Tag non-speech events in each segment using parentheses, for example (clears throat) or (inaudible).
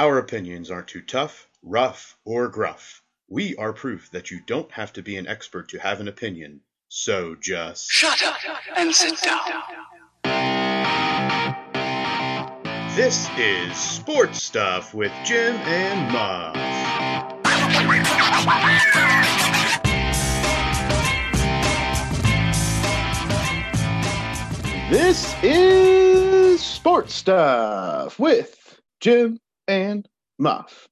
Our opinions aren't too tough, rough, or gruff. We are proof that you don't have to be an expert to have an opinion. So just Shut up and sit down. This is Sports Stuff with Jim and Muff. This is Sports Stuff with Jim and Muff.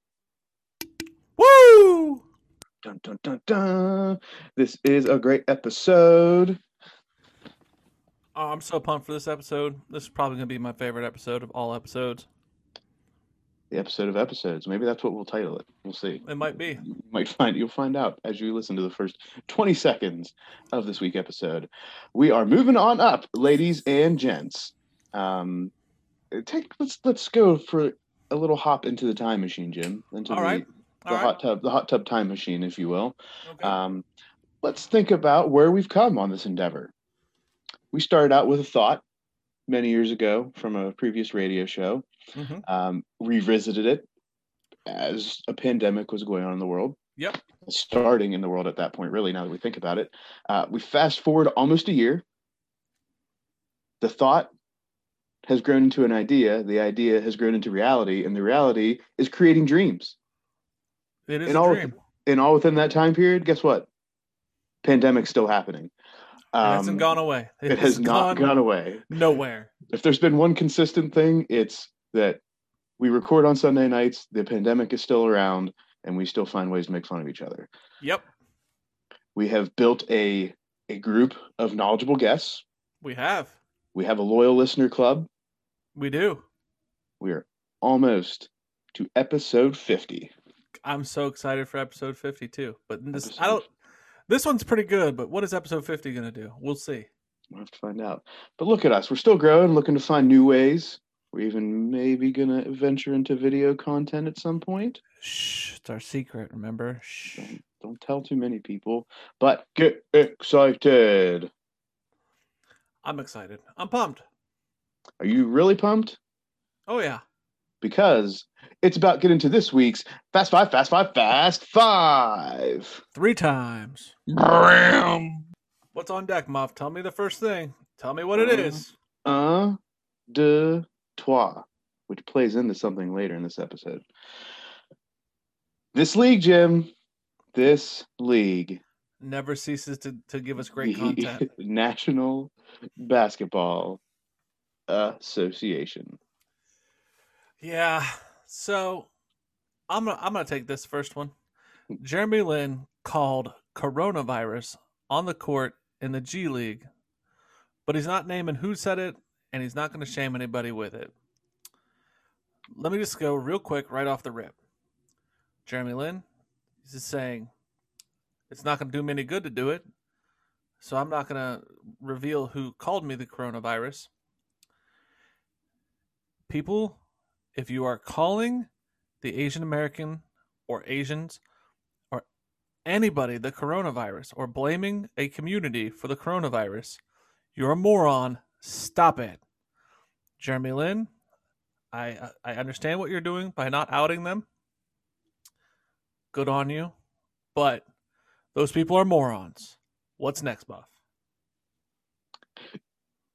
Woo! Dun, dun, dun, dun. This is a great episode. Oh, I'm so pumped for this episode. This is probably going to be my favorite episode of all episodes. The episode of episodes. Maybe that's what we'll title it. We'll see. It might be. You might find you'll find out as you listen to the first 20 seconds of this week episode. We are moving on up, ladies and gents. Um, take let's let's go for a little hop into the time machine, Jim. Into All the, right. the All right. hot tub, the hot tub time machine, if you will. Okay. Um, let's think about where we've come on this endeavor. We started out with a thought many years ago from a previous radio show, Mhm. um, revisited it as a pandemic was going on in the world. Yep. Starting in the world at that point, really, now that we think about it. Uh, we fast forward almost a year. The thought has grown into an idea. The idea has grown into reality, and the reality is creating dreams It is and a all dream. and all within that time period, guess what? Pandemic's still happening. it hasn't Um, gone away. It has not gone away. nowhere. If there's been one consistent thing, it's that we record on Sunday nights. The pandemic is still around, and we still find ways to make fun of each other. Yep, We have built a a group of knowledgeable guests. we have. We have a loyal listener club. We do. We are almost to episode 50. I'm so excited for episode 52. But this, I don't. This one's pretty good. But what is episode 50 going to do? We'll see. We'll have to find out. But look at us. We're still growing, looking to find new ways. We're even maybe going to venture into video content at some point. Shh, it's our secret. Remember? Shh. Don't, don't tell too many people. But get excited. I'm excited. I'm pumped. Are you really pumped? Oh yeah. Because it's about getting to this week's Fast Five, Fast Five, Fast Five. Three times. What's on deck, Muff? Tell me the first thing. Tell me what it is. Um, is. Un, deux, trois, which plays into something later in this episode. This league, Jim. This league. Never ceases to, to give us great (laughs) content. National Basketball Association. Yeah. So I'm gonna I'm gonna take this first one. Jeremy Lin called coronavirus on the court in the G League, but he's not naming who said it, and he's not going to shame anybody with it. Let me just go real quick right off the rip. Jeremy Lin, he's just saying it's not going to do me any good to do it, so I'm not going to reveal who called me the coronavirus. People if you are calling the Asian American or Asians or anybody the coronavirus or blaming a community for the coronavirus, you're a moron. Stop it. Jeremy Lin, I I understand what you're doing by not outing them. Good on you. But those people are morons. What's next, Muff?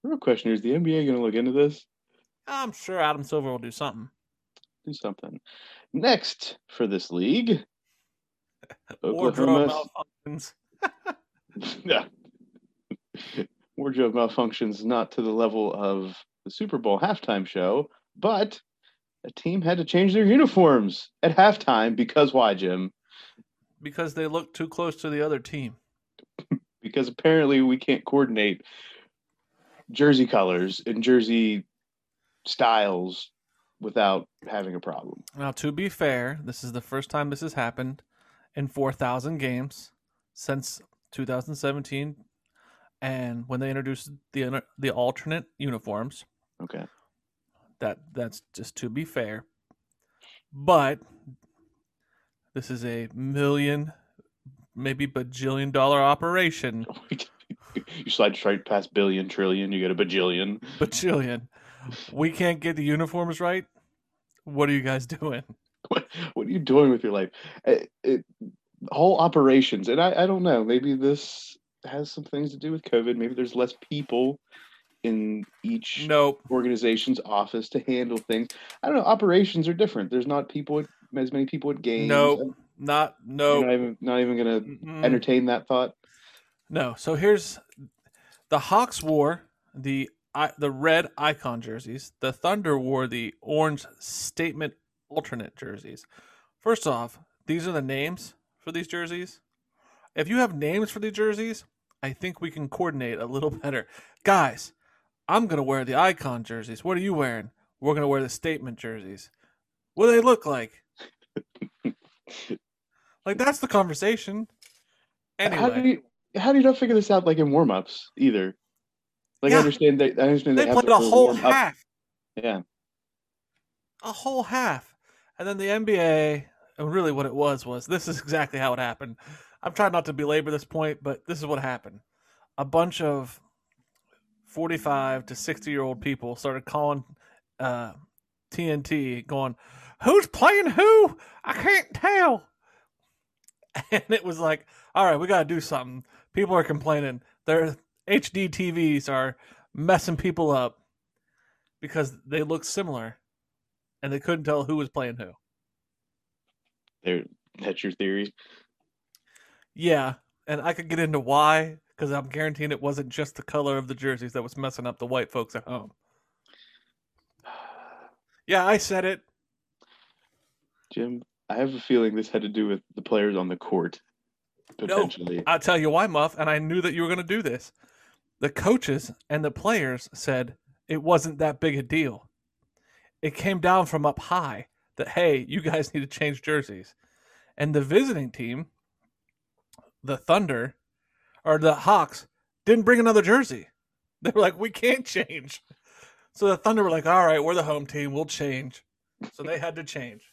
Real question Is the NBA going to look into this? I'm sure Adam Silver will do something. Do something. Next for this league, (laughs) Wardrobe Oklahoma. malfunctions. (laughs) Yeah. Wardrobe malfunctions not to the level of the Super Bowl halftime show, but a team had to change their uniforms at halftime because why, Jim? Because they look too close to the other team. (laughs) Because apparently we can't coordinate jersey colors and jersey styles without having a problem. Now, to be fair, this is the first time this has happened in 4,000 games since 2017, and when they introduced the the alternate uniforms. Okay. That that's just to be fair, but this is a million, maybe bajillion dollar operation. (laughs) you slide straight past billion, trillion, you get a bajillion. Bajillion. We can't get the uniforms right. What are you guys (laughs) doing? what, what are you doing with your life? It, it, whole operations, and I, I don't know. Maybe this has some things to do with COVID. Maybe there's less people in each Nope. organization's office to handle things. I don't know. Operations are different. There's not people at, as many people at games. Nope. Not You're nope. not even not even gonna Mm-mm. entertain that thought. No. So here's the Hawks wore the I- the red icon jerseys. The Thunder wore the orange statement alternate jerseys. First off, these are the names for these jerseys. If you have names for these jerseys, I think we can coordinate a little (laughs) better. Guys, I'm gonna wear the icon jerseys. What are you wearing? We're gonna wear the statement jerseys. What do they look like? (laughs) like that's the conversation. Anyway. How do you how do you not figure this out like in warm ups either? Like I understand they I understand They have played a whole warm up. half, Yeah. a whole half, and then the NBA. And really, what it was was this is exactly how it happened. I'm trying not to belabor this point, but this is what happened. A bunch of 45 to 60 year old people started calling uh, TNT, going, "Who's playing who? I can't tell." (laughs) And it was like, "All right, we got to do something." People are complaining. Their HD TVs are messing people up because they look similar, and they couldn't tell who was playing who. There that's your theory. Yeah, and I could get into why because I'm guaranteeing it wasn't just the color of the jerseys that was messing up the white folks at home. (sighs) Yeah, I said it. Jim, I have a feeling this had to do with the players on the court. Potentially. I'll tell you why, Muff, and I knew that you were going to do this. The coaches and the players said it wasn't that big a deal. It came down from up high that, hey, you guys (laughs) need to change jerseys. And the visiting team, the Thunder, or the Hawks, didn't bring another jersey. (laughs) They were like, we can't change. So the Thunder were like, all right, we're the home team. We'll change. So they had to change.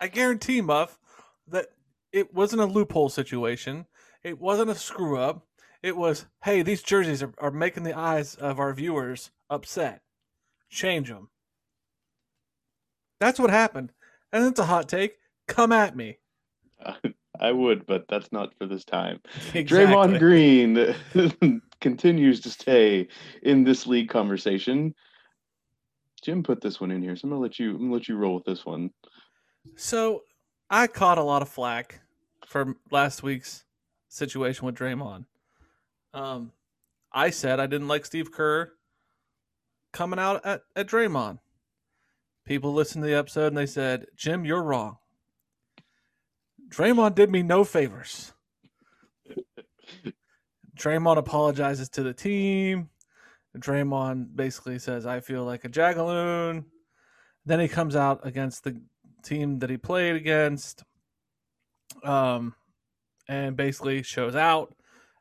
I guarantee, Muff, that it wasn't a loophole situation. It wasn't a screw up. It was, hey, these jerseys are, are making the eyes of our viewers upset. Change them. That's what happened. And it's a hot take. Come at me. (laughs) I would, but that's not for this time. (laughs) Exactly. Draymond Green (laughs) continues to stay in this league conversation. Jim put this one in here, so I'm gonna let you I'm gonna let you roll with this one. So I caught a lot of flack for last week's situation with Draymond. Um, I said I didn't like Steve Kerr coming out at, at Draymond. People listened to the episode and they said, Jim, you're wrong. Draymond did me no favors. (laughs) Draymond apologizes to the team. Draymond basically says, I feel like a jagaloon. Then he comes out against the team that he played against um, and basically shows out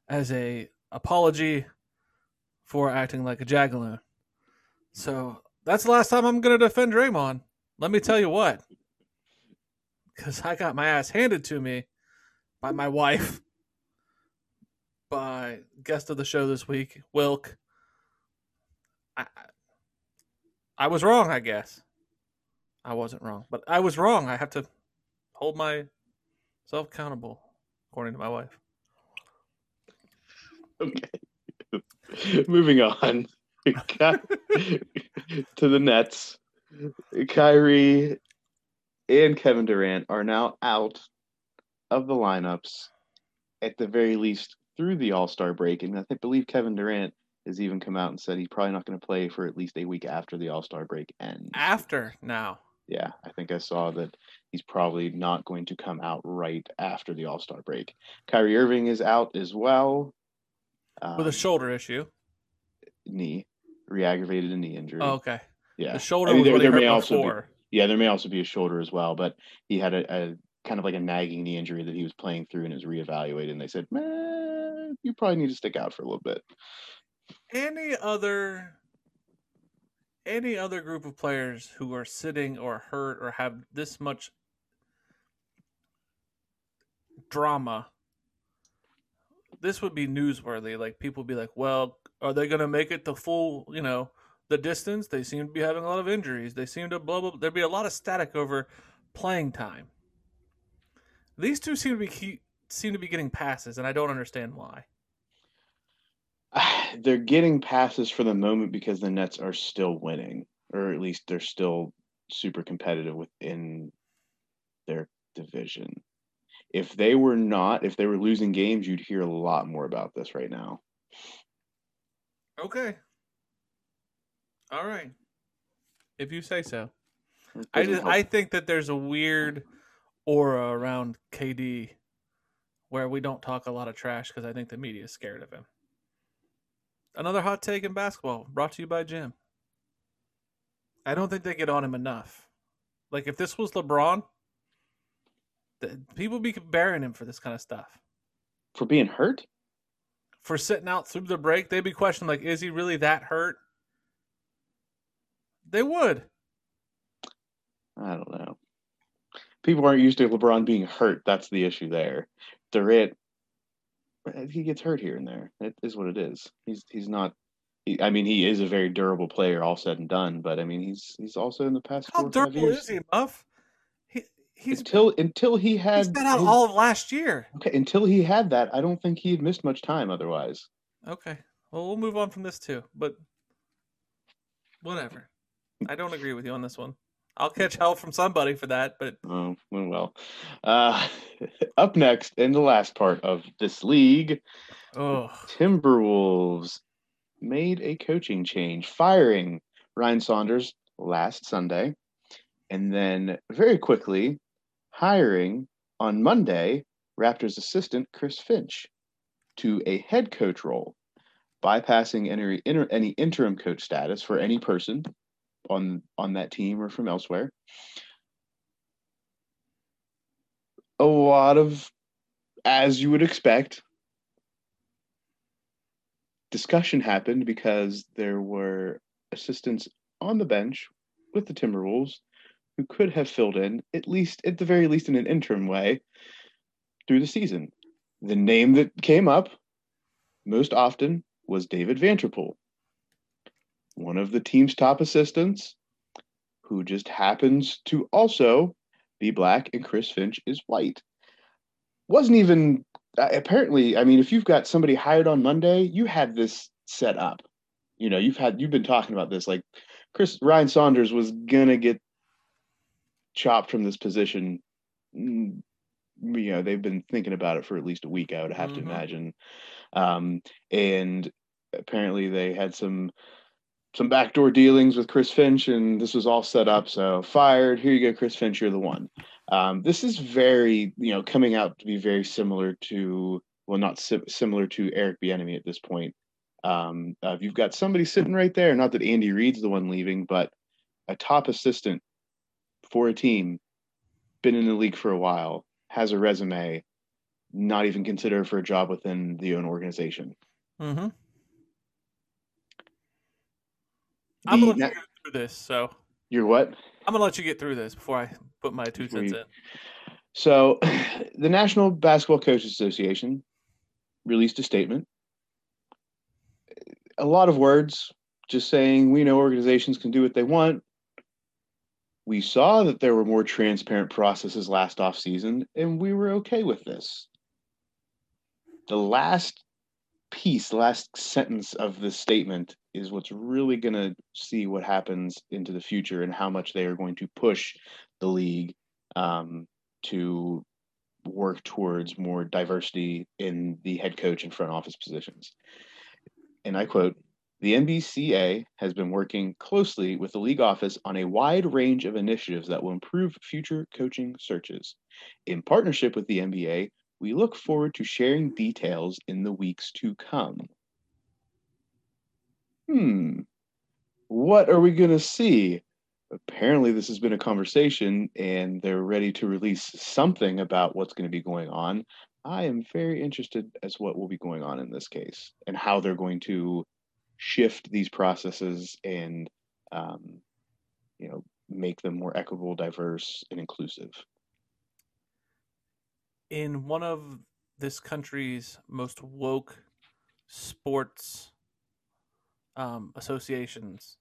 as a apology for acting like a jagaloon. So that's the last time I'm going to defend Draymond. Let me tell you what. Because I got my ass handed to me by my wife, by guest of the show this week, Wilk. I, I was wrong, I guess. I wasn't wrong, but I was wrong. I have to hold myself accountable, according to my wife. Okay. (laughs) Moving on (laughs) to the Nets. Kyrie and Kevin Durant are now out of the lineups at the very least through the All Star break. And I think, believe Kevin Durant has even come out and said he's probably not going to play for at least a week after the All Star break ends. After now, Yeah, I think I saw that he's probably not going to come out right after the All Star break. Kyrie Irving is out as well. With a Um, shoulder issue. knee, re-aggravated a knee injury. Oh, okay. yeah. The shoulder I mean, there- there may also be- Yeah, there may also be a shoulder as well, but he had a, a kind of like a nagging knee injury that he was playing through and is reevaluated. And they said, man, you probably need to stick out for a little bit. Any other any other group of players who are sitting or hurt or have this much drama this would be newsworthy like people be like well are they going to make it the full you know the distance. They seem to be having a lot of injuries. They seem to blah blah. There'd be a lot of static over playing time. These two seem to be seem to be getting passes, and I don't understand why. (sighs) They're getting passes for the moment because the Nets are still winning, or at least they're still super competitive within their division. If they were not, if they were losing games, you'd hear a lot more about this right now. Okay. All right. If you say so. I just. I think that there's a weird aura around KD where we don't talk a lot of trash because I think the media is scared of him. Another hot take in basketball brought to you by Jim. I don't think they get on him enough. Like if this was LeBron, people be burying him for this kind of stuff. for being hurt. For sitting out through the break, they'd be questioning like, is he really that hurt? They would. I don't know. People aren't used to LeBron being hurt. That's the issue there. Durant, he gets hurt here and there. It is what it is. He's he's not. He, I mean, he is a very durable player, all said and done. But I mean, he's he's also in the past How four or five durable years. is he, Muff? He, he's until until he had he's been out his- all of last year. okay until he had that. I don't think he had missed much time otherwise. Okay. Well, we'll move on from this too, but whatever. I don't agree with you on this one. I'll catch hell from somebody for that, but Oh well, well. Uh, (laughs) up next in the last part of this league, oh, Timberwolves made a coaching change, firing Ryan Saunders last Sunday, and then very quickly hiring on Monday Raptors assistant Chris Finch to a head coach role, bypassing any, inter, any interim coach status for any person on on that team or from elsewhere. A lot of, as you would expect, discussion happened because there were assistants on the bench with the Timberwolves who could have filled in, at least at the very least in an interim way, through the season. The name that came up most often was David Vanterpool, one of the team's top assistants, who just happens to also be black and Chris Finch is white. Wasn't even uh, apparently, I mean, if you've got somebody hired on Monday, you had this set up. You know, you've had you've been talking about this. Like Chris Ryan Saunders was gonna get chopped from this position. Mm, You know, they've been thinking about it for at least a week. I would have to Mhm. imagine. Um, and apparently, they had some some backdoor dealings with Chris Finch, and this was all set up. So fired. Here you go, Chris Finch. You're the one. Um, this is very, you know, coming out to be very similar to, well, not si- similar to Eric Bieniemy at this point. Um, uh, you've got somebody sitting right there. Not that Andy Reid's the one leaving, but a top assistant for a team, been in the league for a while, has a resume, not even considered for a job within the own organization. mm-hmm. I'm gonna let na- you get through this, so You're what? I'm gonna let you get through this before I put my two cents in. So, (sighs) the National Basketball Coaches Association released a statement. A lot of words, just saying we know organizations can do what they want. We saw that there were more transparent processes last off season, and we were okay with this. The last piece, last sentence of this statement is what's really going to see what happens into the future and how much they are going to push the league um, to work towards more diversity in the head coach and front office positions. And I quote The NBCA has been working closely with the league office on a wide range of initiatives that will improve future coaching searches. In partnership with the NBA, we look forward to sharing details in the weeks to come. Hmm. What are we going to see? apparently this has been a conversation and they're ready to release something about what's going to be going on i am very interested as what will be going on in this case and how they're going to shift these processes and um, you know make them more equitable diverse and inclusive In one of this country's most woke sports um, associations,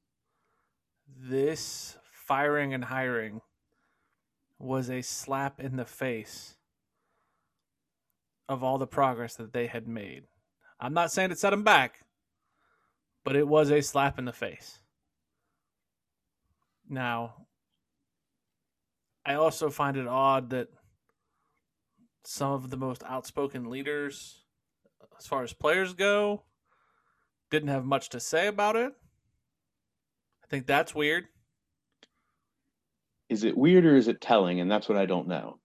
this firing and hiring was a slap in the face of all the progress that they had made. I'm not saying it set them back, but it was a slap in the face. Now, I also find it odd that some of the most outspoken leaders, as far as players go, didn't have much to say about it. I think that's weird. Is it weird or is it telling? And that's what I don't know.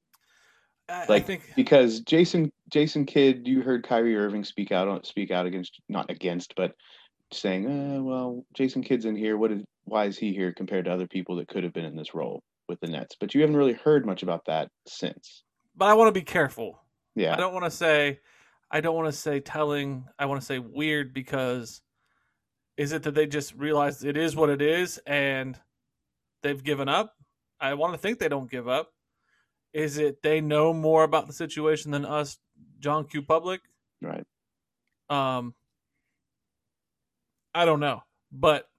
I, Like I think because Jason Jason Kidd, you heard Kyrie Irving speak out on speak out against not against, but saying, uh, well, Jason Kidd's in here. What is why is he here compared to other people that could have been in this role with the Nets? But you haven't really heard much about that since. but I want to be careful. Yeah. I don't want to say I don't want to say telling. I want to say weird because is it that they just realized it is what it is and they've given up? I want to think they don't give up. Is it they know more about the situation than us, John Q. Public? Right. Um, I don't know, but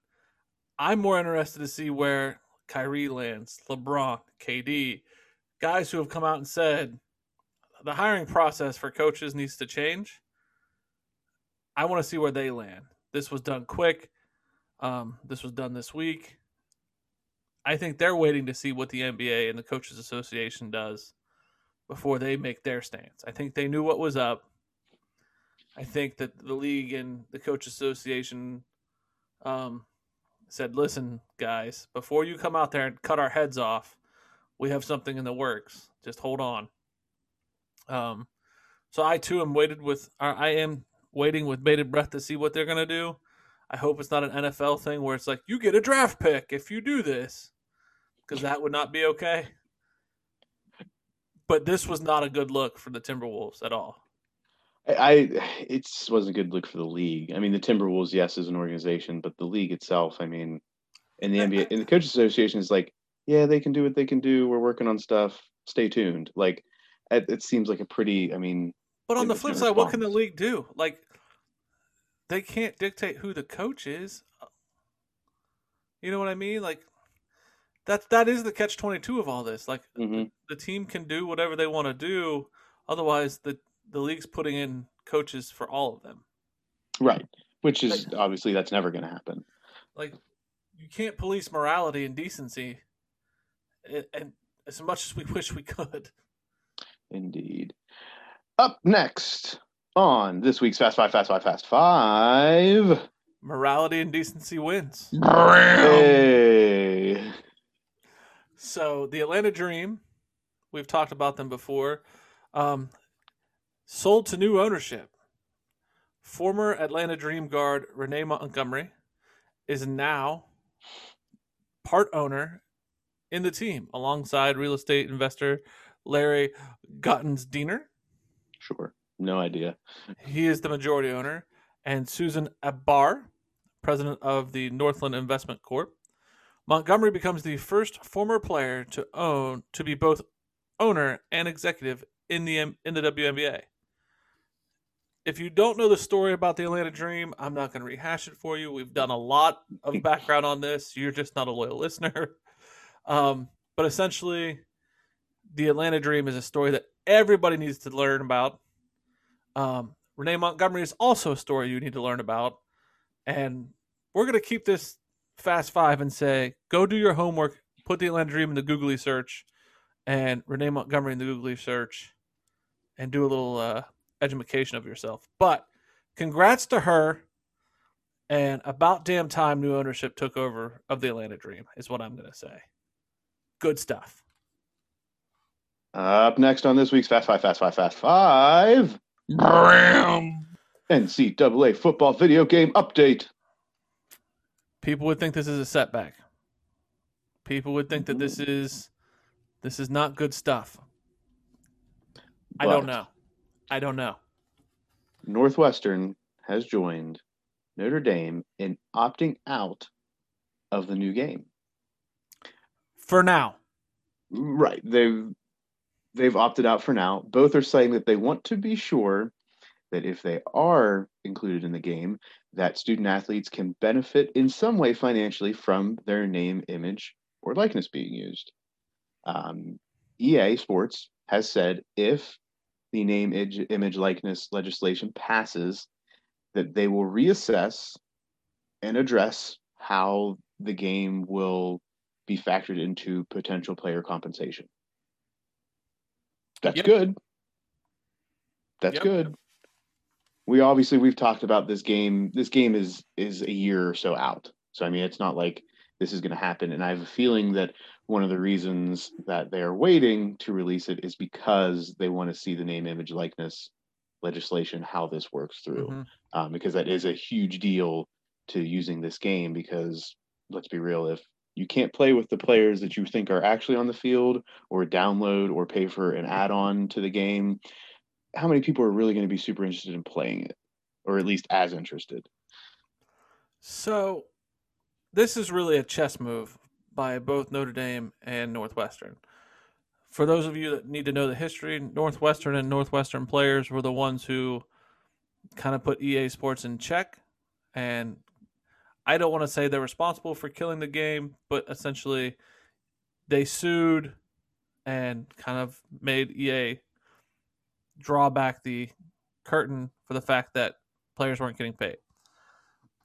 I'm more interested to see where Kyrie lands, LeBron, KD, guys who have come out and said the hiring process for coaches needs to change. I want to see where they land. This was done quick. Um, this was done this week. I think they're waiting to see what the NBA and the Coaches Association does before they make their stance. I think they knew what was up. I think that the league and the coach association um, said, "Listen, guys, before you come out there and cut our heads off, we have something in the works. Just hold on." Um, so I too am waited with. I am waiting with bated breath to see what they're gonna do. I hope it's not an NFL thing where it's like you get a draft pick if you do this, because that would not be okay. But this was not a good look for the Timberwolves at all. I, it wasn't a good look for the league. I mean, the Timberwolves, yes, as an organization, but the league itself, I mean, and the NBA and the Coaches Association is like, yeah, they can do what they can do. We're working on stuff. Stay tuned. Like, it, it seems like a pretty. I mean, But on the flip side, what can the league do? Like, they can't dictate who the coach is. You know what I mean? Like, that that is the catch twenty two of all this. Like, mhm. the team can do whatever they want to do. Otherwise, the the league's putting in coaches for all of them. right. Which is obviously that's never going to happen. Like, you can't police morality and decency, and, and as much as we (laughs) wish we could. Indeed. Up next on this week's Fast Five, Fast Five, Fast Five. Morality and decency wins. Hey. So the Atlanta Dream, we've talked about them before, um, sold to new ownership. Former Atlanta Dream guard Renee Montgomery is now part owner in the team alongside real estate investor Larry Gottesdiener. Sure. No idea. He is the majority owner, and Susan Abair, president of the Northland Investment Corp. Montgomery becomes the first former player to own to be both owner and executive in the in the WNBA. If you don't know the story about the Atlanta Dream, I'm not going to rehash it for you. We've done a lot of (laughs) background on this. You're just not a loyal listener. (laughs) Um, but essentially, the Atlanta Dream is a story that everybody needs to learn about. Um, Renee Montgomery is also a story you need to learn about. And we're going to keep this fast five and say go do your homework, put the Atlanta Dream in the googly search, and Renee Montgomery in the googly search, and do a little uh, education of yourself. But congrats to her. And about damn time new ownership took over of the Atlanta Dream, is what I'm going to say. Good stuff. Up next on this week's Fast Five, Fast Five, Fast Five. Bram. NCAA football video game update. People would think this is a setback. People would think that this mm-hmm. is this is not good stuff. I don't know. I don't know. Northwestern has joined Notre Dame in opting out of the new game. For now. Right. They've they've opted out for now. Both are saying that they want to be sure that if they are included in the game, that student athletes can benefit in some way financially from their name, image, or likeness being used. Um, EA Sports has said if the name, image, image, likeness legislation passes, that they will reassess and address how the game will be factored into potential player compensation. That's Yep. good. That's Yep. good. We obviously we've talked about this game. This game is is a year or so out. So I mean, it's not like this is going to happen. And I have a feeling that one of the reasons that they are waiting to release it is because they want to see the name, image, likeness legislation how this works through, Mhm. um, because that is a huge deal to using this game. Because let's be real, if you can't play with the players that you think are actually on the field, or download or pay for an add-on to the game, how many people are really going to be super interested in playing it, or at least as interested? So, this is really a chess move by both Notre Dame and Northwestern. For those of you that need to know the history, Northwestern and Northwestern players were the ones who kind of put EA Sports in check. And I don't want to say they're responsible for killing the game, but essentially they sued and kind of made EA draw back the curtain for the fact that players weren't getting paid.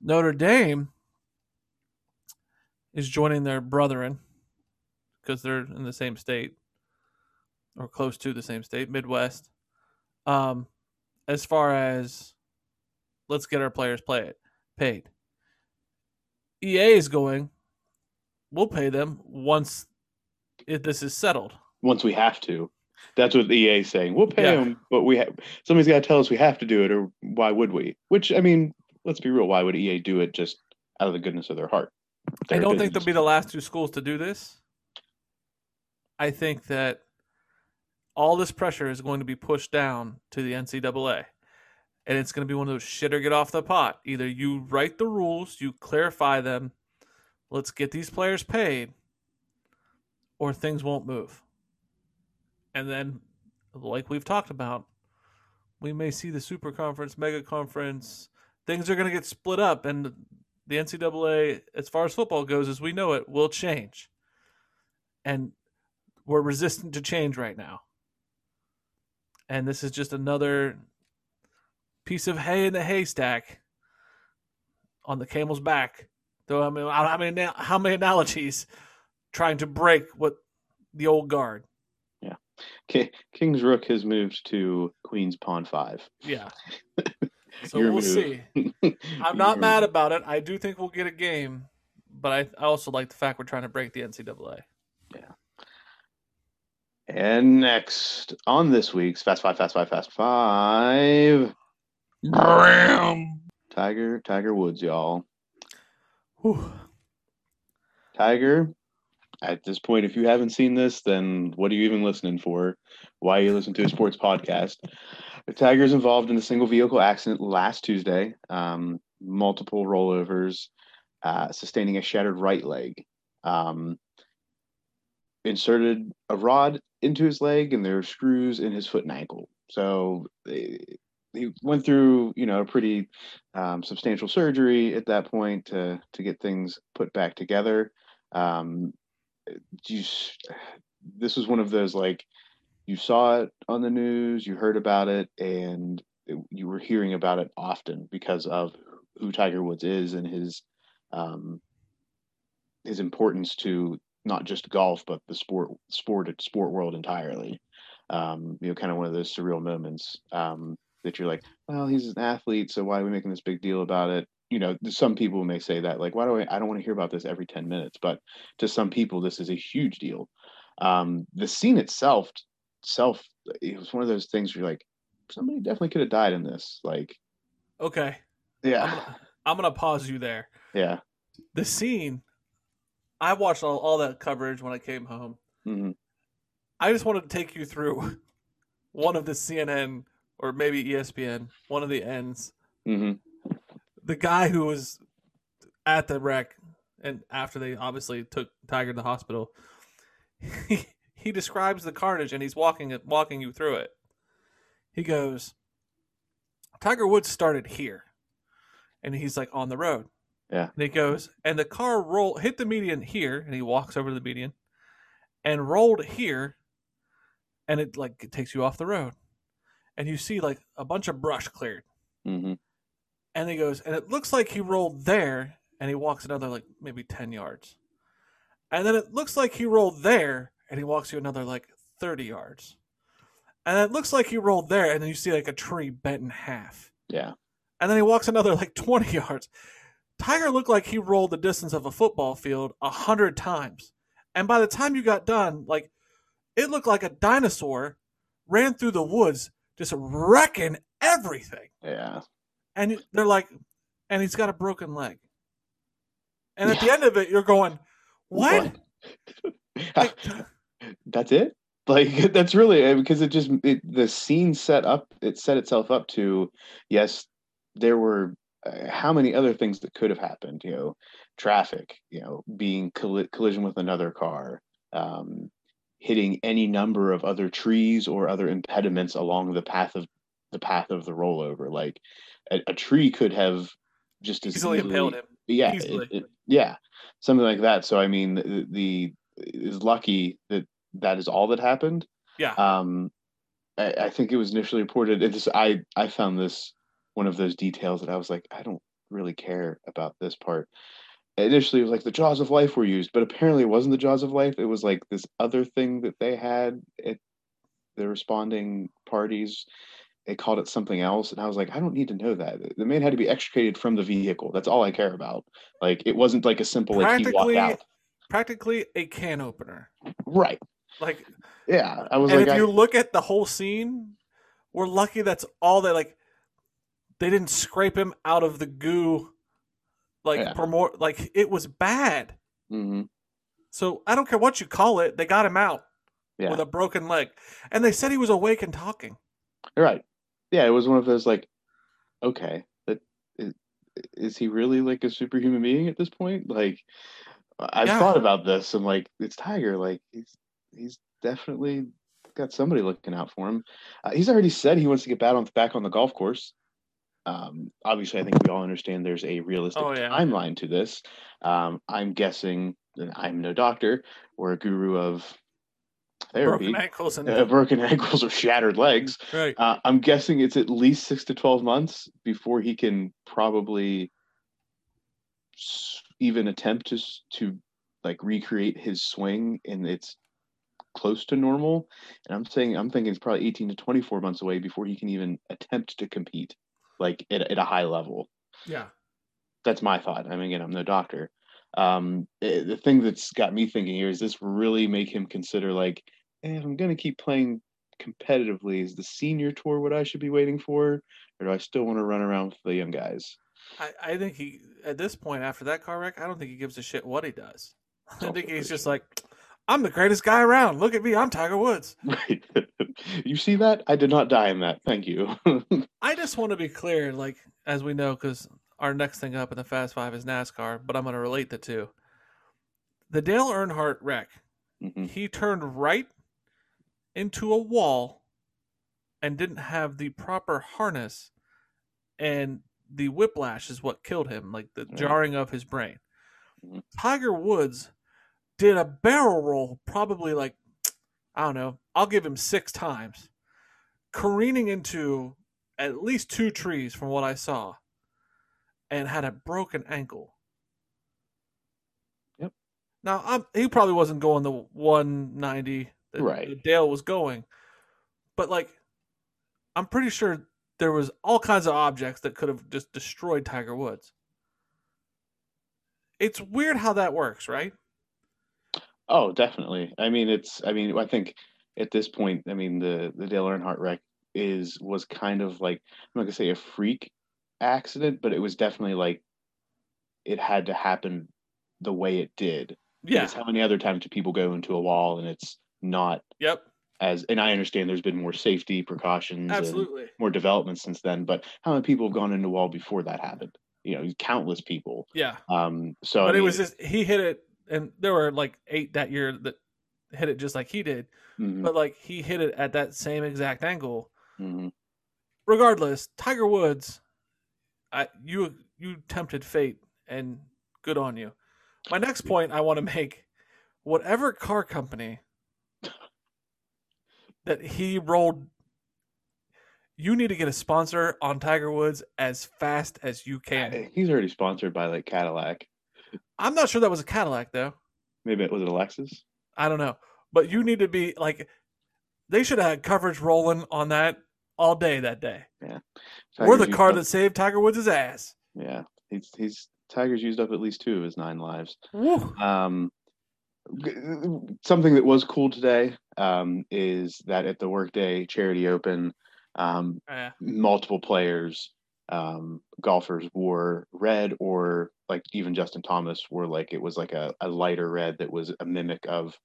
Notre Dame is joining their brethren because they're in the same state or close to the same state, Midwest. Um, as far as let's get our players play it paid. EA is going. We'll pay them once it, this is settled. Once we have to, that's what the EA is saying. We'll pay Yeah. them, but we have somebody's got to tell us we have to do it, or why would we? Which I mean, let's be real. Why would EA do it just out of the goodness of their heart? I don't think they'll be the last two schools to do this. I think that all this pressure is going to be pushed down to the NCAA. And it's going to be one of those shit or get off the pot. Either you write the rules, you clarify them, let's get these players paid, or things won't move. And then, like we've talked about, we may see the super conference, mega conference, things are going to get split up, and the NCAA, as far as football goes, as we know it, will change. And we're resistant to change right now. And this is just another piece of hay in the haystack on the camel's back. Though I mean, how many how many analogies trying to break what the old guard? Ki- King's Rook has moved to Queen's Pawn Five. Yeah. (laughs) So Your we'll move. see. (laughs) I'm not mad about it. I do think we'll get a game, but I, I also like the fact we're trying to break the NCAA. Yeah. And next on this week's Fast Five, Fast Five, Fast Five, Tiger, Tiger Woods, y'all. Whew. Tiger, at this point, if you haven't seen this, then what are you even listening for? Why are you listening to a sports podcast? The Tiger is involved in a single vehicle accident last Tuesday, um, multiple rollovers, uh, sustaining a shattered right leg. Um, inserted a rod into his leg, and there are screws in his foot and ankle. So he went through, you know, a pretty um, substantial surgery at that point to to get things put back together. Um, you, this was one of those like you saw it on the news, you heard about it, and it- you were hearing about it often because of who Tiger Woods is and his um, his importance to not just golf but the sport sport sport world entirely. Um, you know, kind of one of those surreal moments um, that you're like, well, he's an athlete, so why are we making this big deal about it? You know, some people may say that, like, why do I? I don't want to hear about this every ten minutes, but to some people, this is a huge deal. Um, the scene itself, self, it was one of those things where you're like, somebody definitely could have died in this. Like, Okay. I'm yeah, gonna, I'm gonna pause you there. yeah, The scene, I watched all, all that coverage when I came home. mhm, I just wanted to take you through (laughs) one of the CNN or maybe ESPN, one of the ends. mhm, The guy who was at the wreck and after they obviously took Tiger to the hospital, (laughs) he, he describes the carnage and he's walking it, walking you through it. He goes, Tiger Woods started here, and he's like on the road. Yeah. And he goes, and the car roll hit the median here, and he walks over to the median, and rolled here, and it like it takes you off the road, and you see like a bunch of brush cleared, hmm and he goes, and it looks like he rolled there, and he walks another like maybe ten yards, and then it looks like he rolled there, and he walks you another like thirty yards, and it looks like he rolled there, and then you see like a tree bent in half. Yeah. and then he walks another like 20 (laughs) yards. Tiger looked like he rolled the distance of a football field a hundred times. And by the time you got done, like it looked like a dinosaur ran through the woods, just wrecking everything. Yeah. And they're like, and he's got a broken leg. And at the end of it, you're going, what? (laughs) Like, that's it (laughs) like (laughs) that's really because it just it, the scene set up it set itself up to yes there were uh, how many other things that could have happened you know traffic you know being colli- collision with another car um hitting any number of other trees or other impediments along the path of the path of the rollover like a, a tree could have just as easily impaled him. yeah, it- it- yeah, something like that. So I mean, the, the is lucky that that is all that happened. Yeah. Um, I, I think it was initially reported. It just I I found this one of those details that I was like, I don't really care about this part. Initially, it was like the jaws of life were used, but apparently it wasn't the jaws of life. It was like this other thing that they had at the responding parties. They called it something else, and I was like, I don't need to know that. The man had to be extricated from the vehicle. That's all I care about. Like it wasn't like a simple like he walked out. Practically a can opener. Right. Like Yeah. I was and like, if I, you look at the whole scene, we're lucky that's all they like they didn't scrape him out of the goo like Yeah. for more like it was bad. Mhm. So I don't care what you call it, they got him out Yeah. with a broken leg. And they said he was awake and talking. Right. Yeah, it was one of those like, okay, but is, is he really like a superhuman being at this point? Like, I've Yeah. thought about this. and like, it's Tiger. Like, he's he's definitely got somebody looking out for him. Uh, he's already said he wants to get back on back on the golf course. Um, obviously, I think we all understand there's a realistic Oh, yeah. timeline to this. Um, I'm guessing, and I'm no doctor or a guru of therapy. Broken ankles and Uh, broken (laughs) ankles or shattered legs. right. Uh, I'm guessing it's at least six to twelve months before he can probably even attempt to to like recreate his swing, and it's close to normal. And I'm saying I'm thinking it's probably 18 to 24 months away before he can even attempt to compete, like at, at a high level. Yeah. That's my thought. I mean, again, I'm no doctor. Um, eh, the thing that's got me thinking here is this really make him consider like, eh, if I'm going to keep playing competitively, is the senior tour what I should be waiting for, or do I still want to run around with the young guys? I, I think he at this point after that car wreck, I don't think he gives a shit what he does. (laughs) I think he's just like, I'm the greatest guy around. Look at me, I'm Tiger Woods. (laughs) Right. you see that? I did not die in that. Thank you. (laughs) I just want to be clear, like as we know, because our next thing up in the Fast Five is NASCAR, but I'm going to relate the two. The Dale Earnhardt wreck, Mhm. he turned right into a wall and didn't have the proper harness, and the whiplash is what killed him, like the jarring of his brain. Mhm. Tiger Woods did a barrel roll, probably like (tsk) I don't know. I'll give him six times, careening into at least two trees from what I saw, and had a broken ankle. Yep. Now I'm, he probably wasn't going the 190 that, Right. that Dale was going, but like I'm pretty sure there was all kinds of objects that could have just destroyed Tiger Woods. It's weird how that works, right? Oh, definitely. I mean, it's. I mean, I think at this point, I mean, the the Dale Earnhardt wreck is was kind of like I'm not gonna say a freak accident, but it was definitely like it had to happen the way it did. Yeah. Because how many other times do people go into a wall and it's not Yep. As? And I understand there's been more safety precautions, and Absolutely. more development since then. But how many people have gone into wall before that happened? You know, countless people. Yeah. Um. So but I it was just he hit it, and there were like eight that year that hit it just like he did. mhm, But like he hit it at that same exact angle. mhm. Regardless, Tiger Woods, I you you tempted fate and good on you. My next point I want to make whatever car company that he rolled you need to get a sponsor on Tiger Woods as fast as you can. He's already sponsored by like Cadillac. I'm not sure that was a Cadillac though. Maybe it was it a Lexus. I don't know. But you need to be like they should have had coverage rolling on that all day that day. Yeah. We're the car up- that saved Tiger Woods' ass. Yeah, he's he's Tiger's used up at least two of his nine lives. Woo. Um, something that was cool today um, is that at the Workday Charity Open, um, Yeah. multiple players, um, golfers wore red, or like even Justin Thomas wore like it was like a, a lighter red that was a mimic of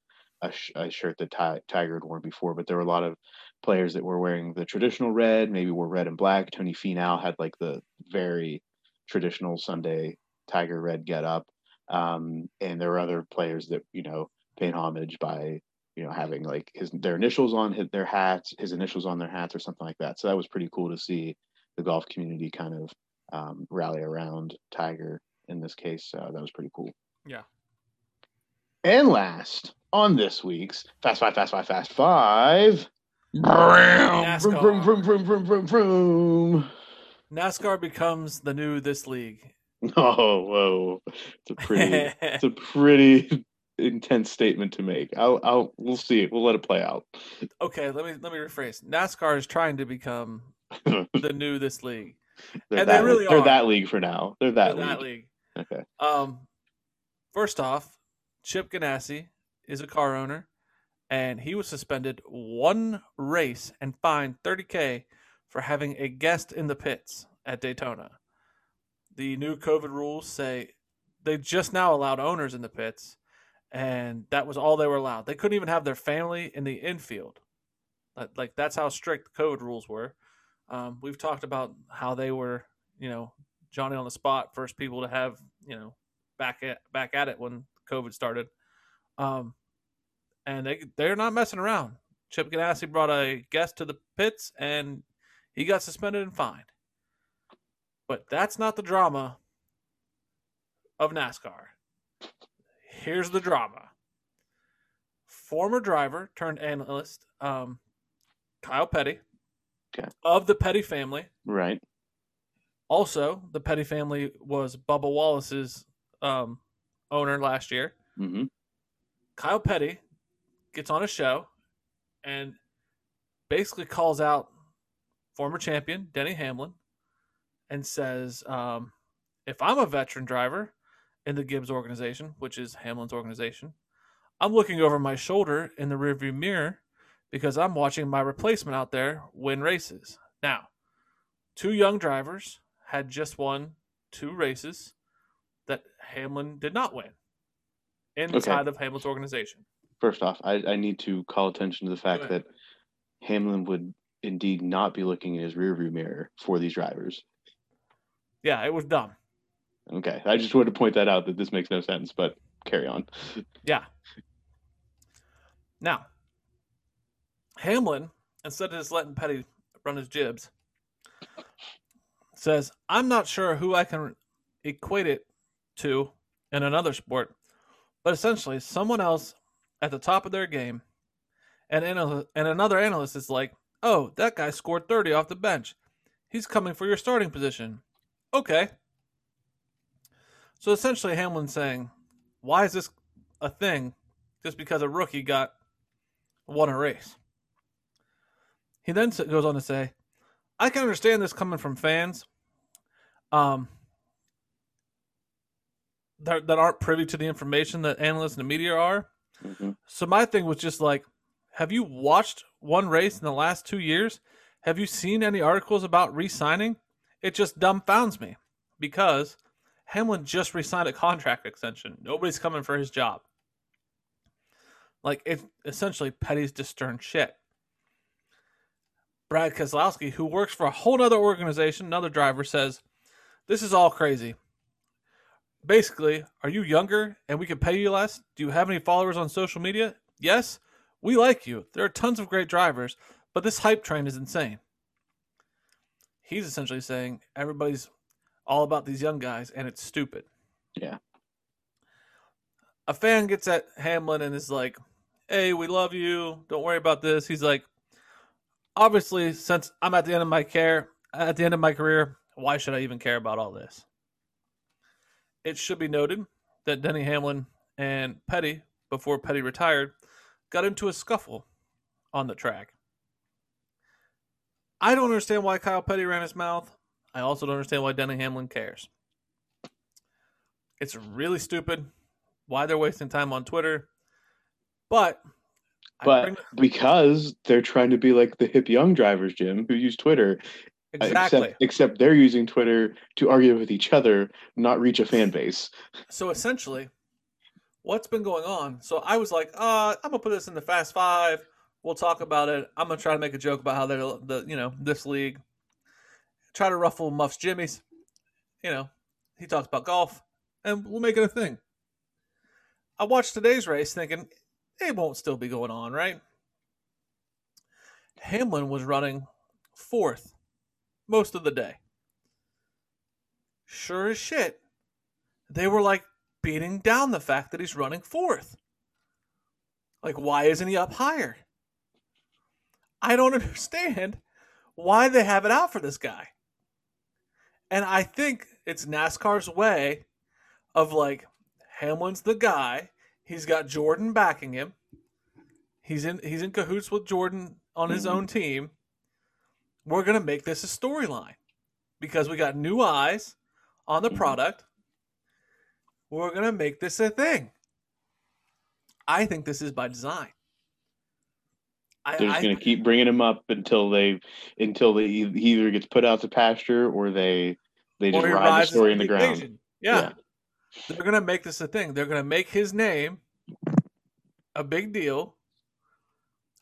a, sh- a shirt that Ti- Tiger had worn before. But there were a lot of players that were wearing the traditional red, maybe were red and black. Tony Finau had like the very traditional Sunday Tiger red get up. Um, and there were other players that, you know, paid homage by, you know, having like his their initials on his, their hats, his initials on their hats or something like that. So that was pretty cool to see the golf community kind of um, rally around Tiger in this case. Uh, that was pretty cool. Yeah. And last on this week's Fast Five, Fast Five, Fast Five. NASCAR. Vroom, vroom, vroom, vroom, vroom, vroom, vroom. NASCAR becomes the new this league. (laughs) Oh, whoa! It's a pretty, it's a (laughs) pretty intense statement to make. I'll, I'll, we'll see. We'll let it play out. okay, let me let me rephrase. NASCAR is trying to become (laughs) the new this league. that, And they really they're are. that league for now. They're that, That league. league. Okay. Um, first off, Chip Ganassi is a car owner, and he was suspended one race and fined 30k for having a guest in the pits at Daytona. The new COVID rules say they just now allowed owners in the pits, and that was all they were allowed. They couldn't even have their family in the infield. Like, that's how strict the COVID rules were. Um, we've talked about how they were, you know, Johnny on the spot, first people to have, you know, back at back at it when COVID started. Um, and they they're not messing around. Chip Ganassi brought a guest to the pits, and he got suspended and fined. But that's not the drama of NASCAR. Here's the drama. Former driver turned analyst, um, Kyle Petty, Okay. of the Petty family, Right. also, the Petty family was Bubba Wallace's um, owner last year. hmm Kyle Petty gets on a show and basically calls out former champion Denny Hamlin and says, um, "If I'm a veteran driver in the Gibbs organization, which is Hamlin's organization, I'm looking over my shoulder in the rearview mirror because I'm watching my replacement out there win races." Now, two young drivers had just won two races that Hamlin did not win inside of Hamlin's organization. First off, I, I need to call attention to the fact that Hamlin would indeed not be looking in his rearview mirror for these drivers. Yeah, it was dumb. Okay. I just wanted to point that out that this makes no sense, but carry on. (laughs) Yeah. Now, Hamlin, instead of just letting Petty run his jibs, says, I'm not sure who I can equate it to in another sport, but essentially someone else at the top of their game, and, anal- and another analyst is like, oh, that guy scored 30 off the bench. He's coming for your starting position. Okay. So essentially, Hamlin's saying, why is this a thing just because a rookie got won a race? He then goes on to say, I can understand this coming from fans um, that, that aren't privy to the information that analysts and the media are. hmm So my thing was just like, have you watched one race in the last two years? Have you seen any articles about re-signing? It just dumbfounds me because Hamlin just re-signed a contract extension. Nobody's coming for his job. Like it's essentially Petty's just stern shit. Brad Keselowski, who works for a whole other organization, another driver, says, This is all crazy. Basically, are you younger and we can pay you less? Do you have any followers on social media? Yes, we like you. There are tons of great drivers, but this hype train is insane. He's essentially saying everybody's all about these young guys, and it's stupid. Yeah. A fan gets at Hamlin and is like, "Hey, we love you. Don't worry about this." He's like, "Obviously, since I'm at the end of my care, at the end of my career, why should I even care about all this?" It should be noted that Denny Hamlin and Petty, before Petty retired, got into a scuffle on the track. I don't understand why Kyle Petty ran his mouth. I also don't understand why Denny Hamlin cares. It's really stupid why they're wasting time on Twitter. But But bring- because they're trying to be like the hip young drivers, Jim, who use Twitter, uh, exactly. except except they're using Twitter to argue with each other, not reach a fan base. So essentially, what's been going on? So I was like, uh, I'm gonna put this in the Fast Five. We'll talk about it. I'm gonna try to make a joke about how they're the you know this league. Try to ruffle Muff's Jimmy's. You know, he talks about golf, and we'll make it a thing. I watched today's race, thinking it won't still be going on, right? Hamlin was running fourth most of the day. Sure as shit, they were like beating down the fact that he's running fourth. Like, why isn't he up higher? I don't understand why they have it out for this guy. And I think it's NASCAR's way of like, Hamlin's the guy. He's got Jordan backing him. He's in he's in cahoots with Jordan on his Mhm. own team. We're gonna make this a storyline because we got new eyes on the Mhm. product. We're gonna make this a thing. I think this is by design. I, They're just going to keep bringing him up until they until they he either gets put out to pasture or they they just ride the story in the ground. occasion. Yeah. They're gonna make this a thing. They're gonna make his name a big deal.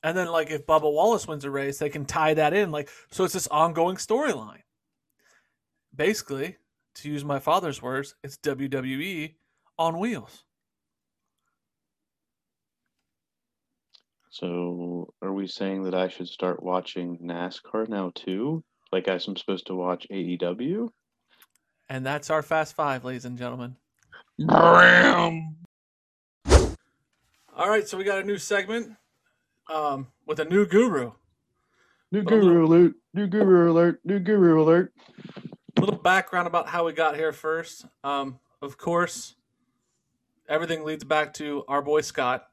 And then like if Bubba Wallace wins a race, they can tie that in. Like so it's this ongoing storyline. Basically, to use my father's words, it's WWE on wheels. So, are we saying that I should start watching NASCAR now too? Like I'm supposed to watch AEW? And that's our Fast Five, ladies and gentlemen. Bam. All right, so we got a new segment um, with a new guru. New Well, guru alert! New guru alert! New guru alert! A little background about how we got here first. Um, of course, everything leads back to our boy Scott.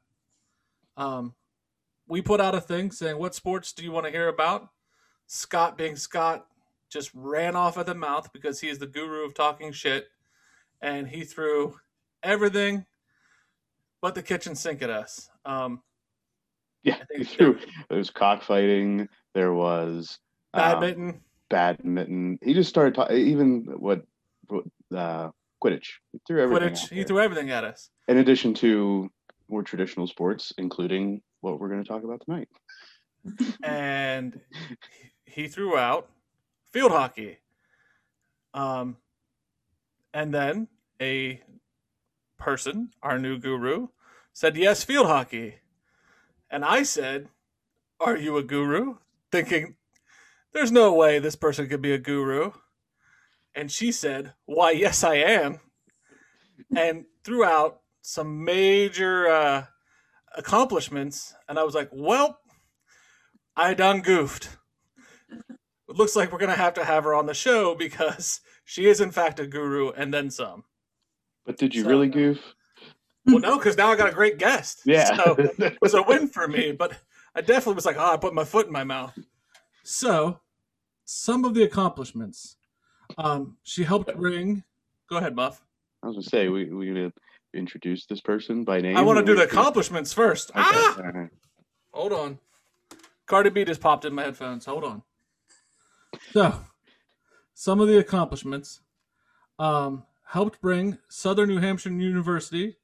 Um, we put out a thing saying, "What sports do you want to hear about?" Scott, being Scott, just ran off at the mouth because he is the guru of talking shit, and he threw everything but the kitchen sink at us. Um, Yeah, he threw. There was cockfighting. There was um, badminton, badminton. He just started talking. Even what, what uh, Quidditch. He threw everything. Quidditch. He threw everything at us. In addition to more traditional sports, including what we're going to talk about tonight. (laughs) and he threw out field hockey. Um, and then a person, our new guru, said, Yes, field hockey. And I said, Are you a guru? Thinking, There's no way this person could be a guru. And she said, Why, yes, I am. And threw out some major uh, accomplishments. And I was like, Well, I done goofed. It looks like we're gonna have to have her on the show because she is in fact a guru and then some. But did you So- really goof? Well, no, because now I got a great guest. Yeah. So it was a win for me, but I definitely was like, oh, I put my foot in my mouth. So, some of the accomplishments. Um, she helped bring. Go ahead, Muff. I was gonna say we we introduce this person by name. I want to do the we just- accomplishments first. Okay, Ah! all right. Hold on. Cardi B just popped in my headphones. Hold on. So, some of the accomplishments um, helped bring Southern New Hampshire University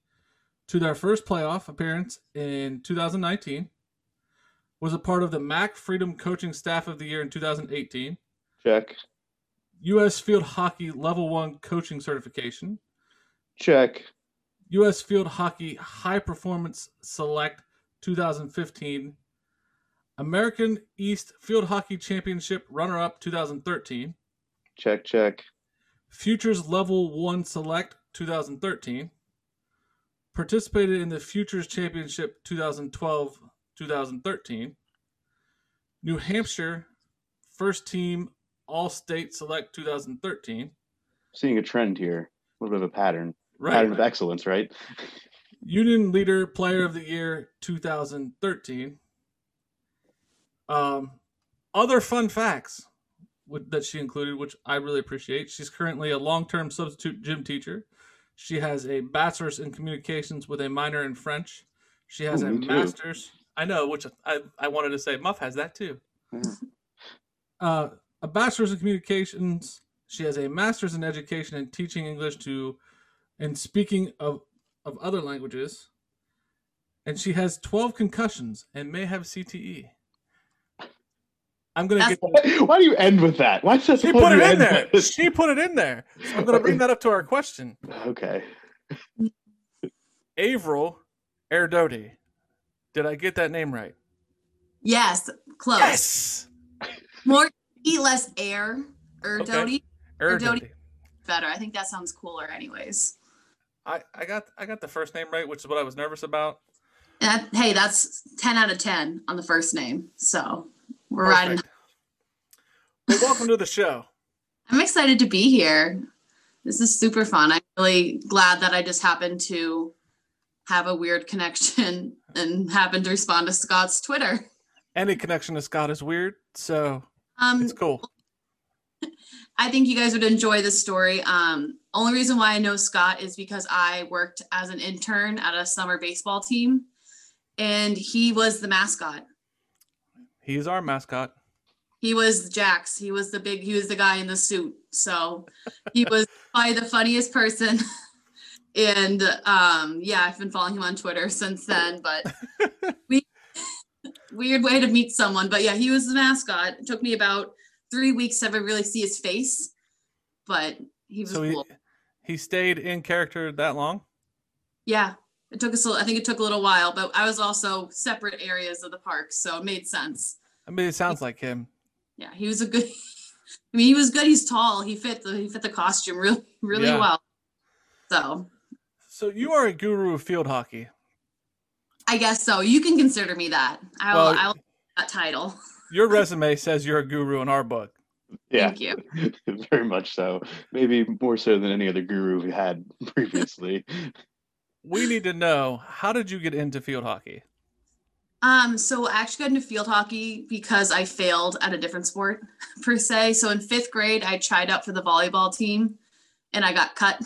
to their first playoff appearance in 2019. Was a part of the MAC Freedom Coaching Staff of the Year in 2018. Check, U.S. Field Hockey Level 1 Coaching Certification. check. U.S. Field Hockey High Performance Select 2015, American East Field Hockey Championship runner up 2013, Check, check. Futures Level 1 Select 2013, participated in the Futures Championship 2012 2013, New Hampshire First Team All State Select 2013. Seeing a trend here, a little bit of a pattern, Right. pattern of excellence, right? Union Leader Player of the Year 2013. Um, other fun facts with, that she included, which I really appreciate. She's currently a long term substitute gym teacher. She has a bachelor's in communications with a minor in French. She has Ooh, a me too. master's. I know, which I, I wanted to say. Muff has that too. Yeah. Uh, a bachelor's in communications. She has a master's in education and teaching English to and speaking of, of other languages. And she has 12 concussions and may have CTE. I'm going to That's- get. Why do you end with that? Why is She put it in there. with? She put it in there. So I'm going to bring that up to our question. Okay. Avril Erdodi. Did I get that name right? Yes, close. Yes. More E, less air. Or Okay. Dodie. Erdodi. Erdodi. Better. I think that sounds cooler, anyways. I, I got I got the first name right, which is what I was nervous about. That, hey, that's 10 out of 10 on the first name. So we're riding. Well, welcome to the show. (laughs) I'm excited to be here. This is super fun. I'm really glad that I just happened to have a weird connection (laughs) and happened to respond to Scott's Twitter. Any connection to Scott is weird, so Um, it's cool. (laughs) I think you guys would enjoy this story. Um, only reason why I know Scott is because I worked as an intern at a summer baseball team, and he was the mascot. He's our mascot. He was Jax. He was the big. He was the guy in the suit. So he was (laughs) probably the funniest person. (laughs) and um, yeah, I've been following him on Twitter since then. But we weird way to meet someone. But yeah, he was the mascot. It took me about three weeks to ever really see his face, but he was So he cool. he stayed in character that long. Yeah, it took us. a- I think it took a little while, but I was also separate areas of the park, so it made sense. I mean, it sounds like him. Yeah, he was a good. (laughs) I mean, he was good. He's tall. He fit the he fit the costume really really Yeah. well. So So you are a guru of field hockey. I guess so. You can consider me that. I'll Well- I'll that title. (laughs) Your resume says you're a guru in our book. Yeah, Thank you. (laughs) very much so. Maybe more so than any other guru we had (laughs) previously. We need to know how did you get into field hockey? Um, so I actually got into field hockey because I failed at a different sport (laughs) per se. So in fifth grade, I tried out for the volleyball team and I got cut.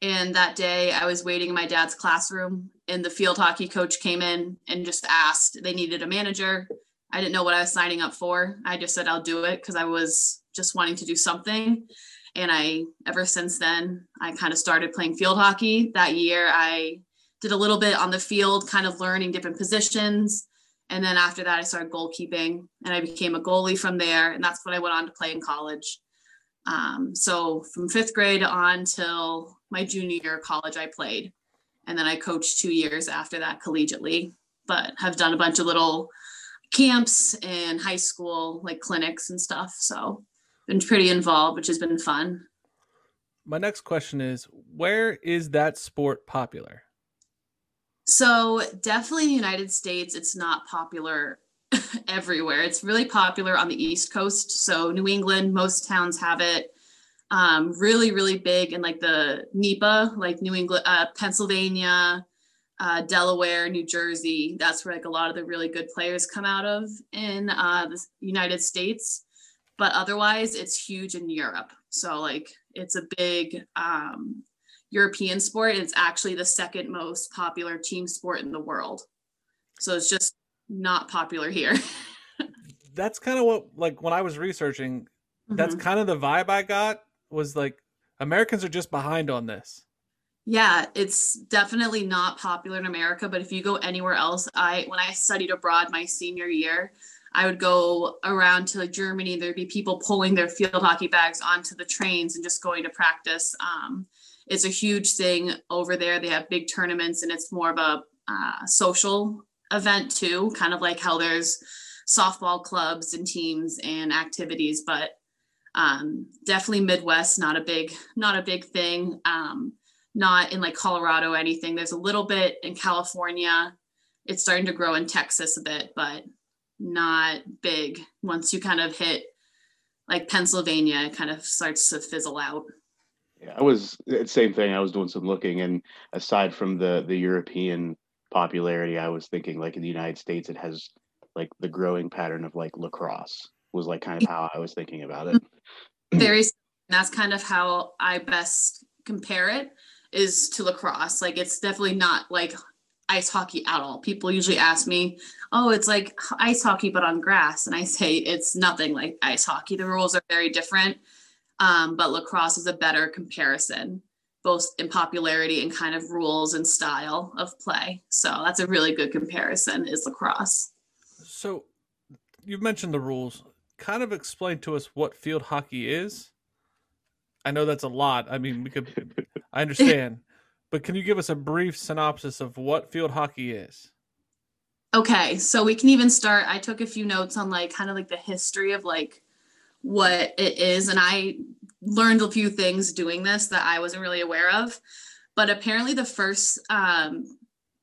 And that day I was waiting in my dad's classroom and the field hockey coach came in and just asked, they needed a manager. I didn't know what I was signing up for. I just said I'll do it because I was just wanting to do something. And I, ever since then, I kind of started playing field hockey. That year, I did a little bit on the field, kind of learning different positions. And then after that, I started goalkeeping and I became a goalie from there. And that's what I went on to play in college. Um, so from fifth grade on till my junior year of college, I played. And then I coached two years after that collegiately, but have done a bunch of little camps and high school like clinics and stuff. So been pretty involved, which has been fun. My next question is where is that sport popular? So definitely in the United States, it's not popular (laughs) everywhere. It's really popular on the East Coast. So New England, most towns have it. Um, really, really big in like the NEPA, like New England, uh, Pennsylvania, uh, Delaware, New Jersey. That's where like a lot of the really good players come out of in uh, the United States. But otherwise, it's huge in Europe. So like it's a big um, European sport. It's actually the second most popular team sport in the world. So it's just not popular here. (laughs) That's kind of what like when I was researching, that's Mhm. kind of the vibe I got was like Americans are just behind on this. Yeah, it's definitely not popular in America, but if you go anywhere else, I when I studied abroad my senior year, I would go around to Germany. There'd be people pulling their field hockey bags onto the trains and just going to practice. Um, it's a huge thing over there. They have big tournaments, and it's more of a uh, social event too, kind of like how there's softball clubs and teams and activities. But Um, definitely Midwest, not a big, not a big thing. Um, not in like Colorado or anything. There's a little bit in California. It's starting to grow in Texas a bit, but not big. Once you kind of hit like Pennsylvania, it kind of starts to fizzle out. Yeah, I was same thing. I was doing some looking, and aside from the the European popularity, I was thinking like in the United States, it has like the growing pattern of like lacrosse was like kind of how I was thinking about it. Very, that's kind of how I best compare it is to lacrosse. Like it's definitely not like ice hockey at all. People usually ask me, "Oh, it's like ice hockey but on grass," and I say it's nothing like ice hockey. The rules are very different, um, but lacrosse is a better comparison, both in popularity and kind of rules and style of play. So that's a really good comparison. Is lacrosse. So you've mentioned the rules. Kind of explain to us what field hockey is. I know that's a lot. I mean, we could. I understand, but can you give us a brief synopsis of what field hockey is? Okay, so we can even start. I took a few notes on like kind of like the history of like what it is, and I learned a few things doing this that I wasn't really aware of. But apparently, the first um,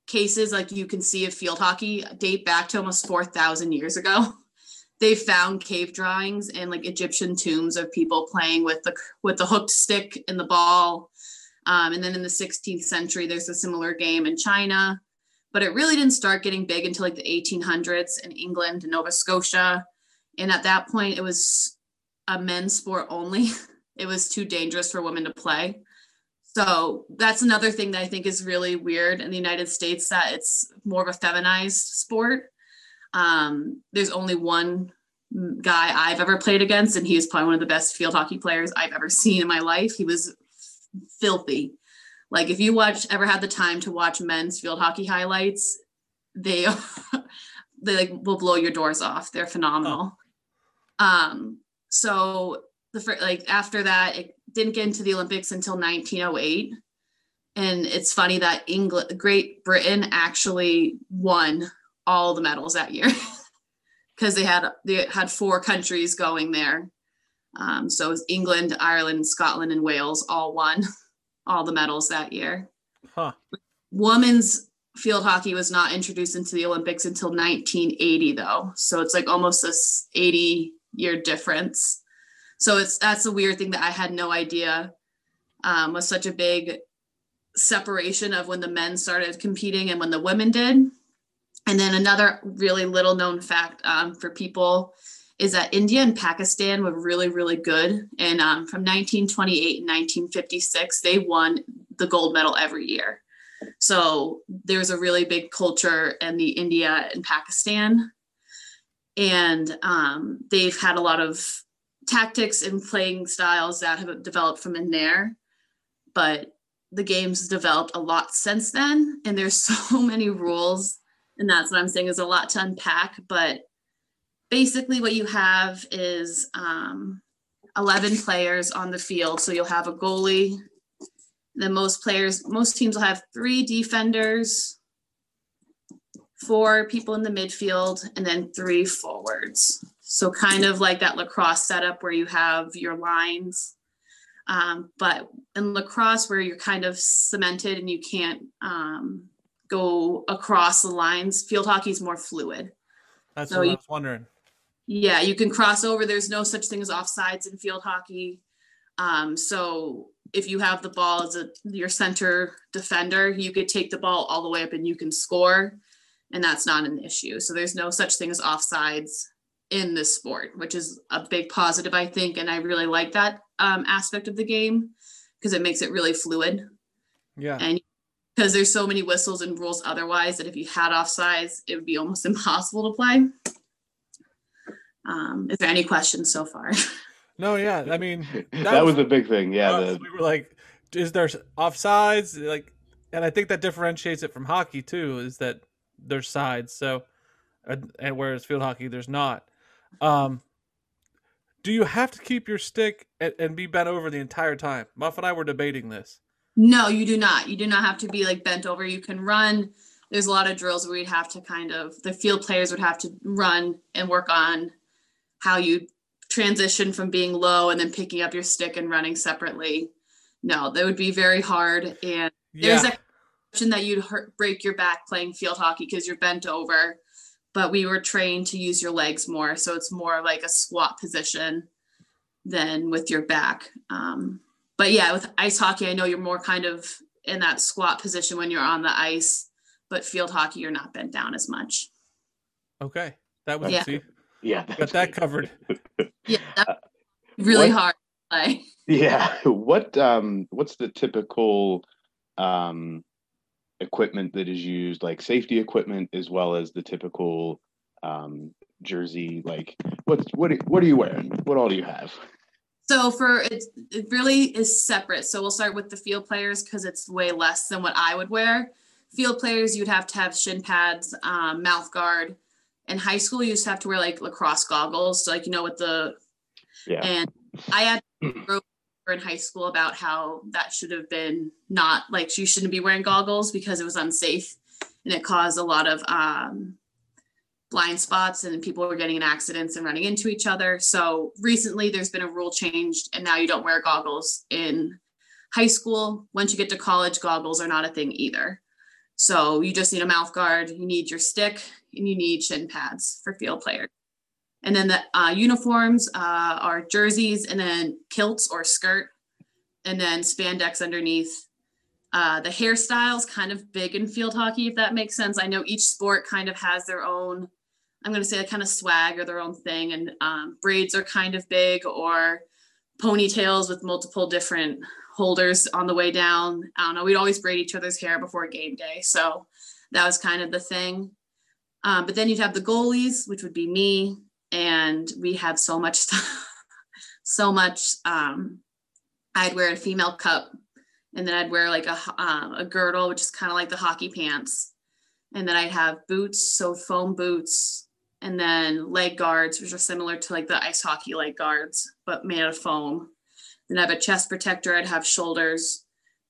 cases like you can see of field hockey date back to almost four thousand years ago. (laughs) they found cave drawings and like Egyptian tombs of people playing with the with the hooked stick and the ball. Um, and then in the 16th century, there's a similar game in China, but it really didn't start getting big until like the 1800s in England and Nova Scotia. And at that point, it was a men's sport only. (laughs) It was too dangerous for women to play. So that's another thing that I think is really weird in the United States that it's more of a feminized sport um, there's only one guy I've ever played against, and he was probably one of the best field hockey players I've ever seen in my life. He was filthy. Like if you watch ever had the time to watch men's field hockey highlights, they (laughs) they like will blow your doors off. They're phenomenal. Oh. Um, so the first, like after that, it didn't get into the Olympics until 1908. And it's funny that England, Great Britain actually won all the medals that year (laughs) because they had they had four countries going there. Um, so England, Ireland, Scotland, and Wales all won (laughs) all the medals that year. Huh. Women's field hockey was not introduced into the Olympics until 1980, though. So it's like almost this 80 year difference. So it's that's a weird thing that I had no idea um, was such a big separation of when the men started competing and when the women did. And then another really little known fact um, for people is that India and Pakistan were really, really good. And um, from 1928 and 1956, they won the gold medal every year. So there's a really big culture in the India and Pakistan. And um, they've had a lot of tactics and playing styles that have developed from in there. But the game's developed a lot since then. And there's (laughs) so many rules and that's what I'm saying is a lot to unpack. But basically, what you have is um, 11 players on the field. So you'll have a goalie. Then most players, most teams will have three defenders, four people in the midfield, and then three forwards. So kind of like that lacrosse setup where you have your lines. Um, but in lacrosse, where you're kind of cemented and you can't um, go across the lines. Field hockey is more fluid. That's so what you, I was wondering. Yeah, you can cross over. There's no such thing as offsides in field hockey. Um, so if you have the ball as a your center defender, you could take the ball all the way up and you can score, and that's not an issue. So there's no such thing as offsides in this sport, which is a big positive, I think, and I really like that um, aspect of the game because it makes it really fluid. Yeah, and because there's so many whistles and rules otherwise that if you had offsides, it would be almost (laughs) impossible to play. Um, is there any questions so far? No, yeah. I mean, (laughs) that, that was, was, a big thing. Yeah. The... We were like, is there offsides? Like, and I think that differentiates it from hockey too, is that there's sides. So, and, and whereas field hockey, there's not. Um, do you have to keep your stick and, and be bent over the entire time? Muff and I were debating this. No, you do not. You do not have to be like bent over. You can run. There's a lot of drills where you'd have to kind of the field players would have to run and work on how you transition from being low and then picking up your stick and running separately. No, that would be very hard. And there's Yeah. a question that you'd hurt, break your back playing field hockey because you're bent over. But we were trained to use your legs more, so it's more like a squat position than with your back. Um, but yeah, with ice hockey, I know you're more kind of in that squat position when you're on the ice. But field hockey, you're not bent down as much. Okay. That was Yeah. see, Yeah, got that's that good. covered. Yeah, that's really what- hard to play. Yeah. What um what's the typical um equipment that is used, like safety equipment as well as the typical um jersey? Like what's what are- what are you wearing? What all do you have? So for it, it really is separate. So we'll start with the field players because it's way less than what I would wear. Field players, you'd have to have shin pads, um, mouth guard. In high school, you used to have to wear like lacrosse goggles, so like you know with the Yeah. and I had grow in high school about how that should have been not like you shouldn't be wearing goggles because it was unsafe and it caused a lot of um, blind spots and people were getting in accidents and running into each other. So recently there's been a rule changed and now you don't wear goggles in high school. Once you get to college, goggles are not a thing either. So you just need a mouth guard, you need your stick, and you need shin pads for field players. And then the uh, uniforms uh, are jerseys and then kilts or skirt, and then spandex underneath. Uh, the hairstyles kind of big in field hockey, if that makes sense. I know each sport kind of has their own, I'm going to say a kind of swag or their own thing. And um, braids are kind of big or ponytails with multiple different holders on the way down. I don't know. We'd always braid each other's hair before game day. So that was kind of the thing. Um, but then you'd have the goalies, which would be me, and we had so much (laughs) stuff, so much. Um, I'd wear a female cup, and then I'd wear like a um, a girdle, which is kind of like the hockey pants, and then I'd have boots, so foam boots, and then leg guards, which are similar to like the ice hockey leg guards, but made out of foam. Then I have a chest protector. I'd have shoulders,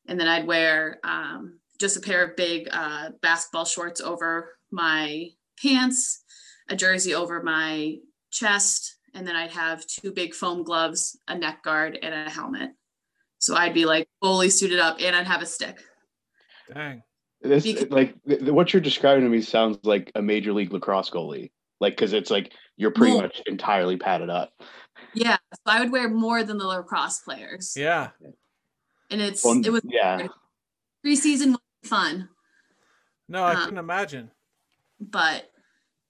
and then I'd wear um, just a pair of big uh, basketball shorts over my pants, a jersey over my chest, and then I'd have two big foam gloves, a neck guard, and a helmet. So I'd be like fully suited up, and I'd have a stick. Dang. This Bec- like th- th- what you're describing to me sounds like a major league lacrosse goalie. Like because it's like you're pretty Well- much entirely padded up. Yeah, so I would wear more than the lacrosse players, Yeah. and it's Well, it was yeah. preseason was fun. No, I Uh, couldn't imagine. but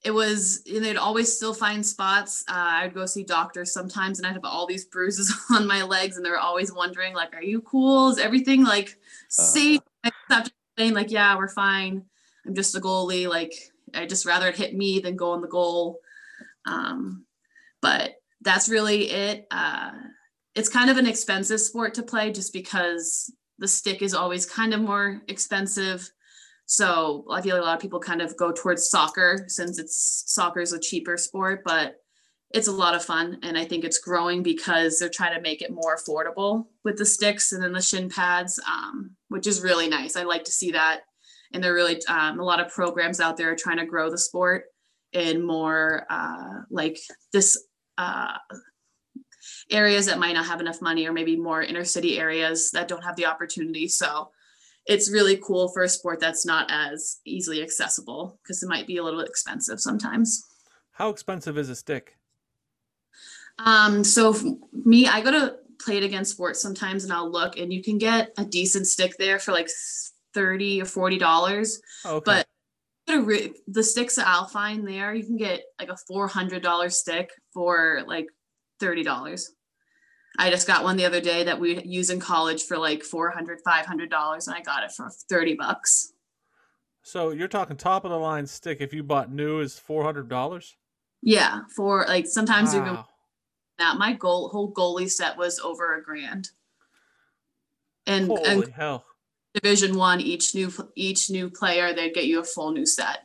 it was and they'd always still find spots uh, i'd go see doctors sometimes and i'd have all these bruises (laughs) on my legs and they were always wondering like are you cool is everything like safe I have to saying like yeah we're fine i'm just a goalie like i just rather it hit me than go on the goal um, but that's really it uh, it's kind of an expensive sport to play just because the stick is always kind of more expensive so I feel like a lot of people kind of go towards soccer since it's soccer is a cheaper sport, but it's a lot of fun. And I think it's growing because they're trying to make it more affordable with the sticks and then the shin pads, um, which is really nice. I like to see that. And they're really um, a lot of programs out there are trying to grow the sport in more uh, like this uh, areas that might not have enough money or maybe more inner city areas that don't have the opportunity. So it's really cool for a sport that's not as easily accessible because it might be a little expensive sometimes. How expensive is a stick? Um, so me, I go to Play It Again Sports sometimes and I'll look and you can get a decent stick there for like 30 or 40 dollars. Oh, okay. But a the sticks that I'll find there, you can get like a four hundred dollar stick for like thirty dollars. I just got one the other day that we use in college for like 400 500 dollars and I got it for 30 bucks. so you're talking top of the line stick if you bought new is four hundred dollars? Yeah, for like sometimes even Wow. that my goal whole goalie set was over a grand. And, Holy and hell. Division one each new each new player they'd get you a full new set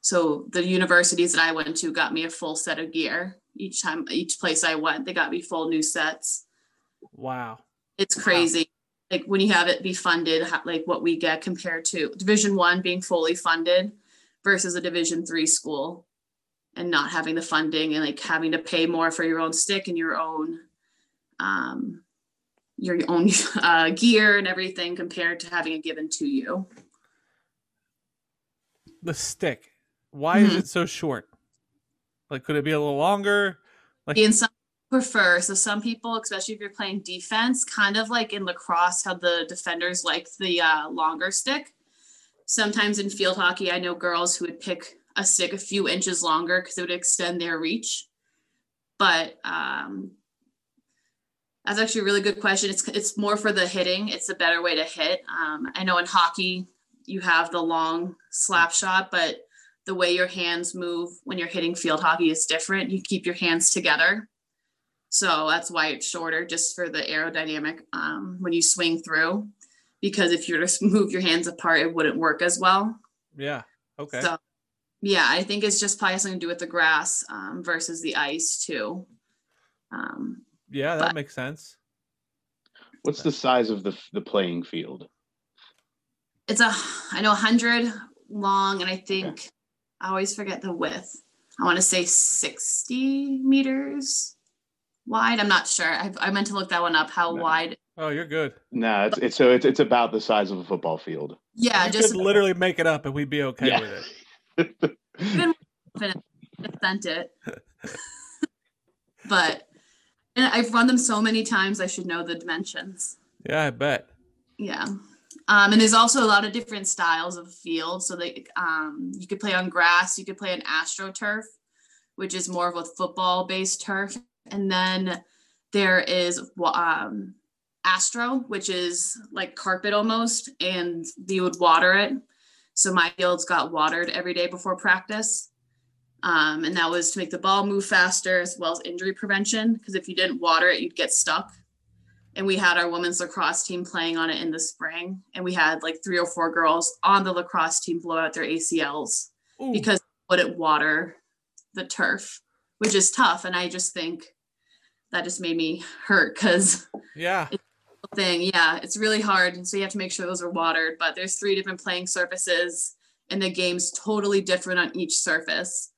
so the universities that i went to got me a full set of gear each time each place i went they got me full new sets Wow. it's Wow. crazy like when you have it be funded like what we get compared to division one being fully funded versus a division three school and not having the funding and like having to pay more for your own stick and your own um your own (laughs) uh, gear and everything compared to having it given to you. The stick. Why is Mhm. it so short? Like, could it be a little longer? Like, And some prefer so some people, especially if you're playing defense, kind of like in lacrosse, how the defenders like the uh, longer stick. Sometimes in field hockey, I know girls who would pick a stick a few inches longer because it would extend their reach. But um, that's actually a really good question. It's it's more for the hitting. It's a better way to hit. Um, I know in hockey you have the long slap shot, but the way your hands move when you're hitting field hockey is different. You keep your hands together. So that's why it's shorter, just for the aerodynamic um, when you swing through. Because if you just (laughs) move your hands apart, it wouldn't work as well. yeah. Okay. So, yeah, I think it's just probably something to do with the grass um, versus the ice too. Um, yeah, that but- makes sense. What's the size of the the playing field? it's a, I know, hundred long, and I think I always forget the width. I want to say sixty meters wide. I'm not sure. I, I meant to look that one up. How No. wide? Oh, you're good. No, it's it's so it's it's about the size of a football field. Yeah, you just could literally make it up and we'd be okay Yeah. with it. (laughs) sent it. (laughs) but and I've run them so many times, I should know the dimensions. Yeah, I bet. Yeah. Um, and there's also a lot of different styles of field. So they, um, you could play on grass, you could play on astroturf, which is more of a football based turf. And then there is um, astro, which is like carpet almost, and you would water it. So my fields got watered every day before practice. Um, and that was to make the ball move faster as well as injury prevention. Because if you didn't water it, you'd get stuck and we had our women's lacrosse team playing on it in the spring and we had like three or four girls on the lacrosse team blow out their acls Ooh, because wouldn't water the turf which is tough and i just think that just made me hurt because yeah. thing yeah it's really hard And so you have to make sure those are watered but there's three different playing surfaces and the game's totally different on each surface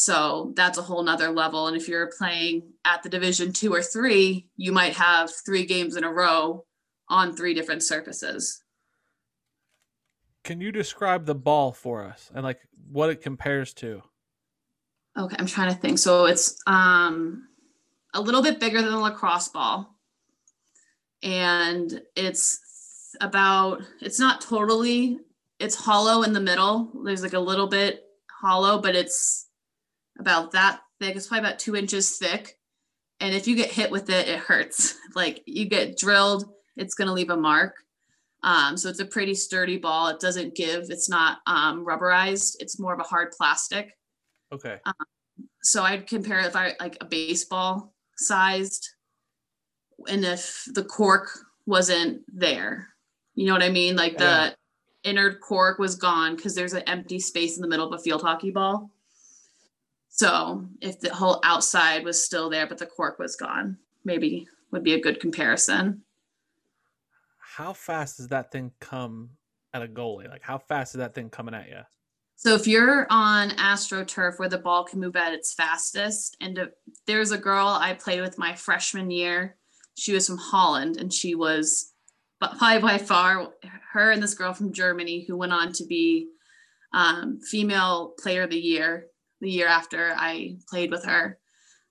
so that's a whole nother level. And if you're playing at the division two or three you might have three games in a row on three different surfaces. Can you describe the ball for us and like what it compares to? okay i'm trying to think. So it's um a little bit bigger than a lacrosse ball. And it's about it's not totally it's hollow in the middle. There's like a little bit hollow but it's about that thick it's probably about two inches thick and if you get hit with it it hurts (laughs) like you get drilled it's going to leave a mark um, so it's a pretty sturdy ball it doesn't give it's not um, rubberized it's more of a hard plastic Okay. so I'd compare if I like a baseball sized, and if the cork wasn't there, you know what I mean? Like the Yeah. inner cork was gone because there's an empty space in the middle of a field hockey ball. So if the whole outside was still there, but the cork was gone, maybe would be a good comparison. How fast does that thing come at a goalie? Like how fast is that thing coming at you? So if you're on AstroTurf where the ball can move at its fastest, and there's a girl I played with my freshman year. She was from Holland, and she was probably by far her and this girl from Germany who went on to be um, female player of the year the year after I played with her.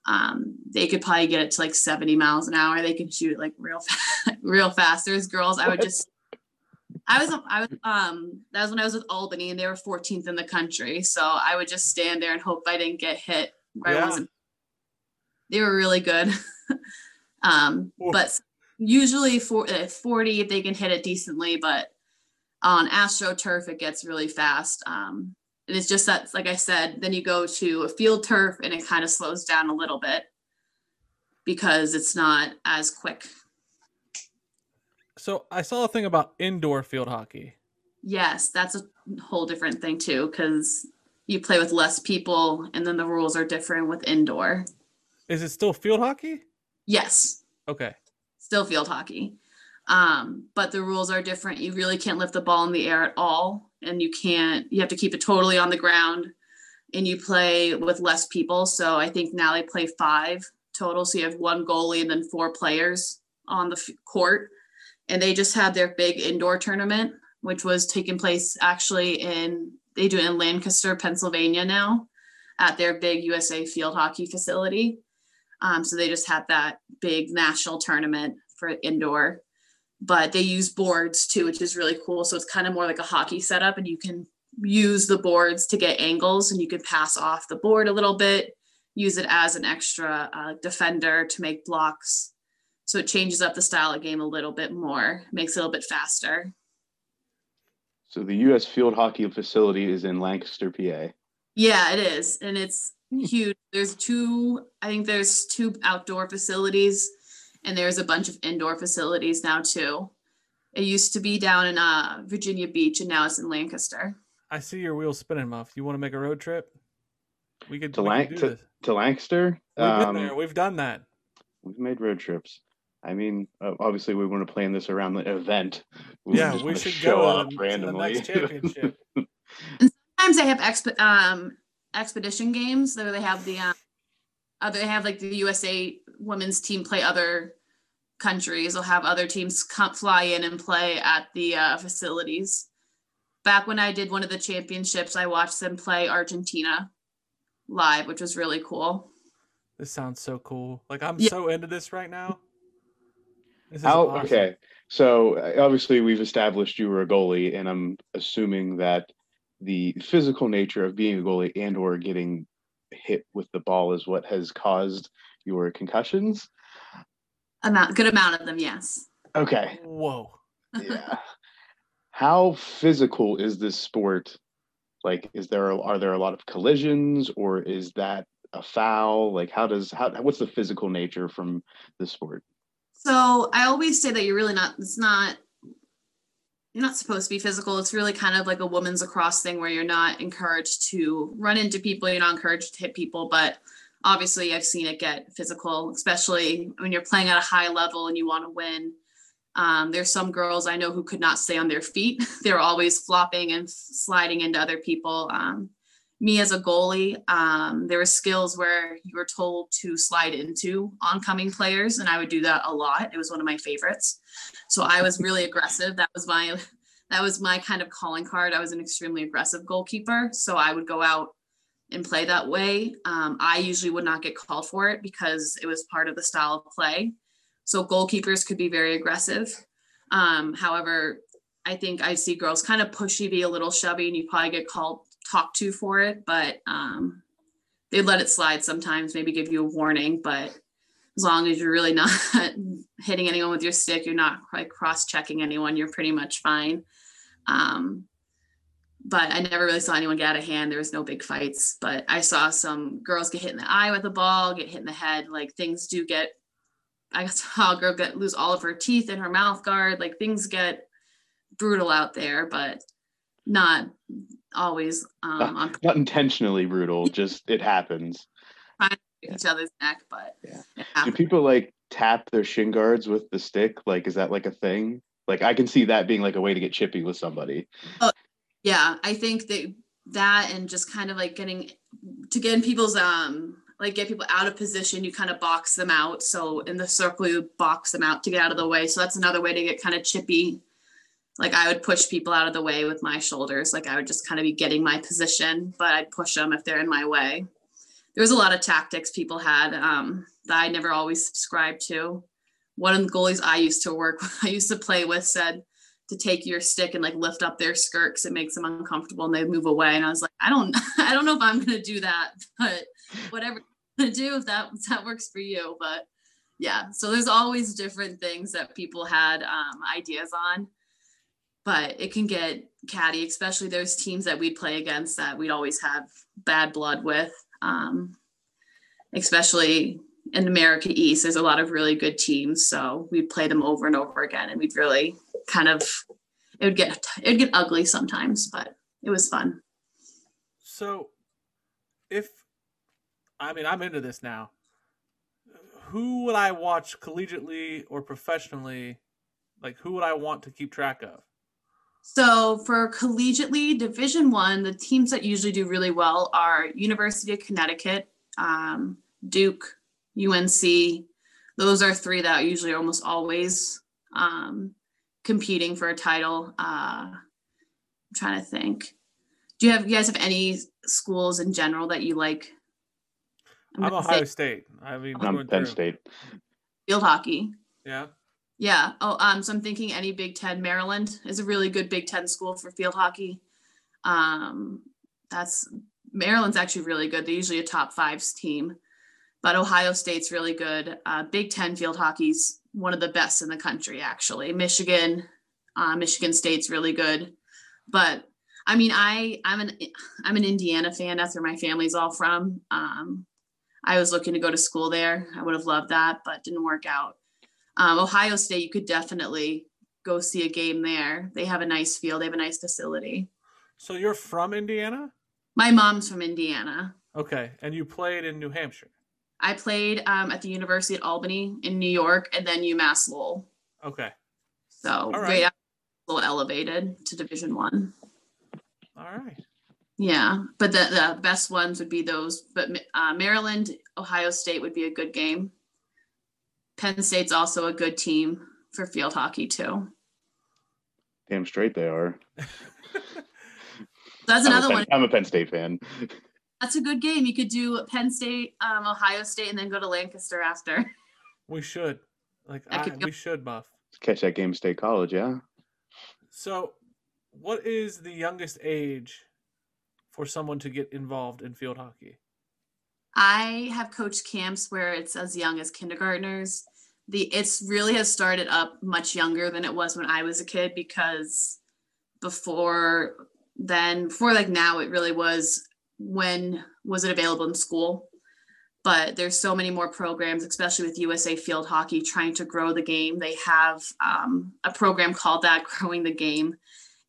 Um, they could probably get it to like 70 miles an hour. They can shoot like real fast, (laughs) real fast. There's girls I would just I was I was um that was when I was with Albany and they were 14th in the country. So I would just stand there and hope I didn't get hit where Yeah. I wasn't. They were really good. (laughs) um but usually for uh, 40 if they can hit it decently, but on AstroTurf it gets really fast. Um and it's just that like I said, then you go to a field turf and it kind of slows down a little bit because it's not as quick. So I saw a thing about indoor field hockey. Yes, that's a whole different thing too, because you play with less people and then the rules are different with indoor. Is it still field hockey? Yes, Okay. still field hockey. Um, but the rules are different. You really can't lift the ball in the air at all. And you can't, you have to keep it totally on the ground. and you play with less people. So I think now they play five total. So you have one goalie and then four players on the court. And they just had their big indoor tournament, which was taking place actually in, they do it in Lancaster, Pennsylvania now at their big USA field hockey facility. Um, so they just had that big national tournament for indoor. But they use boards too, which is really cool. So it's kind of more like a hockey setup, and you can use the boards to get angles and you can pass off the board a little bit, use it as an extra uh, defender to make blocks. So it changes up the style of game a little bit more, makes it a little bit faster. So the U.S. field hockey facility is in Lancaster, PA. Yeah, it is. And it's huge. There's two, I think there's two outdoor facilities and there's a bunch of indoor facilities now too. It used to be down in uh, Virginia Beach and now it's in Lancaster. I see your wheels spinning, Muff. You want to make a road trip? We could, To we Lan- could do this. To Lancaster, We've um, been there. We've done that. we've made road trips. I mean, uh, obviously, we want to plan this around the event. We Yeah, we should show go up to the randomly. next championship. (laughs) Sometimes they have exp- um, expedition games. There they have the um, other they have like the USA women's team play other countries. They'll have other teams come fly in and play at the uh, facilities. Back when I did one of the championships, I watched them play Argentina live, which was really cool. This sounds so cool. Like I'm Yeah. so into this right now. This is How awesome. okay? So uh, obviously, we've established you were a goalie, and I'm assuming that the physical nature of being a goalie and/or getting hit with the ball is what has caused your concussions. Amount, good amount of them, yes. Okay. Whoa. yeah. How physical is this sport? Like, is there are there a lot of collisions, or is that a foul? Like, how does how what's the physical nature from the sport? So I always say that you're really not, it's not, you're not supposed to be physical. It's really kind of like a woman's lacrosse thing where you're not encouraged to run into people, you're not encouraged to hit people. But obviously, I've seen it get physical, especially when you're playing at a high level and you want to win. Um, there's some girls I know who could not stay on their feet. (laughs) They're always flopping and sliding into other people. Um, me as a goalie, um, there were skills where you were told to slide into oncoming players, and I would do that a lot. It was one of my favorites. So I was really aggressive. That was my (laughs) that was my kind of calling card. I was an extremely aggressive goalkeeper, so I would go out and play that way. Um, I usually would not get called for it because it was part of the style of play. So goalkeepers could be very aggressive. Um, however, I think I see girls kind of pushy, be a little shovey, and you probably get called talked to for it. But um, they let it slide sometimes, maybe give you a warning. But as long as you're really (laughs) not hitting anyone with your stick, you're not like cross checking anyone, you're pretty much fine. Um, but I never really saw anyone get out of hand. There was no big fights, but I saw some girls get hit in the eye with a ball, get hit in the head. Like things do get. I (laughs) saw a girl get lose all of her teeth in her mouth guard. Like things get brutal out there, but not always um, on Not intentionally brutal, just it happens. each other's neck. But Yeah. Do people like tap their shin guards with the stick? Like, is that like a thing? Like, I can see that being like a way to get chippy with somebody. Yeah i think that that and just kind of like getting to get in people's um like get people out of position you kind of box them out. So in the circle you box them out to get out of the way. So that's another way to get kind of chippy. Like i would push people out of the way with my shoulders. Like i would just kind of be getting my position but i'd push them if they're in my way. There was a lot of tactics people had um, that i never always subscribed to. One of the goalies i used to work (laughs) i used to play with said to take your stick and like lift up their skirt because it makes them uncomfortable and they move away. And I was like, I don't, (laughs) I don't know if I'm gonna do that, (laughs) but whatever (laughs) gonna do if that if that works for you. But yeah, so there's always different things that people had um, ideas on, but it can get catty, especially those teams that we'd play against that we'd always have bad blood with. Um, especially in America East, there's a lot of really good teams, so we'd play them over and over again, and we'd really kind of it would get it would get ugly sometimes, but it was fun. So, if I mean, I'm into this now. Who would I watch collegiately or professionally? Like, who would I want to keep track of? So for collegiately Division One, the teams that usually do really well are University of Connecticut, um, Duke, UNC. Those are three that usually almost always um, competing for a title. Uh, I'm trying to think. Do you have you guys have any schools in general that you like? I'm, gonna Ohio say State. I mean, I'm Penn through. State. field hockey. Yeah. Yeah. Oh, um, so I'm thinking any Big Ten. Maryland is a really good Big Ten school for field hockey. Um, that's Maryland's actually really good. They're usually a top fives team, but Ohio State's really good. Uh, Big Ten field hockey's one of the best in the country, actually. Michigan, uh, Michigan State's really good, but I mean, I I'm an I'm an Indiana fan. That's where my family's all from. Um, I was looking to go to school there. I would have loved that, but didn't work out. Um, Ohio State, you could definitely go see a game there. They have a nice field. They have a nice facility. So you're from Indiana? My mom's from Indiana. Okay. And you played in New Hampshire. I played um, at the University at Albany in New York, and then UMass Lowell. Okay. So All right. right a little elevated to Division One. All right. Yeah, but the the best ones would be those. But uh, Maryland, Ohio State would be a good game. Penn State's also a good team for field hockey too. Damn straight they are. (laughs) That's I'm a another Penn- one. I'm a Penn State fan. That's a good game. You could do Penn State, um, Ohio State, and then go to Lancaster after. We should. Like I I, go- we should buff Catch that game, State College. Yeah. So what is the youngest age for someone to get involved in field hockey? I have coached camps where it's as young as kindergartners. The it's really has started up much younger than it was when I was a kid because before then, before like now, it really was when was it available in school? But there's so many more programs, especially with USA Field Hockey, trying to grow the game. They have um, a program called that, (laughs) Growing the Game,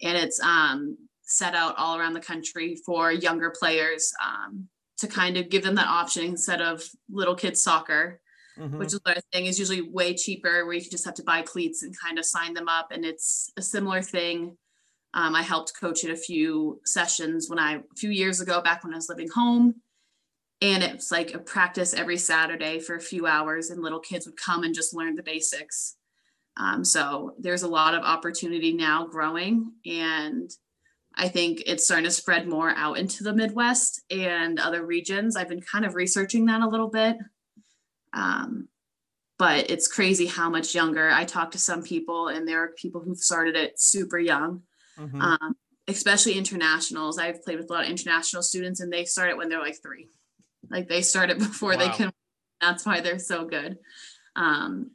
and it's um, set out all around the country for younger players um, to kind of give them that option instead of little kids soccer, Mhm. which is what I think is usually way cheaper, where you can just have to buy cleats and kind of sign them up. And it's a similar thing. Um, I helped coach at a few sessions when I a few years ago, back when I was living home. And it's like a practice every Saturday for a few hours, and little kids would come and just learn the basics. Um, so there's a lot of opportunity now growing, and I think it's starting to spread more out into the Midwest and other regions. I've been kind of researching that a little bit. Um, but it's crazy how much younger. I talked to some people, and there are people who've started it super young, Mhm. um, especially internationals. I've played with a lot of international students, and they start it when they're like three. Like they start it (laughs) before they can. That's why they're so good. Um,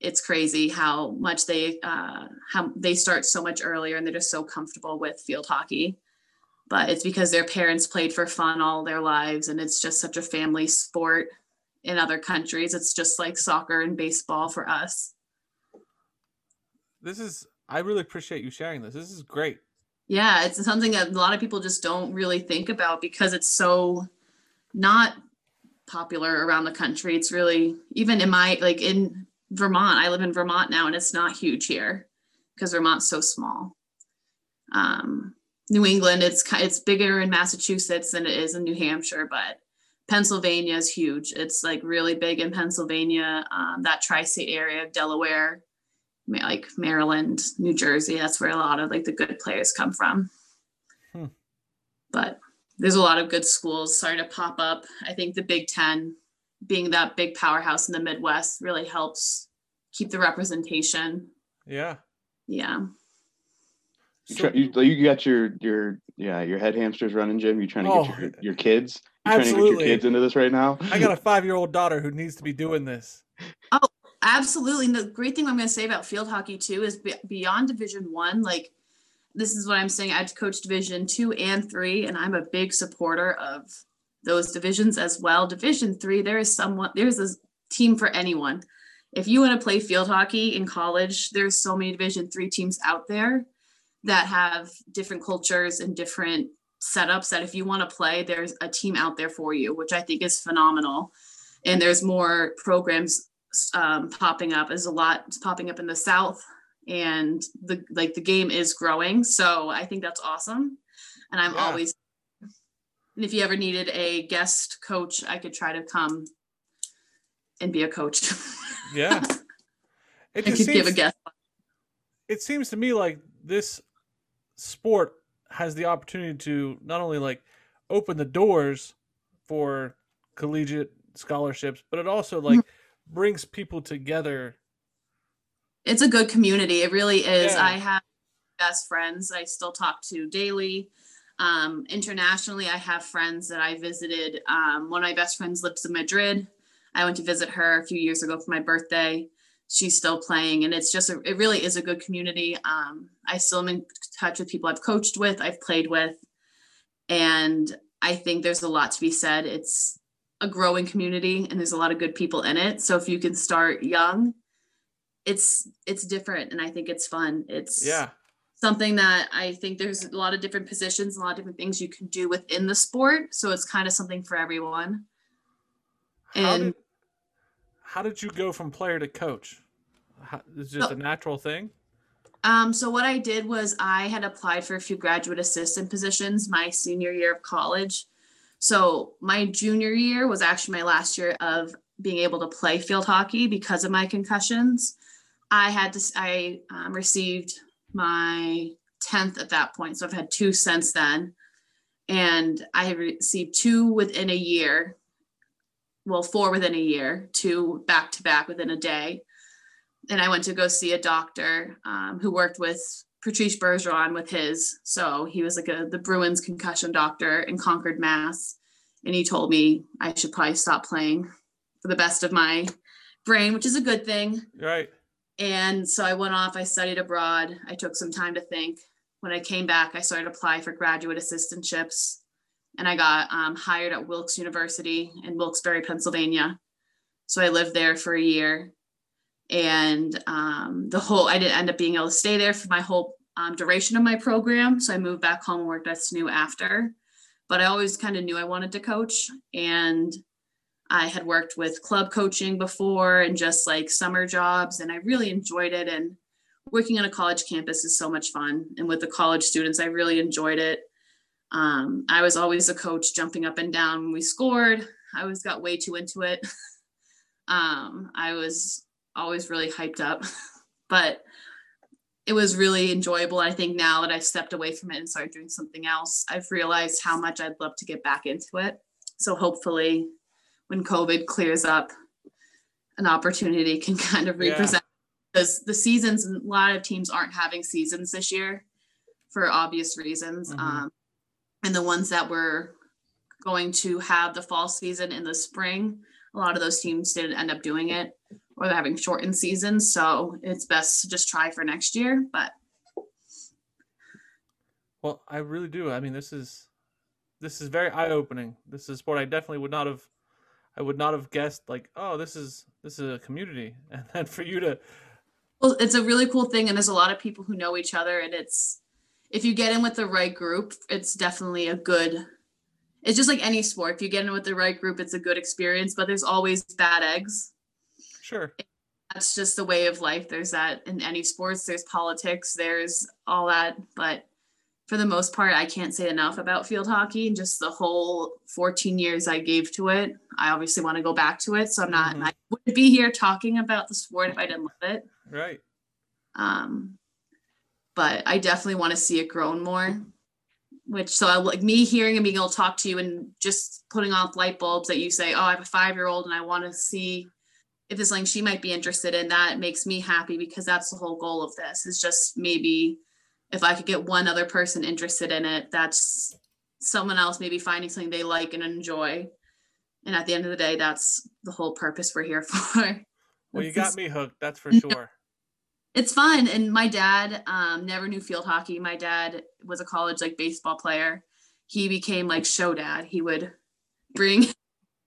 it's crazy how much they uh, how they start so much earlier, and they're just so comfortable with field hockey. But it's because their parents played for fun all their lives, and it's just such a family sport. In other countries, it's just like soccer and baseball for us. This is I really appreciate you sharing this. This is great. Yeah, it's something that a lot of people just don't really think about because it's so not popular around the country. It's really even in my like in Vermont. I live in Vermont now, and it's not huge here because Vermont's so small. Um, New England, it's it's bigger in Massachusetts than it is in New Hampshire, but Pennsylvania is huge. It's like really big in Pennsylvania, um, that tri-state area, of Delaware, like Maryland, New Jersey. That's where a lot of like the good players come from. Hmm. But there's a lot of good schools starting to pop up. I think the Big Ten, being that big powerhouse in the Midwest, really helps keep the representation. Yeah. Yeah. You, So- try, you, you got your your yeah your head hamsters running, Jim. You trying to Oh, get your, your kids? You trying to get absolutely. your kids into this right now? I got a (laughs) five year old daughter who needs to be doing this. Absolutely. And the great thing I'm going to say about field hockey too is be- beyond Division One. Like, this is what I'm saying. I've coached Division Two and Three, and I'm a big supporter of those divisions as well. Division Three, there is someone, there's a team for anyone. If you want to play field hockey in college, there's so many Division Three teams out there that have different cultures and different setups. That if you want to play, there's a team out there for you, which I think is phenomenal. And there's more programs um, popping up. is a lot popping up in the South and the like the game is growing. So I think that's awesome. And I'm Yeah. always and if you ever needed a guest coach, I could try to come and be a coach. (laughs) Yeah. It could give a guest. it seems to me like this sport has the opportunity to not only like open the doors for collegiate scholarships, but it also like brings people together. It's a good community. It really is. Yeah. I have best friends I still talk to daily. Um, internationally, I have friends that I visited. Um, one of my best friends lives in Madrid. I went to visit her a few years ago for my birthday. She's still playing, and it's just a, it really is a good community. Um, I still am in touch with people I've coached with, I've played with, and I think there's a lot to be said. It's a growing community, and there's a lot of good people in it. So if you can start young, it's it's different, and I think it's fun. It's Yeah. something that I think there's a lot of different positions, a lot of different things you can do within the sport. So it's kind of something for everyone. How And- did how did you go from player to coach? How, is it just So- a natural thing? Um, so what I did was I had applied for a few graduate assistant positions my senior year of college. So my junior year was actually my last year of being able to play field hockey because of my concussions. I had to, I um, received my 10th at that point. So I've had two since then. And I have received two within a year. Well, four within a year, two back to back within a day and I went to go see a doctor um, who worked with Patrice Bergeron with his. So he was like a the Bruins concussion doctor in Concord, Mass. And he told me I should probably stop playing for the best of my brain, which is a good thing. Right. And so I went off, I studied abroad. I took some time to think. When I came back, I started to apply for graduate assistantships. And I got um, hired at Wilkes University in Wilkes-Barre, Pennsylvania. So I lived there for a year. And um, the whole, I didn't end up being able to stay there for my whole um, duration of my program. So I moved back home and worked at SNU after. But I always kind of knew I wanted to coach. And I had worked with club coaching before and just like summer jobs, and I really enjoyed it. And working on a college campus is so much fun. And with the college students, I really enjoyed it. Um, I was always a coach jumping up and down when we scored. I always got way too into it. (laughs) um, I was always really hyped up, (laughs) but it was really enjoyable. I think now that I've stepped away from it and started doing something else, I've realized how much I'd love to get back into it. So hopefully, when COVID clears up, an opportunity can (laughs) kind of Yeah. represent because the seasons, a lot of teams aren't having seasons this year for obvious reasons. Mhm. Um, and the ones that were going to have the fall season in the spring, a lot of those teams didn't end up doing it or they're having shortened seasons. So it's best to just try for next year. But Well, I really do. I mean, this is this is very eye opening. This is a sport I definitely would not have I would not have guessed like, oh, this is this is a community. (laughs) And then for you to well, it's a really cool thing. And there's a lot of people who know each other. And it's, if you get in with the right group, it's definitely a good, it's just like any sport. If you get in with the right group, it's a good experience, but there's always bad eggs. Sure. that's just the way of life. There's that in any sports, there's politics, there's all that. But for the most part, I can't say enough about field hockey and just the whole 14 years I gave to it. I obviously want to go back to it. So I'm not, Mhm. I wouldn't be here talking about the sport if I didn't love it. Right. Um, but I definitely want to see it grown more. Which so I like me hearing and being able to talk to you and just putting off light bulbs that you say, oh, I have a five year old and I want to see if there's something she might be interested in. That makes me happy because that's the whole goal of this. Is just maybe if I could get one other person interested in it, that's someone else maybe finding something they like and enjoy. And at the end of the day, that's the whole purpose we're here (laughs) for. Well, you got me hooked, that's for sure. it's fun and my dad um, never knew field hockey my dad was a college like baseball player he became like show dad he would bring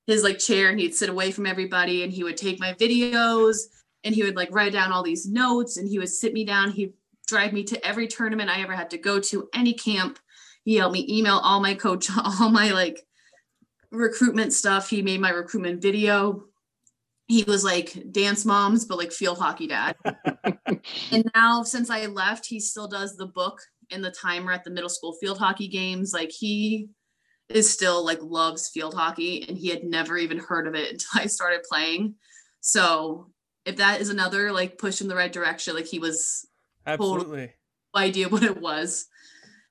his like chair and he'd sit away from everybody and he would take my videos and he would like write down all these notes and he would sit me down he'd drive me to every tournament i ever had to go to any camp he helped me email all my coach (laughs) all my like recruitment stuff he made my recruitment video he was like dance moms, but like field hockey dad. (laughs) and now since I left, he still does the book and the timer at the middle school field hockey games. Like he is still like loves field hockey and he had never even heard of it (laughs) until I started playing. So if that is another like push in the right direction, like he was Absolutely. no idea (laughs) what it was.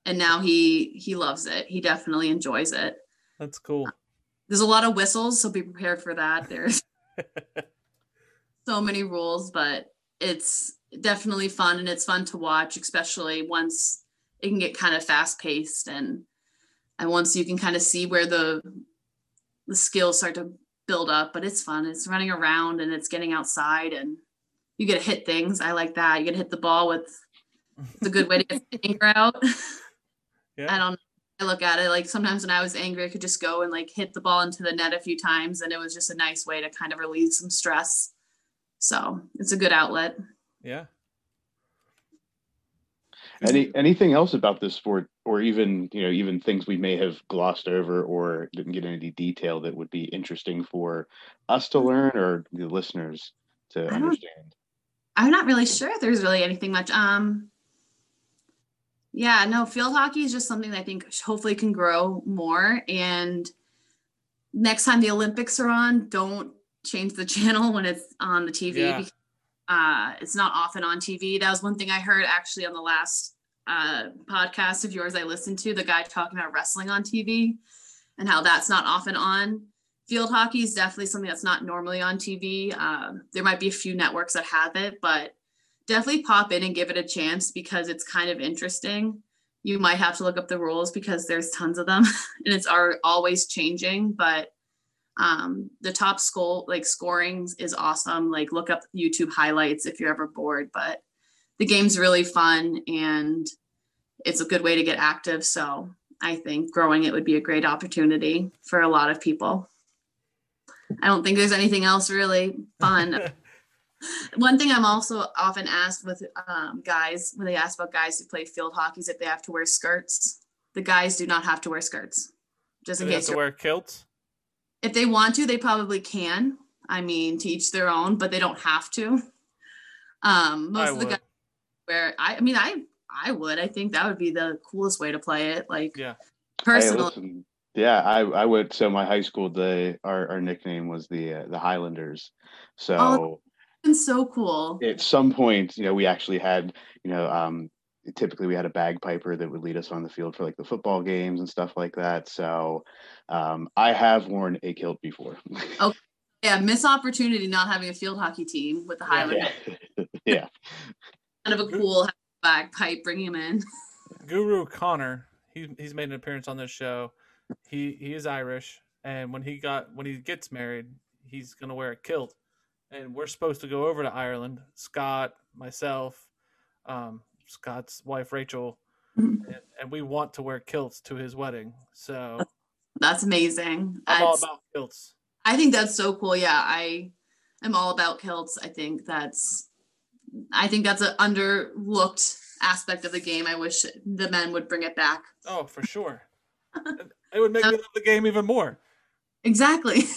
And now he he loves it. He definitely enjoys it. That's cool. There's a lot of whistles, so be prepared for that. (laughs) There's so many rules, but it's definitely fun and it's fun to watch, especially once it can get kind of fast paced and and once you can kind of see where the the skills start to build up. But it's fun. It's running around and it's getting outside and you get to hit things. I like that. You get to hit the ball with it's a good way to get the anger out. (laughs) Yeah. I don't know. I look at it like sometimes when I was angry, I could just go and like hit the ball into the net a few times, and it was just a nice way to kind of relieve some stress. So it's a good outlet. Yeah. Any anything else about this sport, or even you know even things we may have glossed over or didn't get any detail that would be interesting for us to learn or the listeners to don't- understand? I'm not really sure if there's really anything much. Um, yeah, no, field hockey is just something that I think hopefully can grow more. And next time the Olympics are on, don't change the (laughs) channel when it's on the TV. Yeah. because, Uh, it's not often on TV. That was one thing I heard actually on the last uh, podcast of yours I listened to. The guy talking about wrestling on TV and how that's not often on. Field hockey is definitely something that's not normally on TV. Um, there might be a few networks that have it, but definitely pop in and give it a chance because it's kind of interesting. You might have to look up the rules because there's tons of them (laughs) and it's are always changing. But um, the top school like scoring is awesome. Like look up YouTube highlights if you're ever bored. But the game's really fun and it's a good way to get active. So I think growing it would be a great opportunity for a lot of people. I don't think there's anything else really fun. (laughs) One thing I'm also often asked with um, guys when they ask about guys who play field hockey is if they have to wear skirts. The guys do not have to wear skirts. Just Do in they have to wear kilts? If they want to, they probably can. I mean, to each their own, but they don't have to. Um, most I of the would. guys where I, I mean, I, I would. I think that would be the coolest way to play it. Like, Yeah. Personally, listen, yeah, I I went. So my high school, the our, our nickname was the uh, the Highlanders. So Oh. it's so cool. at some point, you know, we actually had, you know, um, typically we had a bagpiper that would lead us on the field for like the football games and stuff like that. So um, I have worn a kilt before. (laughs) Oh, yeah, miss opportunity not having a field hockey team with the Yeah. Highlanders. (laughs) yeah. yeah. Kind of a cool bagpipe. Bring him in. (laughs) Guru Connor, he he's made an appearance on this show. He he is Irish, and when he got when he gets married, he's gonna wear a kilt, and we're supposed to go over to Ireland. Scott, myself, um, Scott's wife Rachel, Mhm. and, and we want to wear kilts to his wedding. So That's amazing. I'm all about kilts. I think that's so cool. Yeah, I am all about kilts. I think that's I think that's an underlooked aspect of the game. I wish the men would bring it back. Oh, for sure. (laughs) it would make me love the game even more. Exactly. (laughs)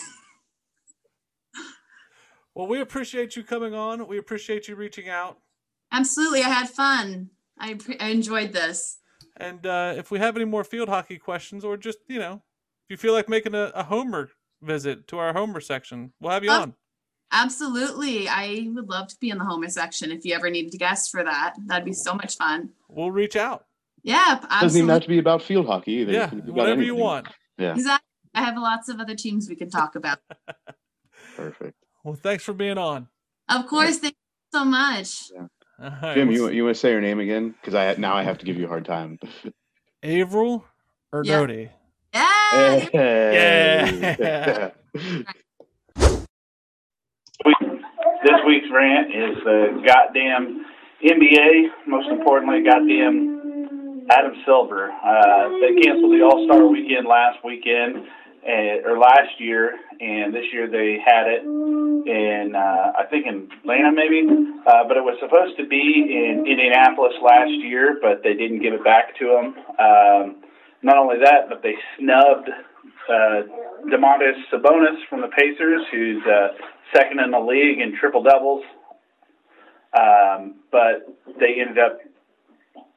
Well, we appreciate you coming on. We appreciate you reaching out. Absolutely. I had fun. I, I enjoyed this. And uh, if we have any more field hockey questions, or just you know, if you feel like making a, a Homer visit to our Homer section, we'll have you Oh. on. Absolutely. I would love to be in the Homer section if you ever needed a guest for that. That'd be so much fun. We'll reach out. Yeah, Doesn't even have to be about field hockey either. Yeah, can be about whatever you want. Yeah, Exactly. I have lots of other teams we can talk about. (laughs) perfect. Well, thanks for being on. Of course. Thank you so much. All right, (laughs) Jim, you you want to say your name again? Because I now I have to give you a hard time. Avril or Yeah. Doty? (laughs) Yeah. Yeah. (laughs) This week's rant is the goddamn NBA. Most importantly, goddamn Adam Silver. Uh, they canceled the All Star Weekend last weekend, uh, or last year, and this year they had it in uh, I think in Atlanta maybe, uh, but it was supposed to be in Indianapolis last year, but they didn't give it back to them. Um, not only that, but they snubbed uh, Domantas Sabonis from the Pacers, who's uh, second in the league in triple doubles. Um, but they ended up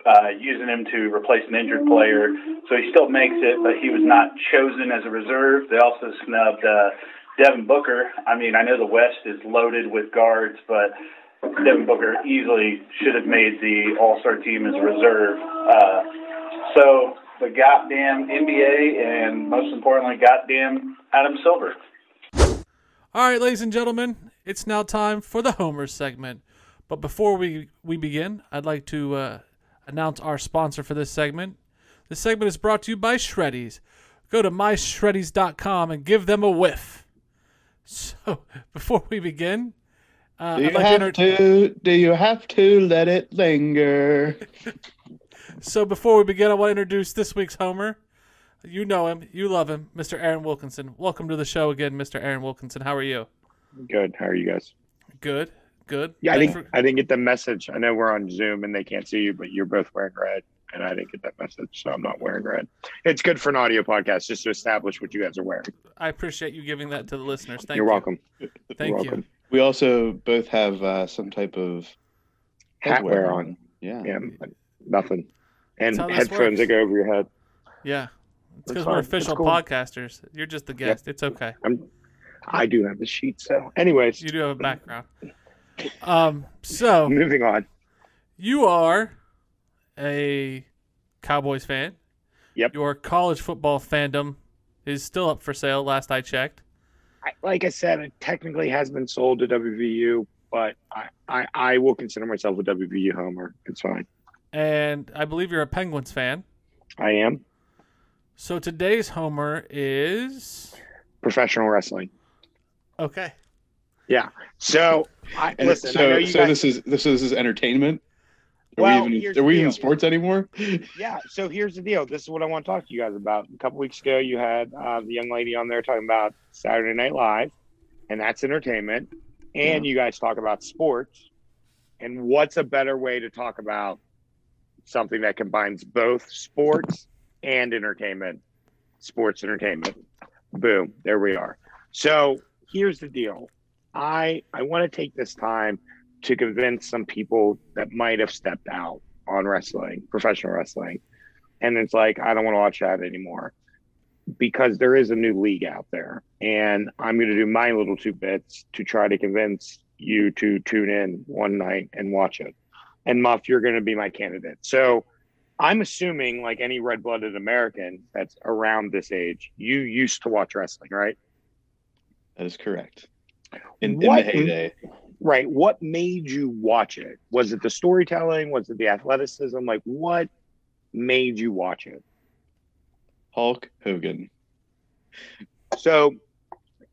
uh, using him to replace an injured player. So he still makes it, but he was not chosen as a reserve. They also snubbed uh, Devin Booker. I mean, I know the West is loaded with guards, but Devin Booker easily should have made the All Star team as a reserve. Uh, so the goddamn NBA and most importantly, goddamn Adam Silver. All right, ladies and gentlemen, it's now time for the Homer segment. But before we, we begin, I'd like to uh, announce our sponsor for this segment. This segment is brought to you by Shreddies. Go to myshreddies.com and give them a whiff. So, (laughs) before we begin, uh, Do I'd you like to have inter- to? Do you have to let it linger? (laughs) So before we begin, I want to introduce this week's Homer. You know him, you love him, Mr. Aaron Wilkinson. Welcome to the show again, Mr. Aaron Wilkinson. How are you? Good. How are you guys? Good, good. Yeah, I Thanks didn't. for- I didn't get the message. I know we're on Zoom and they can't see you, but you're both wearing red, and I didn't get that message, so I'm not wearing red. It's good for an audio podcast just to establish what you guys are wearing. I appreciate you giving that to the listeners. Thank you're you. welcome. Thank you're you. welcome. We also both have uh, some type of Hat wear on. Yeah. Yeah, nothing. And That's how this headphones works. that go over your head. Yeah, it's because we're official cool. podcasters. You're just the guest. It's okay. I'm. I do have the sheet. So, anyways, You do have a background. Um, so moving on. you are a Cowboys fan. Yep. Your college football fandom is still up for sale. Last I checked. I, like I said, it technically has been sold to WVU, but I, I, I will consider myself a WVU homer. It's fine. and I believe you're a Penguins fan. I am So today's homer is professional wrestling. okay. Yeah. So I And listen. so, I know you so guys, this is this is, this is entertainment. Are Well, we even are we even sports anymore? (laughs) yeah. So here's the deal. This is what I want to talk to you guys about. A couple weeks ago, you had uh, the young lady on there talking about Saturday Night Live, and that's entertainment. And you guys talk about sports. And what's a better way to talk about something that combines both sports and entertainment? Sports entertainment. Boom. There we are. So here's the deal. I I want to take this time to convince some people that might have stepped out on wrestling, professional wrestling. And it's like, I don't want to watch that anymore because there is a new league out there. And I'm going to do my little two bits to try to convince you to tune in one night and watch it. And Muff, you're going to be my candidate. So I'm assuming, like any red blooded American that's around this age, you used to watch wrestling, right? That is correct. In, in the heyday, Right. What made you watch it? Was it the storytelling? Was it the athleticism? Like, what made you watch it? Hulk Hogan. So,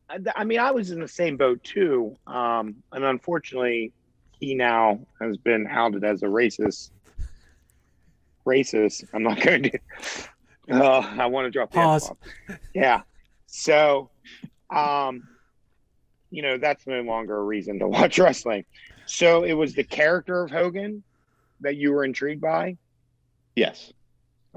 I I mean, I was in the same boat too. Um, and unfortunately, he now has been outed as a racist. Racist. I'm not going to. Oh, I want to drop the Pause. F-bomb. Yeah. So, um, you know, that's no longer a reason to (laughs) watch wrestling. So it was the character of Hogan that you were intrigued by. Yes.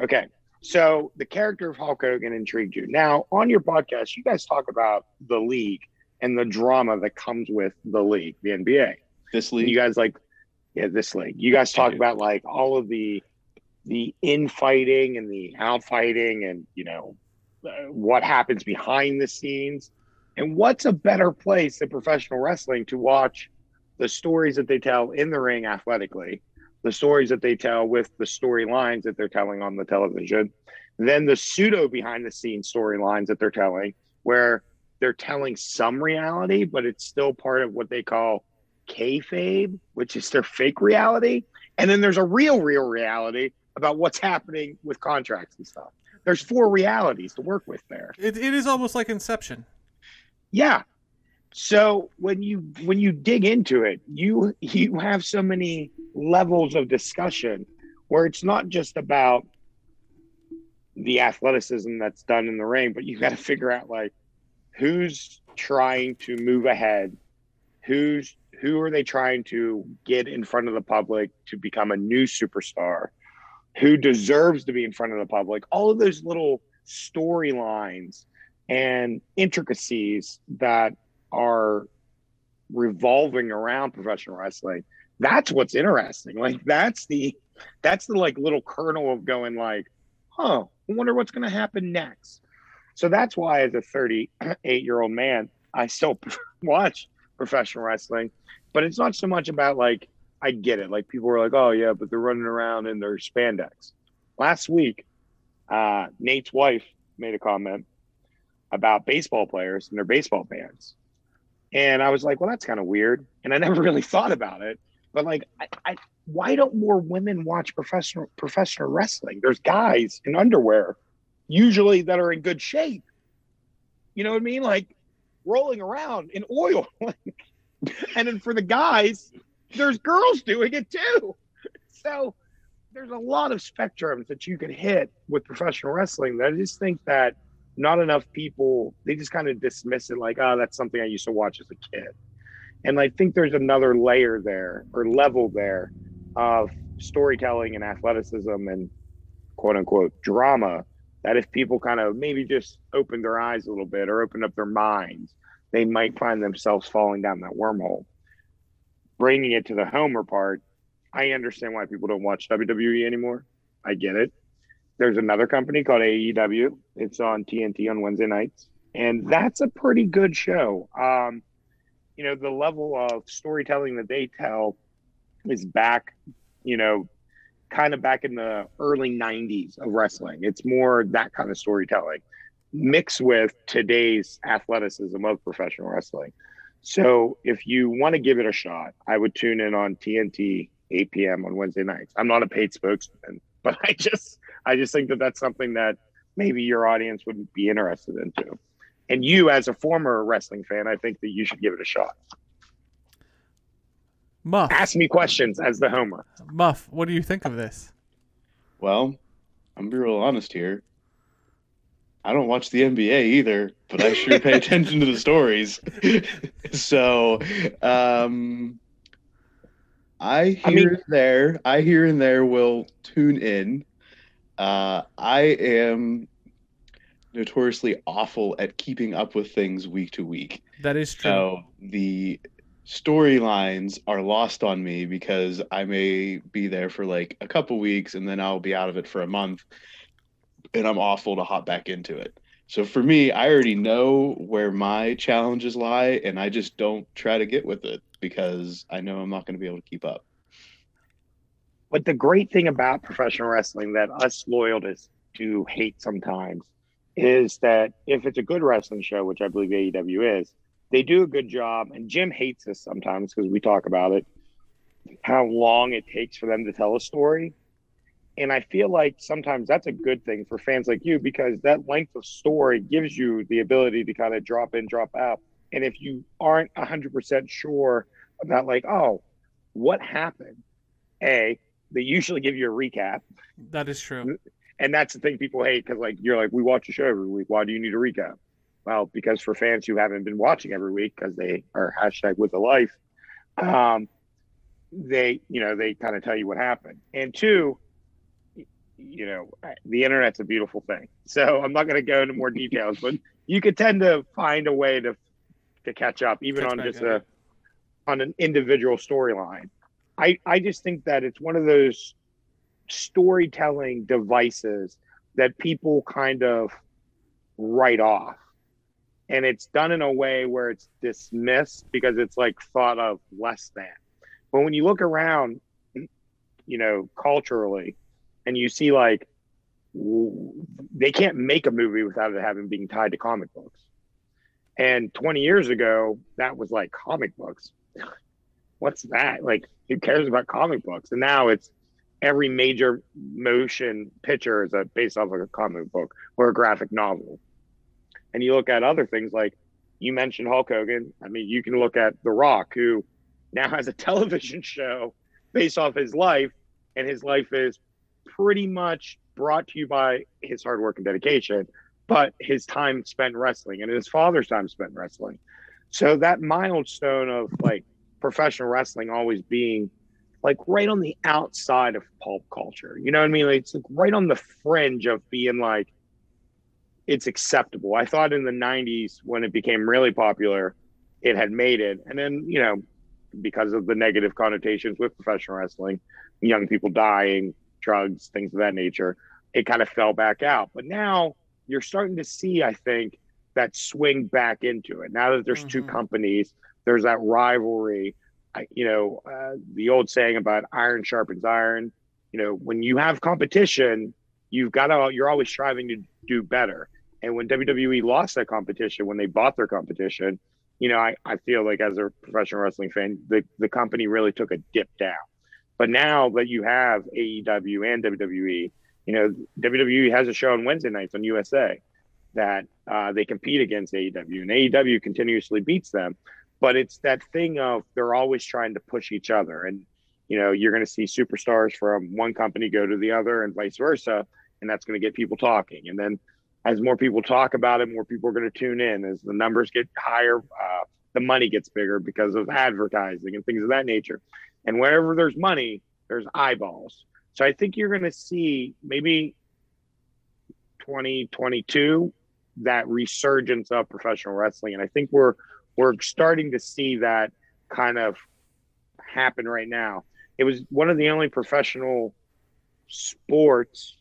Okay. So the character of Hulk Hogan intrigued you. Now, on your podcast, you guys talk about the league and the drama that comes with the league, the NBA. This league. you guys like, yeah, this league. You guys talk about like all of the the infighting and the outfighting and you know uh, what happens behind the scenes. And what's a better place than professional wrestling to watch the stories that they tell in the ring athletically, the stories that they tell with the storylines that they're telling on the television, then the pseudo behind the scenes storylines that they're telling, where they're telling some reality, but it's still part of what they call kayfabe, which is their fake reality. And then there's a real, real reality about what's happening with contracts and stuff. There's four realities to work with there. It, it is almost like Inception. Yeah. So when you when you dig into it, you you have so many levels of discussion where it's not just about the athleticism that's done in the ring, but you got to figure out like who's trying to move ahead, who's who are they trying to get in front of the public to become a new superstar, who deserves to be in front of the public. All of those little storylines and intricacies that are revolving around professional wrestling. That's what's interesting. Like that's the that's the like little kernel of going like, huh, I wonder what's gonna happen next. So that's why as a 38 year old man, I still (laughs) watch professional wrestling. But it's not so much about like I get it. Like people were like, oh yeah, but they're running around in their spandex. Last week, uh, Nate's wife made a comment about baseball players and their baseball fans. And I was like, well, that's kind of weird. And I (laughs) never really thought about it. But like, I, I, why don't more women watch professional professional wrestling? There's guys in underwear, usually that are in good shape. You know what I mean? Like rolling around in oil. (laughs) and then for the guys, there's girls doing it too. So there's a lot of spectrums that you can hit with professional wrestling that I just think that not enough people they just kind of dismiss it like, oh, that's something I used to watch as a kid. And I think there's another layer there or level there of storytelling and athleticism and quote unquote drama that if people kind of maybe just open their eyes a little bit or open up their minds, they might find themselves falling down that wormhole. Bringing it to the Homer part, I understand why people don't watch WWE anymore. I get it. There's another company called AEW. It's on TNT on Wednesday nights, and that's a pretty good show. Um, you know, the level of storytelling that they tell is back, you know, kind of back in the early 90s of wrestling. It's more that kind of storytelling mixed with today's athleticism of professional wrestling. So if you want to give it a shot, I would tune in on TNT 8 p.m. on Wednesday nights. I'm not a paid spokesman, but I just I just think that that's something that maybe your audience wouldn't be interested into. And you, as a former wrestling fan, I think that you should give it a shot. Muff, Ask me questions as the Homer. Muff, what do you think of this? Well, I'm be real honest here. I don't watch the NBA either, but I sure pay (laughs) attention to the stories. (laughs) so, um, I here I mean- and there, I here and there will tune in. Uh, I am notoriously awful at keeping up with things week to week. That is true. So the storylines are lost on me because I may be there for like a couple weeks and then I'll be out of it for a month and I'm awful to hop back into it. So for me, I already know where my challenges lie and I just don't try to get with it because I know I'm not going to be able to keep up. But the great thing about professional wrestling that us loyalists do hate sometimes is that if it's a good wrestling show, which I believe AEW is, they do a good job. And Jim hates us sometimes because we talk about it, how long it takes for them to tell a story. And I feel like sometimes that's a good thing for fans like you because that length of story gives you the ability to kind of drop in, drop out. And if you aren't 100% sure about, like, oh, what happened? A, they usually give you a recap. that is true. And that's the thing people hate because, like, you're like, we watch a show every week. Why do you need a recap? Well, because for fans who haven't been watching every week because they are hashtag with the life, um, they, you know, they kind of tell you what happened. And two, you know, the internet's a beautiful thing. So I'm not going to go into more (laughs) details, but you could tend to find a way to to catch up, even Catch on just up. a on an individual storyline. I I just think that it's one of those storytelling devices that people kind of write off. And it's done in a way where it's dismissed because it's like thought of less than. But when you look around, you know, culturally, and you see like they can't make a movie without it having being tied to comic books. And 20 years ago, that was like comic books. What's that? Like, who cares about comic books? And now it's every major motion picture is a, based off of a comic book or a graphic novel. And you look at other things like you mentioned Hulk Hogan. I mean, you can look at The Rock, who now has a (laughs) television show based off his life, and his life is pretty much brought to you by his hard work and dedication, but his time spent wrestling and his father's time spent wrestling. So that milestone of like professional wrestling always being like right on the outside of pulp culture. You know what I mean? Like, it's like right on the fringe of being like it's acceptable. I thought in the 90s when it became really popular, it had made it. And then, you know, because of the negative connotations with professional wrestling, young people dying, drugs, things of that nature, it kind of fell back out. But now you're starting to see, I think, that swing back into it. Now that there's two Mhm. companies, there's that rivalry. I, you know, uh, the old saying about iron sharpens iron. You know, when you have competition, you've got to, you're always striving to do better. And when WWE lost that competition, when they bought their competition, you know, I, I feel like as a professional wrestling fan, the, the company really took a dip down. But now that you have AEW and WWE, you know, WWE has a show on Wednesday nights on USA that uh, they compete against AEW, and AEW continuously beats them. But it's that thing of they're always trying to push each other, and you know, you're going to see superstars from one company go to the other, and vice versa, and that's going to get people talking. And then, as more people talk about it, more people are going to tune in. As the numbers get higher, uh, the money gets bigger because of advertising and things of that nature. And wherever there's money, there's eyeballs. So I think you're going to see maybe 2022 that resurgence of professional wrestling, and I think we're we're starting to see that kind of happen right now. It was one of the only professional sports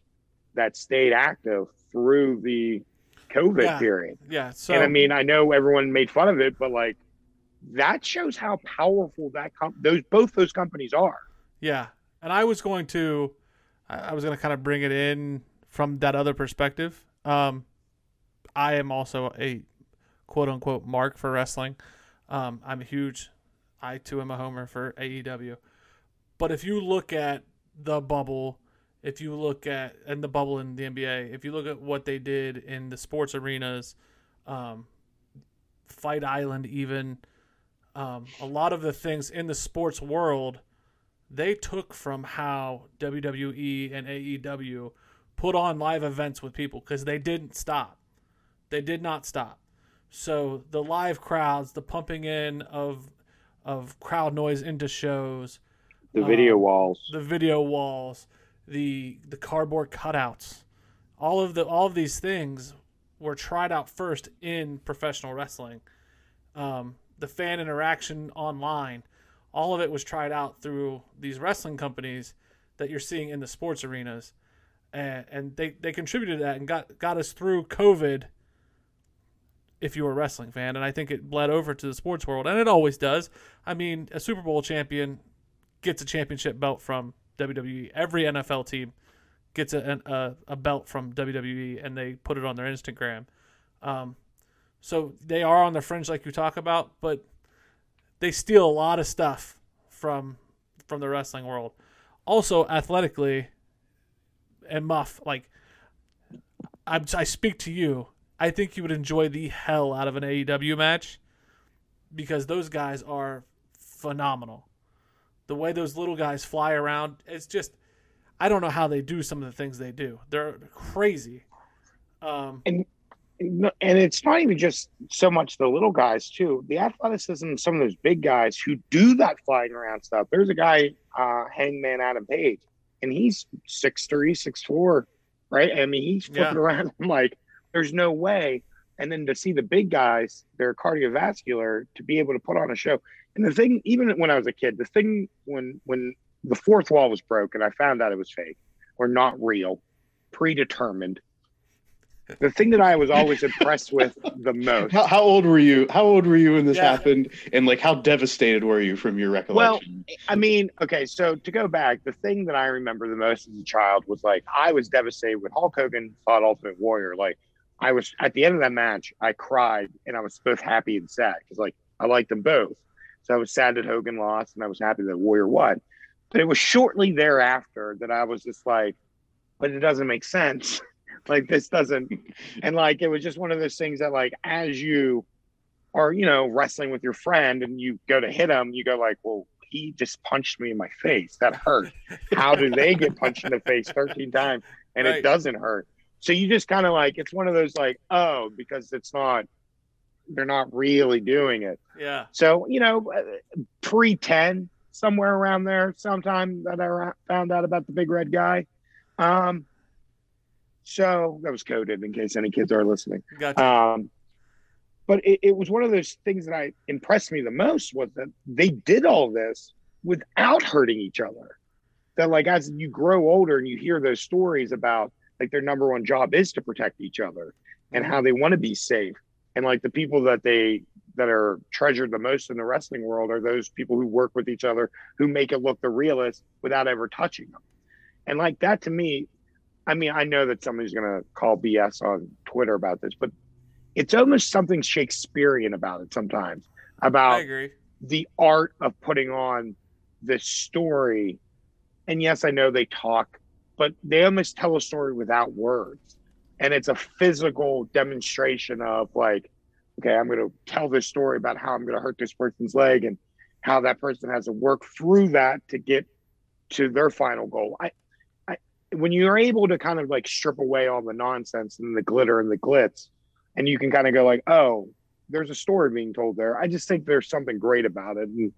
that stayed active through the COVID Yeah. period. Yeah. So and I mean, I know everyone made fun of it, but like that shows how powerful that com- those both those companies are. Yeah, and I was going to, I was going to kind of bring it in from that other perspective. Um, I am also a quote unquote mark for wrestling. Um, I'm a huge, I too am a homer for AEW. But if you look at the bubble, if you look at and the bubble in the NBA, if you look at what they did in the sports arenas, um, Fight Island, even um, a lot of the things in the sports world they took from how WWE and AEW put on live events with people because they didn't stop. They did not stop. So the live crowds, the pumping in of of crowd noise into shows, The video Um, walls. the video walls, the the cardboard cutouts, all of the all of these things were tried out first in professional wrestling. Um, the fan interaction online, all of it was tried out through these wrestling companies that you're seeing in the sports arenas, and, and they they contributed to that and got got us through COVID. If you were a wrestling fan, and I think it bled over to the sports world, and it always does. I mean, a Super Bowl champion gets a championship belt from WWE. Every NFL team gets a, a, a belt from WWE and they put it on their Instagram. Um, so they are on the fringe, like you talk about, but they steal a lot of stuff from from the wrestling world. Also, athletically, and Muff, like I, I speak to you. I think you would enjoy the hell out of an AEW match because those guys are phenomenal. The way those little guys fly around it's just i don't know how they do some of the things they do. They're crazy. Um No, and it's not even just so much the little guys too. The athleticism of some of those big guys who do that flying around stuff. There's a guy uh hangman adam page and he's six three six four right? I mean he's flipping Yeah. around i'm (laughs) like there's no way and then to see the big guys they're cardiovascular to be able to put on a show and the thing even when i was a kid the thing when when the fourth wall was broken i found out it was fake or not real predetermined the thing that I was always (laughs) impressed with the most. How, how old were you? How old were you when this Yeah. happened? And like, how devastated were you from your recollection? Well, I mean, okay, so to go back, the thing that I remember the most as a child was like I was devastated when Hulk Hogan fought Ultimate Warrior. Like I was at the end of that match, I cried and I was both happy and sad because like I liked them both. So I was sad that Hogan lost and I was happy that Warrior won. But it was shortly thereafter that I was just like, but it doesn't make sense. (laughs) like this doesn't and like it was just one of those things that like as you are you know wrestling with your friend and you go to hit him you go like well he just punched me in my face that hurt how do they get punched in the face 13 times and Right. it doesn't hurt so you just kind of like it's one of those like oh because it's not they're not really doing it. Yeah. So you know, uh, pre ten somewhere around there, sometime that I found out about the big red guy. Um, so that was coded in case any kids are listening. Gotcha. Um, but it, it was one of those things that I impressed me the most was that they did all this without hurting each other. That like as you grow older and you hear those stories about like their number one job is to protect each other and how they want to be safe. And like the people that they that are treasured the most in the wrestling world are those people who work with each other who make it look the realest without ever touching them. And like that to me i mean i know that somebody's going to call bs on twitter about this but it's almost something shakespearean about it sometimes I about agree. the art of putting on this story. And yes i know they talk but they almost tell a story without words. And it's a physical demonstration of like okay i'm going to tell this story about how i'm going to hurt this person's leg and how that person has to work through that to get to their final goal. I i when you're able to kind of like strip away all the nonsense and the glitter and the glitz and you can kind of go like oh there's a story being told there. I just think there's something great about it. And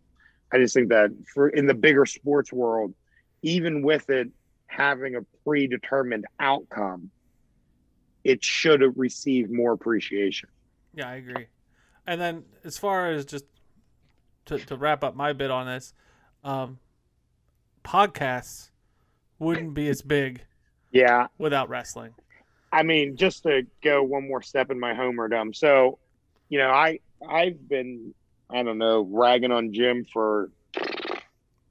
i just think that for in the bigger sports world even with it having a predetermined outcome it should have received more appreciation Yeah, I agree. And then as far as just to, to wrap up my bit on this, um, podcasts wouldn't be as big yeah without wrestling. I mean, just to go one more step in my homerdom. So, you know, I I've been I don't know ragging on Jim for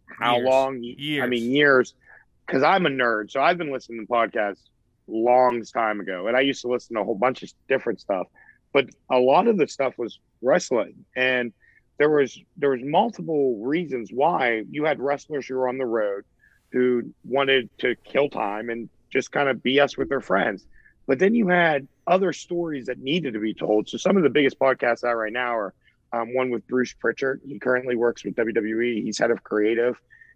how Years. long? Years. I mean, years. Because I'm a nerd, so I've been listening to podcasts long time ago, and I used to listen to a whole bunch of different stuff. But a lot of the stuff was wrestling, and there was there was multiple reasons why you had wrestlers who were on the road who wanted to kill time and just kind of BS with their friends. But then you had other stories that needed to be told. So some of the biggest podcasts out right now are um, one with Bruce Pritchard. He currently works with WWE. He's head of creative.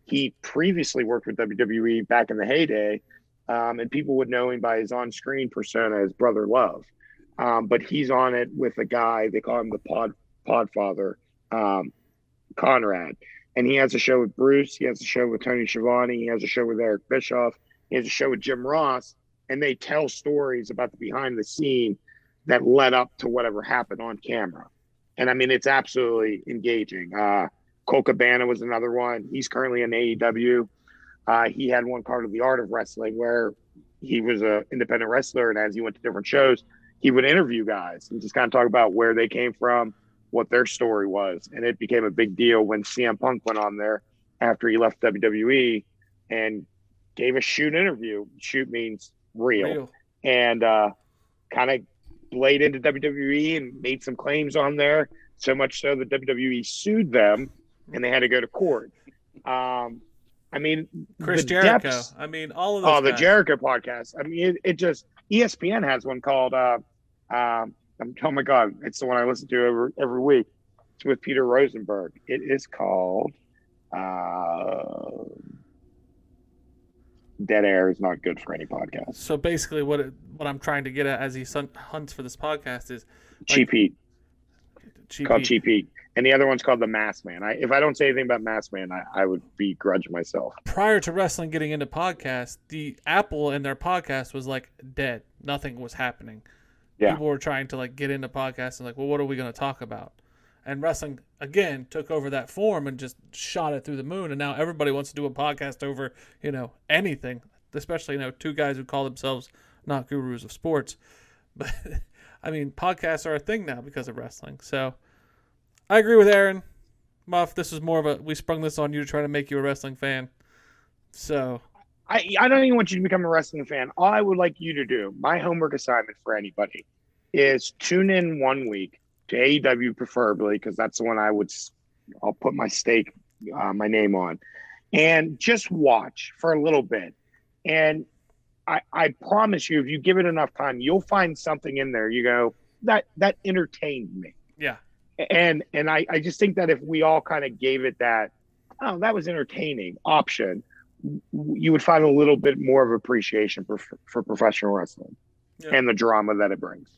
He previously worked with WWE back in the heyday, um, and people would know him by his on-screen persona as Brother Love. Um, but he's on it with a guy they call him the Pod Podfather, um, Conrad, and he has a show with Bruce. He has a show with Tony Schiavone. He has a show with Eric Bischoff. He has a show with Jim Ross, and they tell stories about the behind the scene that led up to whatever happened on camera. And I mean, it's absolutely engaging. Uh, Colt Cabana was another one. He's currently in AEW. Uh, he had one card of The Art of Wrestling where he was an independent wrestler, and as he went to different shows, he would interview guys and just kind of talk about where they came from, what their story was. And it became a big deal when CM Punk went on there after he left WWE and gave a shoot interview. Shoot means real, Real. and uh, kind of played into WWE and made some claims on there. So much so that WWE sued them and they had to go to court. Um, I mean, Chris Jericho. depths- I mean, all of those. Oh, the. Jericho podcast. I mean, it, it just ESPN has one called. Uh, um, oh my god, it's the one I listen to every every week. It's with Peter Rosenberg. It is called. Uh, Dead air is not good for any podcast. So basically, what it, what I'm trying to get at as he hunts for this podcast is Cheap Heat cheap. called heat. Cheap Heat, and the other one's called the Masked Man. I, if I don't say anything about Masked Man, I, I would begrudge myself. Prior to wrestling getting into podcasts, the Apple and their podcast was like dead. Nothing was happening. Yeah. People were trying to like get into podcasts and like, well, what are we going to talk about? And wrestling again took over that form and just shot it through the moon. And now everybody wants to do a podcast over you know anything, especially you know two guys who call themselves not gurus of sports. (laughs) But I mean, podcasts are a thing now because of wrestling. So I agree with Aaron. Muff, this is more of a we sprung this on you to try to make you a wrestling fan. So I, I don't even want you to become a wrestling fan. All I would like you to do, my homework assignment for anybody, is tune in one week to AEW, preferably, because that's the one I would, I'll put my stake, uh, my name on, and just watch for a little bit. And I, I promise you, if you give it enough time, you'll find something in there. You go, that that entertained me yeah, and and I, I just think that if we all kind of gave it that oh that was entertaining option you would find a little bit more of appreciation for for professional wrestling Yeah. and the drama that it brings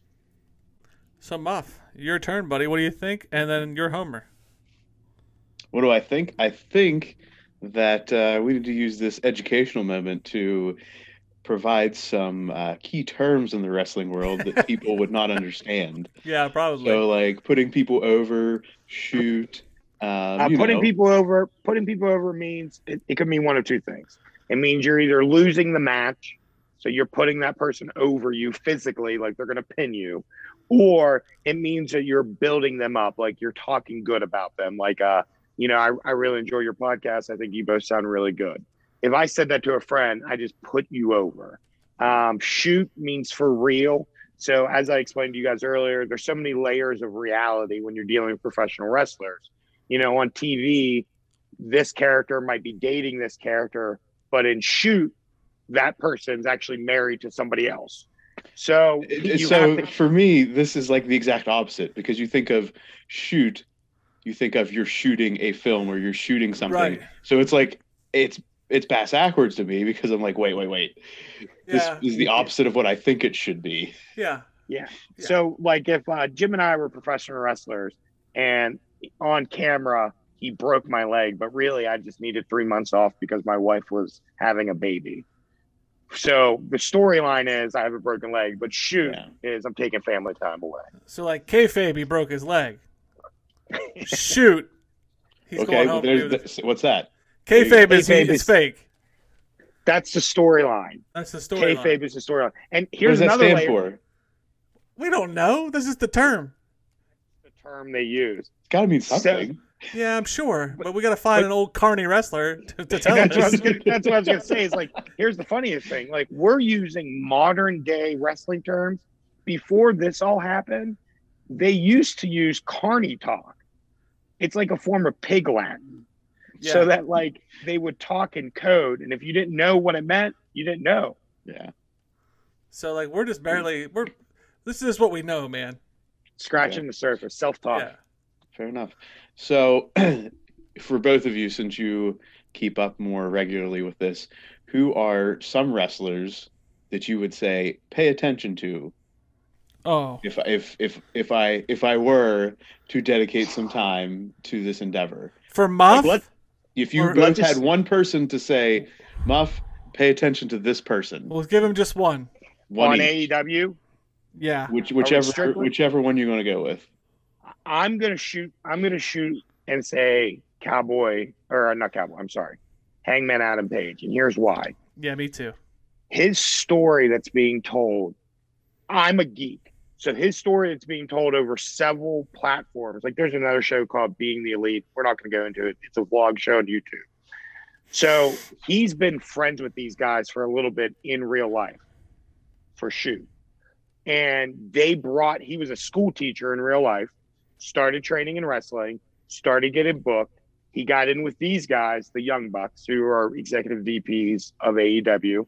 so Muff, your turn, buddy. What do you think? And then your Homer. What do I think? I think that uh, we need to use this educational moment to provide some uh, key terms in the wrestling world that people would not understand. (laughs) Yeah, probably. So, like putting people over, shoot. Um, Uh, putting know. people over, putting people over means it, it could mean one of two things. It means you're either losing the match, so you're putting that person over you physically, like they're going to pin you, or it means that you're building them up, like you're talking good about them. Like, uh, you know, I, I really enjoy your podcast. I think you both sound really good. If I said that to a friend, I just put you over. Um, shoot means for real. So, as I explained to you guys earlier, there's so many layers of reality when you're dealing with professional wrestlers you know, on TV, this character might be dating this character, but in shoot, that person's actually married to somebody else. So, so to, for me, this is like the exact opposite because you think of shoot, you think of you're shooting a film or you're shooting something. Right. So it's like it's it's bass backwards to me because I'm like, wait, wait, wait. This Yeah. is the opposite of what I think it should be. Yeah. yeah. Yeah. So, like, if uh, Jim and I were professional wrestlers and on camera, he broke my leg, but really, I just needed three months off because my wife was having a baby. So, the storyline is I have a broken leg, but shoot Yeah. is I'm taking family time away. So like kayfabe, he broke his leg. (laughs) Shoot. He's okay, going well, home. there's, to do th- what's that? Kayfabe is, Kayfabe is is- fake. That's the storyline. That's the story. Kayfabe is the storyline. And here's What here's does that another stand layer, for? We don't know. This is the term. the term they use. It's got to mean So- something. Yeah, I'm sure. But we got to find but- an old carny wrestler to, to tell That's what, I us. was gonna, that's what I was gonna say. Is like, here's the funniest thing. Like, we're using modern day wrestling terms. Before this all happened, they used to use carny talk. It's like a form of pig Latin. Yeah. So that like they would talk in code, and if you didn't know what it meant, you didn't know. Yeah. So like we're just barely we're this is what we know, man. Scratching the surface, self talk. Yeah. Fair enough. So, (clears throat) for both of you, since you keep up more regularly with this, who are some wrestlers that you would say pay attention to Oh. if if if if I if I were to dedicate some time to this endeavor? For Muff, Like, If you Or both let's had one person to say, Muff, pay attention to this person, we'll give him just one. one on each, AEW, Yeah. which whichever whichever one you're going to go with. I'm gonna shoot. I'm gonna shoot and say Cowboy or uh, not Cowboy. I'm sorry, Hangman Adam Page, and here's why. Yeah, me too. His story that's being told. I'm a geek, so his story that's being told over several platforms. Like there's another show called Being the Elite. We're not going to go into it. It's a vlog show on YouTube. So he's been friends with these guys for a little bit in real life, for shoot. And they brought. He was a school teacher in real life started training in wrestling, started getting booked. He got in with these guys, the Young Bucks, who are executive VPs of AEW,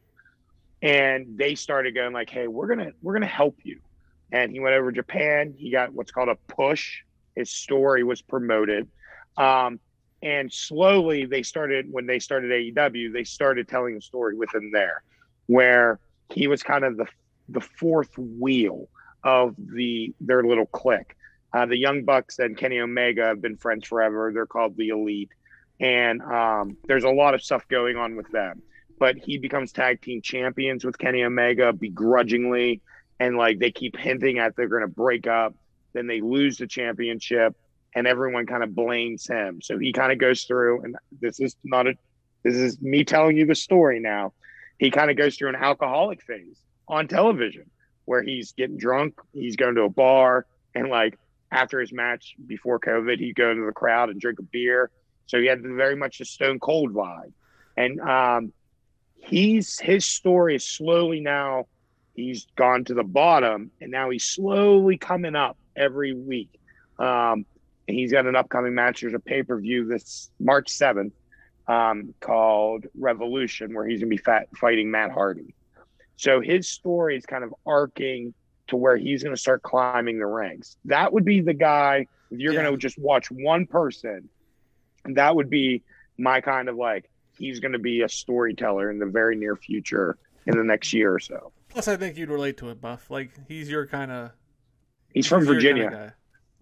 and they started going like, "Hey, we're gonna we're gonna help you." And he went over to Japan. He got what's called a push. His story was promoted, um, and slowly they started when they started AEW. They started telling the story with him there, where he was kind of the the fourth wheel of the their little clique. Uh, the Young Bucks and Kenny Omega have been friends forever. They're called the Elite, and um, there's a lot of stuff going on with them. But he becomes tag team champions with Kenny Omega begrudgingly, and like they keep hinting at they're going to break up. Then they lose the championship, and everyone kind of blames him. So he kind of goes through, and this is not a, this is me telling you the story now. He kind of goes through an alcoholic phase on television where he's getting drunk, he's going to a bar, and like after his match before COVID, he'd go into the crowd and drink a beer. So he had very much a stone cold vibe. And um, he's his story is slowly now he's gone to the bottom and now he's slowly coming up every week. Um, and he's got an upcoming match. There's a pay-per-view this March 7th um, called Revolution, where he's gonna be fat, fighting Matt Hardy. So his story is kind of arcing to where he's going to start climbing the ranks. That would be the guy. If you're Yeah. going to just watch one person, and that would be my kind of like he's going to be a storyteller in the very near future in the next year or so. Plus, I think you'd relate to it, Muff. Like he's your kind of. He's from Virginia.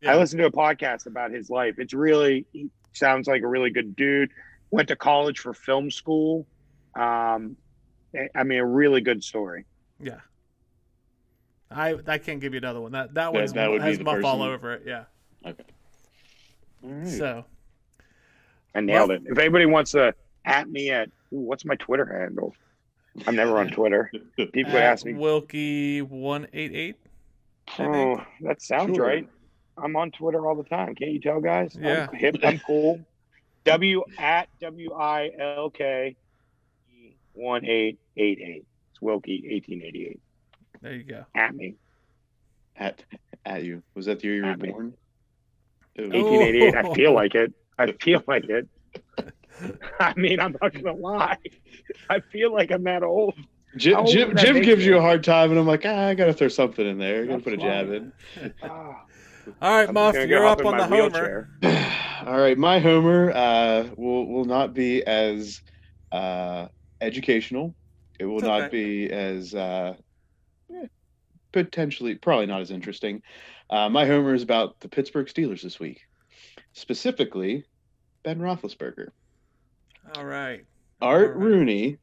Guy. I listened to a podcast about his life. It's really he sounds like a really good dude. Went to college for film school, um, I mean, a really good story. Yeah. I I can't give you another one. That that That- one's that would be has the muff all over it. Yeah. Okay. All right. So I nailed it. If anybody wants to at me at ooh, what's my Twitter handle? I'm never on Twitter. People at ask me, Wilkie one eight eight. "Oh, that sounds Sure. right." I'm on Twitter all the time. Can't you tell, guys? Yeah. I'm hip. I'm (laughs) cool. W at W I L K one eight eight eight. It's Wilkie eighteen eighty eight. There you go. At me. At at you. Was that the year you were me. born? Oh. 1888. I (laughs) feel like it. I feel like it. (laughs) I mean, I'm not gonna lie. I feel like I'm that old. Jim, How Jim, that Jim gives you you? a hard time, and I'm like, ah, I gotta throw something in there. I gotta put a jab in. Ah, (laughs) All right, I'm Muff, you're hop up on my the homer. (sighs) All right, my homer uh, will will not be as uh, educational. It will It's not be as uh, eh, potentially, probably not as interesting. Uh, my homer is about the Pittsburgh Steelers this week, specifically Ben Roethlisberger. All right. Art All right. Rooney,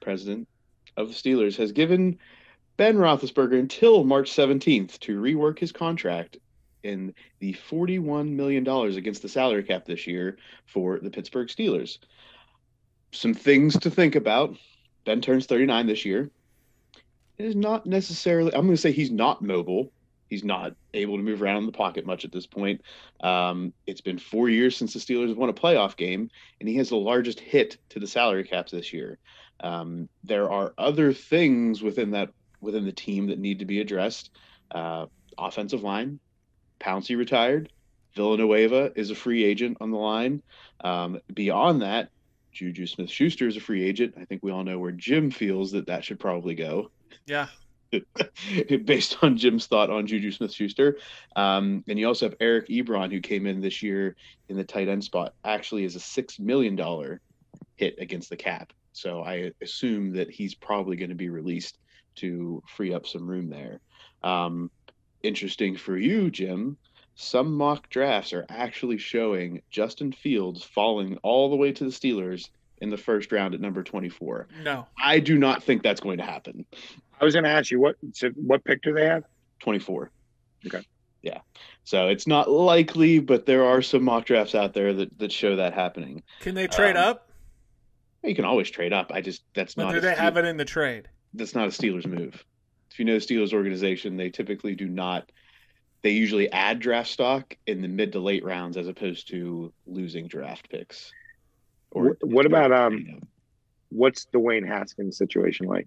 president of the Steelers, has given Ben Roethlisberger until March 17th to rework his contract in the $41 million against the salary cap this year for the Pittsburgh Steelers. Some things to think about. Ben turns 39 this year. It is not necessarily, I'm going to say he's not mobile. He's not able to move around in the pocket much at this point. Um, it's been four years since the Steelers won a playoff game, and he has the largest hit to the salary cap this year. Um, there are other things within that within the team that need to be addressed. Uh, offensive line, Pouncey retired. Villanueva is a free agent on the line. Um, beyond that, Juju Smith Schuster is a free agent. I think we all know where Jim feels that that should probably go Yeah. (laughs) based on Jim's thought on Juju Smith Schuster. Um, and you also have Eric Ebron, who came in this year in the tight end spot, actually is a $6 million hit against the cap. So I assume that he's probably going to be released to free up some room there. Um, interesting for you, Jim. Some mock drafts are actually showing Justin Fields falling all the way to the Steelers in the first round at number 24. No. I do not think that's going to happen. I was going to ask you what so what pick do they have? 24. Okay. Yeah. So it's not likely, but there are some mock drafts out there that, that show that happening. Can they trade Um, up? You can always trade up. I just that's But not do they Steel- have it in the trade? that's not a Steelers move. If you know the Steelers organization, they typically do not they usually add draft stock in the mid to late rounds as opposed to losing draft picks. What- what about, um, you know, What's Dwayne Haskins' situation like?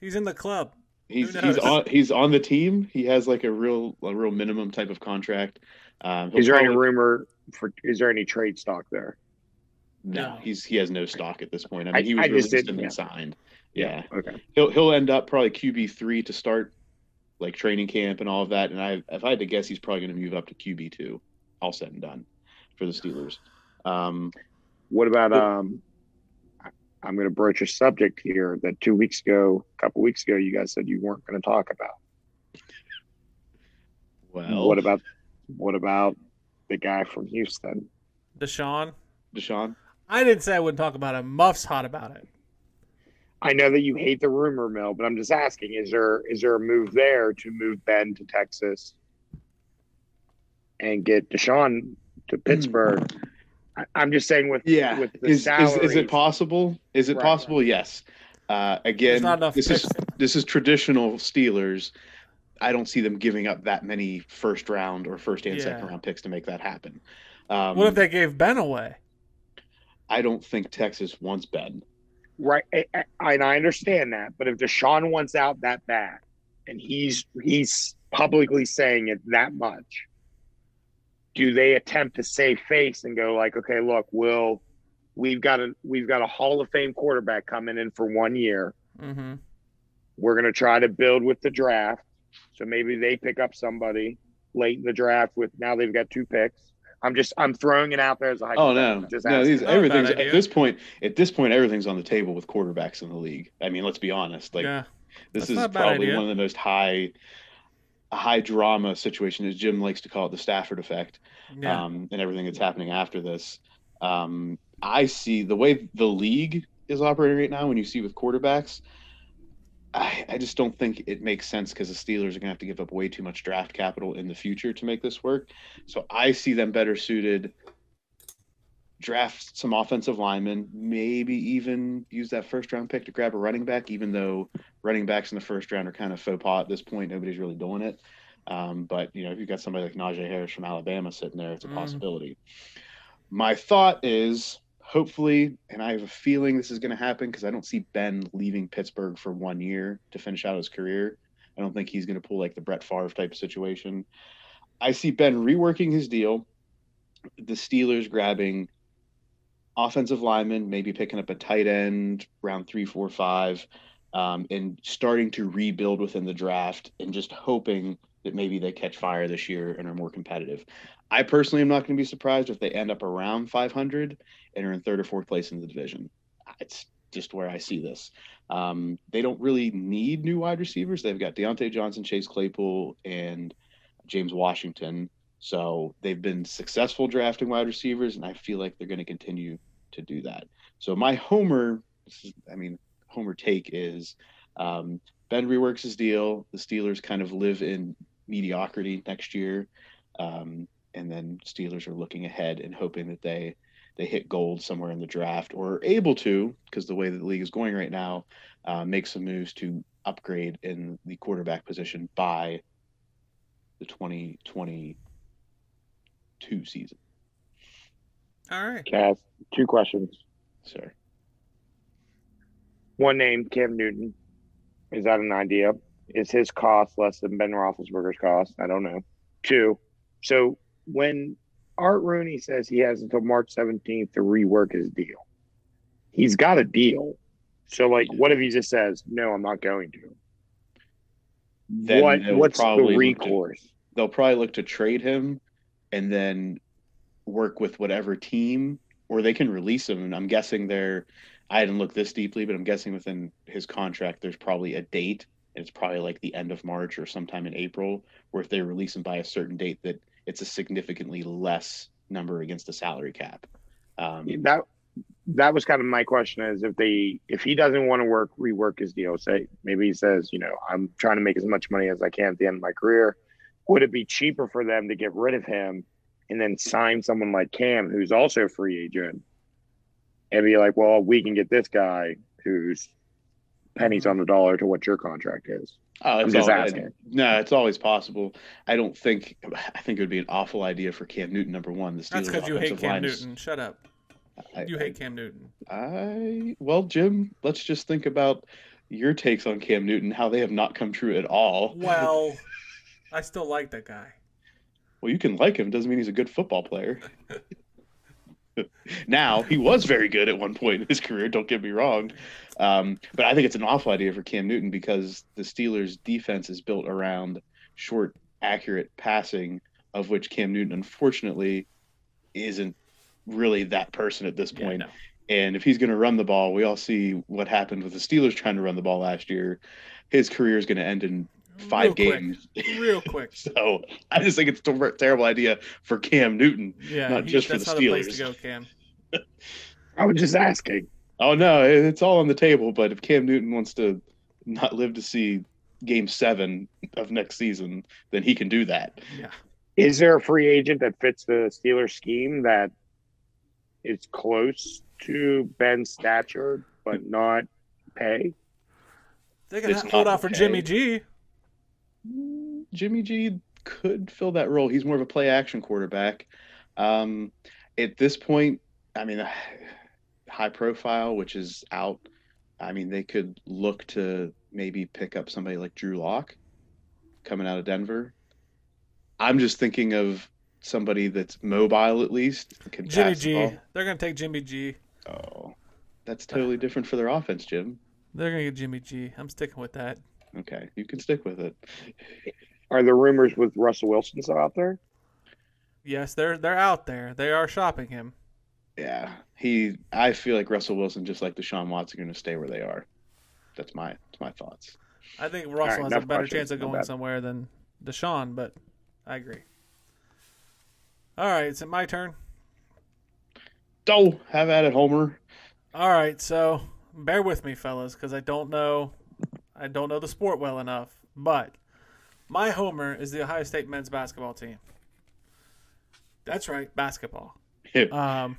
He's in the club. he's he's on he's on the team. He has like a real a real minimum type of contract. Um, he'll Is there any rumor for? Is there any trade stock there? No, No. he's he has no stock at this point. I I- mean, he was I just released didn't- and yeah. signed. Yeah. Okay. he'll he'll end up probably QB three to start like training camp and all of that. And I if I had to guess, he's probably going to move up to QB two, all said and done, for the Steelers. Um, What about um? I'm going to broach a subject here that two weeks ago, a couple weeks ago, you guys said you weren't going to talk about. well, what about what about the guy from Houston? Deshaun. Deshaun? I didn't say I wouldn't talk about it. Muff's hot about it. I know that you hate the rumor mill, but I'm just asking: is there is there a move there to move Ben to Texas and get Deshaun to (clears throat) Pittsburgh? I, I'm just saying with Yeah. with the Is, is, is it possible? Is it Right. possible? Yes. Uh, again, not this picks. is this is traditional Steelers. I don't see them giving up that many first round or first and second round picks to make that happen. Um, What if they gave Ben away? I don't think Texas wants Ben. right? I, I, and I understand that, but if Deshaun wants out that bad, and he's he's publicly saying it that much, do they attempt to save face and go like, okay, look, we'll we've got a we've got a Hall of Fame quarterback coming in for one year. Mm-hmm. We're going to try to build with the draft. So maybe they pick up somebody late in the draft with now they've got two picks. I'm just I'm throwing it out there as a Oh no, Just no, these, Not a bad everything's at this point. At this point, everything's on the table with quarterbacks in the league. I mean, let's be honest. Like yeah. this that's is not a bad probably one of the most high, high drama situation, as Jim likes to call it, the Stafford effect, Yeah. um, and everything that's happening after this. Um, I see the way the league is operating right now, when you see with quarterbacks, I, I just don't think it makes sense because the Steelers are going to have to give up way too much draft capital in the future to make this work. So I see them better suited. Draft some offensive linemen, maybe even use that first round pick to grab a running back, even though running backs in the first round are kind of faux pas at this point. Nobody's really doing it. Um, but you know, if you've got somebody like Najee Harris from Alabama sitting there, it's a Mm. possibility. My thought is hopefully, and I have a feeling this is going to happen because I don't see Ben leaving Pittsburgh for one year to finish out his career. I don't think he's going to pull like the Brett Favre type of situation. I see Ben reworking his deal, the Steelers grabbing offensive lineman, maybe picking up a tight end round three, four, five, um, and starting to rebuild within the draft and just hoping that maybe they catch fire this year and are more competitive. I personally am not going to be surprised if they end up around 500 and are in third or fourth place in the division. It's just where I see this. Um, they don't really need new wide receivers. They've got Diontae Johnson, Chase Claypool, and James Washington. So they've been successful drafting wide receivers, and I feel like they're going to continue to do that. So my homer, I mean, homer take is um, Ben reworks his deal. The Steelers kind of live in mediocrity next year, um, and then Steelers are looking ahead and hoping that they they hit gold somewhere in the draft or are able to, because the way that the league is going right now, uh, make some moves to upgrade in the quarterback position by the 2022 season. All right. Cass, two questions. Sir. One name, Cam Newton. Is that an idea? Is his cost less than Ben Roethlisberger's cost? I don't know. Two. So when Art Rooney says he has until March 17th to rework his deal, he's got a deal. So, like, what if he just says, "No, I'm not going to"? Then what? What's the probably look to- recourse? they'll probably look to trade him and then work with whatever team or they can release him and i'm guessing they're i didn't look this deeply but i'm guessing within his contract there's probably a date and it's probably like the end of march or sometime in april where if they release him by a certain date that it's a significantly less number against the salary cap. Um, that that was kind of my question is if they if he doesn't want to work rework his deal say maybe he says you know i'm trying to make as much money as i can at the end of my career would it be cheaper for them to get rid of him and then sign someone like cam who's also a free agent and be like well we can get this guy who's pennies on the dollar to what your contract is Oh, I'm just all- asking. No, it's always possible. I don't think. I think it would be an awful idea for Cam Newton. Number one, the Steelers. That's because you hate offensive Cam line is- Newton. Shut up. I- You I- hate Cam Newton. I well, Jim, let's just think about your takes on Cam Newton, how they have not come true at all. Well, (laughs) I still like that guy. Well, you can like him, doesn't mean he's a good football player. (laughs) now, he was very good at one point in his career, don't get me wrong. Um, but I think it's an awful idea for Cam Newton because the Steelers' defense is built around short, accurate passing, of which Cam Newton, unfortunately, isn't really that person at this Yeah, point. no. And if he's going to run the ball, we all see what happened with the Steelers trying to run the ball last year. His career is going to end in five Real quick. games. Real quick. (laughs) so I just think it's a terrible idea for Cam Newton. Yeah, Not he- just for that's the not the place to Steelers. go, Cam. (laughs) i was just asking Oh no, it's all on the table. But if Cam Newton wants to not live to see Game Seven of next season, then he can do that. Yeah. Is there a free agent that fits the Steelers scheme that is close to Ben's stature but not pay? They can It's hold not out for okay. Jimmy G. Jimmy G could fill that role. He's more of a play action quarterback. Um, at this point, I mean, (sighs) high profile, which is out. I mean, they could look to maybe pick up somebody like Drew Lock coming out of Denver. I'm just thinking of somebody that's mobile at least. Can Jimmy the G. They're gonna take Jimmy G. Oh, that's totally different for their offense, Jim. They're gonna get Jimmy G. I'm sticking with that. Okay, you can stick with it. Are the rumors with Russell Wilson still out there? Yes, they're they're out there. They are shopping him. Yeah, he. I feel like Russell Wilson, just like Deshaun Watson, are going to stay where they are. That's my that's my thoughts. I think Russell right, has a better questions. chance of going somewhere than Deshaun, but I agree. All right, is it my turn? Oh, have at it, Homer. All right, so bear with me, fellas, because I don't know, I don't know the sport well enough. But my homer is the Ohio State men's basketball team. That's right, basketball. Um,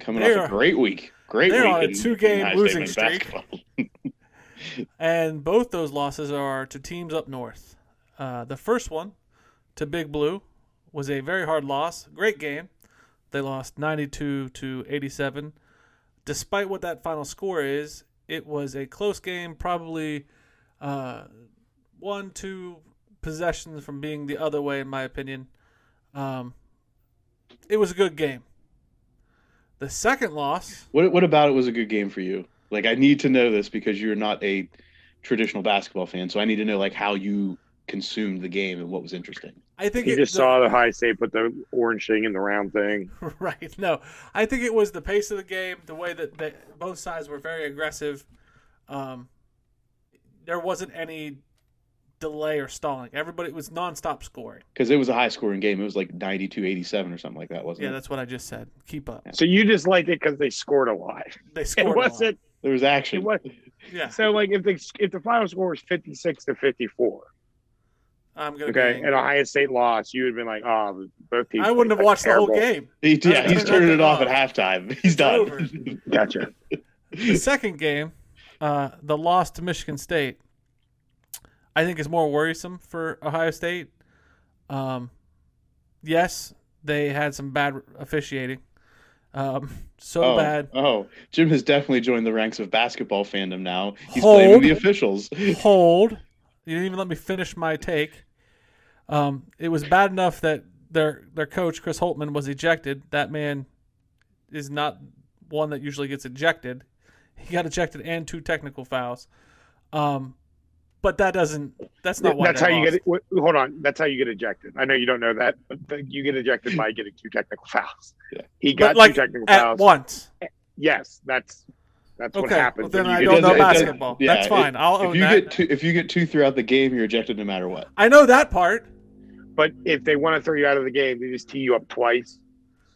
Coming off are- a great week. Great week. they're week. on a two-game losing streak. (laughs) and both those losses are to teams up north. Uh, the first one to Big Blue was a very hard loss. Great game. They lost 92 to 87. Despite what that final score is, it was a close game, probably uh, one, two possessions from being the other way, in my opinion. Um, it was a good game. The second loss, What what about it was a good game for you? Like I need to know this because you're not a traditional basketball fan, so I need to know like how you consumed the game and what was interesting. I think you it, just the- saw the high state put the orange thing in the round thing. (laughs) Right. No, I think it was the pace of the game, the way that they, both sides were very aggressive. Um, there wasn't any delay or stalling. Everybody was nonstop scoring. Because it was a high scoring game. It was like 92-87 or something like that, wasn't Yeah, it? Yeah, that's what I just said. Keep up. So you just liked it because they scored a lot. (laughs) They It scored. a lot. wasn't. There was action. It was. Yeah, So like if the if the final score was fifty six to fifty four, I'm gonna. okay, be and Ohio State lost, you would have been like, oh, both teams. I wouldn't have played watched the whole game. He, yeah, he's turning turning it it off off. at halftime. (laughs) He's It's done. (laughs) Gotcha. The second game, uh, the loss to Michigan State, I think is more worrisome for Ohio State. Um, yes, they had some bad officiating. Um, so oh, bad. Oh, Jim has definitely joined the ranks of basketball fandom now. He's Hold. blaming the officials. (laughs) Hold. You didn't even let me finish my take. Um, it was bad enough that their their coach Chris Holtmann was ejected. That man is not one that usually gets ejected. He got ejected and two technical fouls. Um, but that doesn't. That's not why. That's they how you get it. Hold on. That's how you get ejected. I know you don't know that, but you get ejected by getting two technical (laughs) fouls. Yeah. He got like two technical at fouls. once. Yes, that's that's what happens. well, then when I don't know doesn't- it ejected. doesn't- basketball. yeah, That's fine. it- I'll own if you that. get two, if you get two throughout the game, you're ejected no matter what. I know that part. But if they want to throw you out of the game, they just tee you up twice,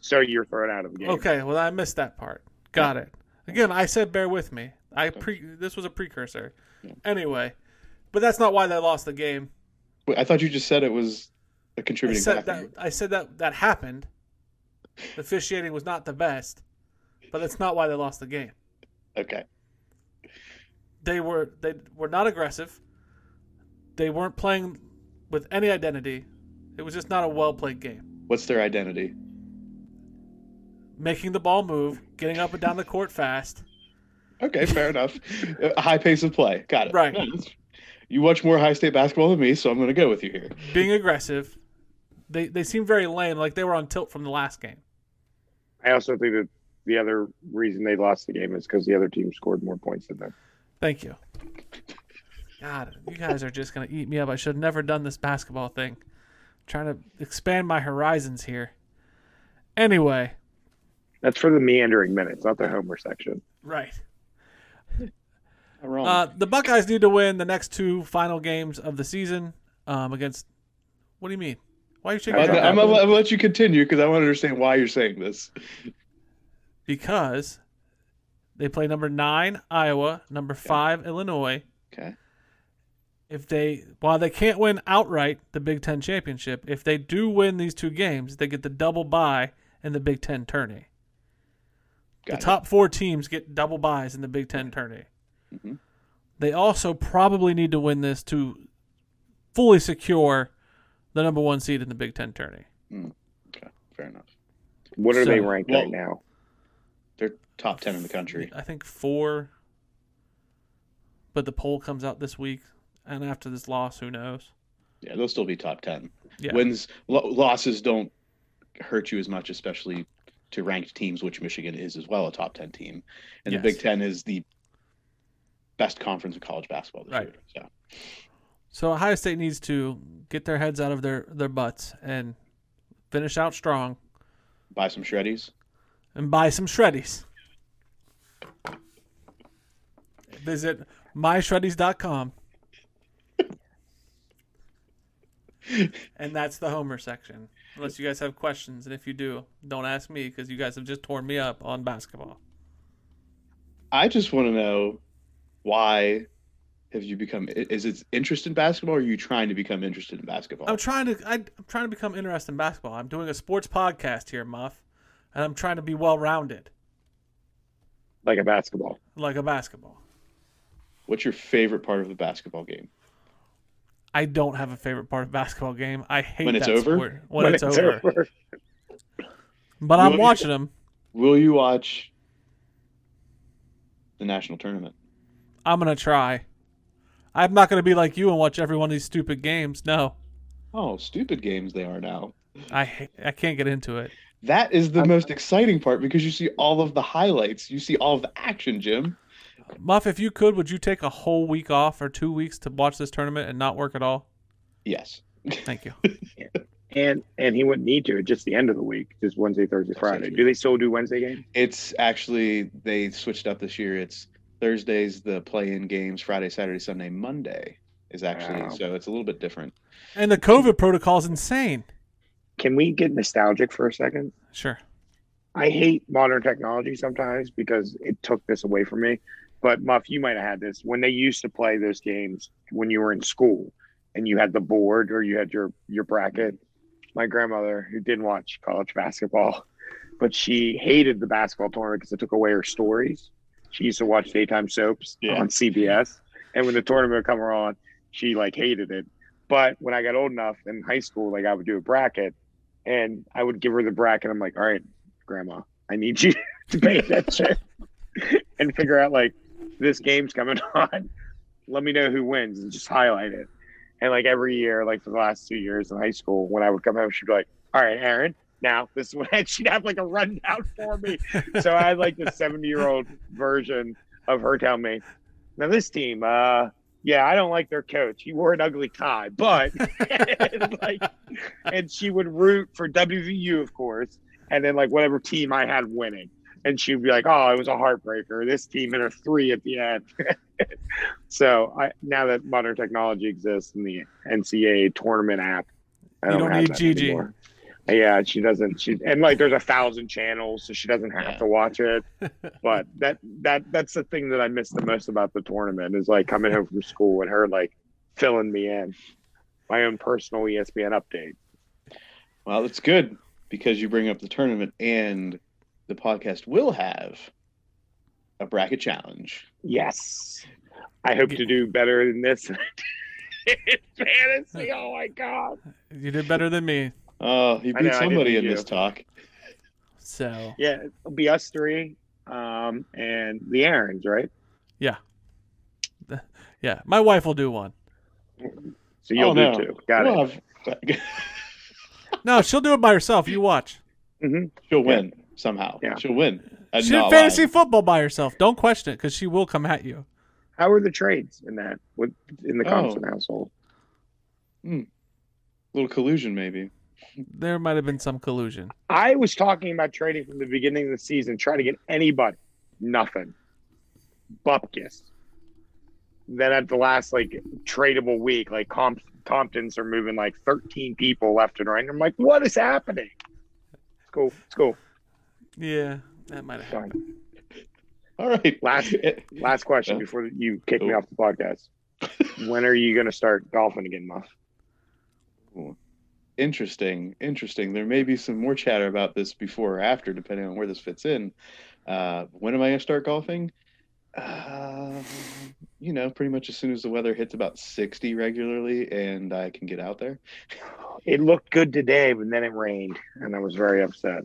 so you're thrown out of the game. Okay, well I missed that part. Got it. Again, I said bear with me. I pre this was a precursor. Yeah. Anyway, but that's not why they lost the game. Wait, I thought you just said it was a contributing said factor. that I said that that happened. The officiating was not the best, but that's not why they lost the game. Okay. They were they were not aggressive. They weren't playing with any identity. It was just not a well played game. What's their identity? Making the ball move, getting up and down the court fast. Okay, fair enough. (laughs) A high pace of play. Got it. Right. Yeah, You watch more high state basketball than me, so I'm going to go with you here. being aggressive. They they seem very lame, like they were on tilt from the last game. I also think that the other reason they lost the game is because the other team scored more points than them. Thank you. God, you guys are just gonna eat me up. I should have never done this basketball thing. trying to expand my horizons here. Anyway, That's for the meandering minutes, not the homer section. right. Wrong. Uh, the Buckeyes need to win the next two final games of the season um, against. What do you mean? Why are you shaking? I'm, your Okay. head? I'm gonna let- I'm gonna let you continue because I want to understand why you're saying this. Because they play number nine Iowa, number five Illinois. Okay. if they while they can't win outright the Big Ten championship, if they do win these two games, they get the double bye in the Big Ten tourney. Got the it. top four teams get double byes in the Big Ten tourney. Mhm. They also probably need to win this to fully secure the number one seed in the Big Ten tourney. Okay. Fair enough. What are So- they ranked well- right now? They're top ten in the country. I think four, but the poll comes out this week, and after this loss, who knows? Yeah, they'll still be top ten. Yeah, Wins, lo- losses don't hurt you as much, especially to ranked teams, which Michigan is as well a top ten team, and Yes. the Big Ten is the best conference in college basketball this Right. year. So So Ohio State needs to get their heads out of their, their butts and finish out strong buy some shreddies. and buy some shreddies. Visit myshreddies.com. (laughs) and that's the Homer section. Unless you guys have questions, and if you do, don't ask me because you guys have just torn me up on basketball. I just want to know why have you become? Is it interest in basketball, or are you trying to become interested in basketball? I'm trying to I, I'm trying to become interested in basketball. I'm doing a sports podcast here, Muff, and I'm trying to be well rounded like a basketball. like a basketball. What's your favorite part of the basketball game? I don't have a favorite part of basketball game. I hate When it's that over? sport. When, it's, over. over. But I'm Will- watching them. Will you watch the national tournament? I'm gonna try. I'm not gonna be like you and watch every one of these stupid games. No, Oh, stupid games they are now. I I can't get into it. That is the most exciting part because you see all of the highlights. You see all of the action, Jim. Muff, if you could, would you take a whole week off or two weeks to watch this tournament and not work at all? Yes. Thank you. (laughs) And and he wouldn't need to. It's just the end of the week, just Wednesday, Thursday, Friday. Do they still do Wednesday games? It's actually they switched up this year. It's Thursdays the play-in games, Friday, Saturday, Sunday, Monday is actually Wow. so it's a little bit different. And the COVID protocol is insane. Can we get nostalgic for a second? Sure. I hate modern technology sometimes because it took this away from me. But Muff, you might have had this when they used to play those games when you were in school and you had the board or you had your your bracket. My grandmother, who didn't watch college basketball, (laughs) but she hated the basketball tournament because it took away her stories. She used to watch daytime soaps Yeah. on CBS, and when the tournament would come on, she like hated it. But when I got old enough in high school, like I would do a bracket, and I would give her the bracket. I'm like, all right, grandma, I need you (laughs) to pay attention (laughs) and figure out like this game's coming (laughs) on. Let me know who wins and just highlight it. And like every year, like for the last two years in high school, when I would come home, she'd be like, All right, Aaron, now this is and (laughs) she'd have like a rundown for me. so I had like the (laughs) 70 year old version of her telling me, Now this team, uh, yeah, I don't like their coach. He wore an ugly tie, but and, like, and she would root for WVU, of course, and then like whatever team I had winning. And she'd be like, "Oh, it was a heartbreaker. This team hit a three at the end." (laughs) so I now that modern technology exists in the NCAA tournament app, I You don't, don't have need that Gigi. anymore. Yeah, she doesn't. She and like there's a thousand channels, so she doesn't have Yeah. to watch it. (laughs) But that that that's the thing that I miss the most about the tournament is like coming home from school and her like filling me in. My own personal ESPN update. Well, it's good because you bring up the tournament and the podcast will have a bracket challenge. Yes. I hope to do better than this in (laughs) fantasy. Oh my god. You did better than me. Oh, you beat know, somebody in beat this you. talk. So Yeah, it'll be us three, um, and the Aaron's, right? yeah, Yeah. my wife will do one. So you'll Oh, no. do two. Got We'll it. have- (laughs) No, she'll do it by herself. You watch. hmm she'll win somehow. Yeah. She'll win. Uh, She did fantasy live. football by herself. Don't question it because she will come at you. How are the trades in that with in the Oh. Thompson household? little collusion, maybe. There might have been some collusion. I was talking about trading from the beginning of the season, trying to get anybody. Nothing. Bupkis. Then at the last like tradable week, like Comp- Comptons are moving like 13 people left and right. I'm like, what is happening? It's cool. It's cool. Yeah, that might have Fine. happened. All right. Last last question before you kick me off the podcast. (laughs) when are you going to start golfing again, Muff? Interesting. Interesting. There may be some more chatter about this before or after, depending on where this fits in. Uh, when am I going to start golfing? Uh, you know, pretty much as soon as the weather hits about 60 regularly and I can get out there. It looked good today, but then it rained, and I was very upset.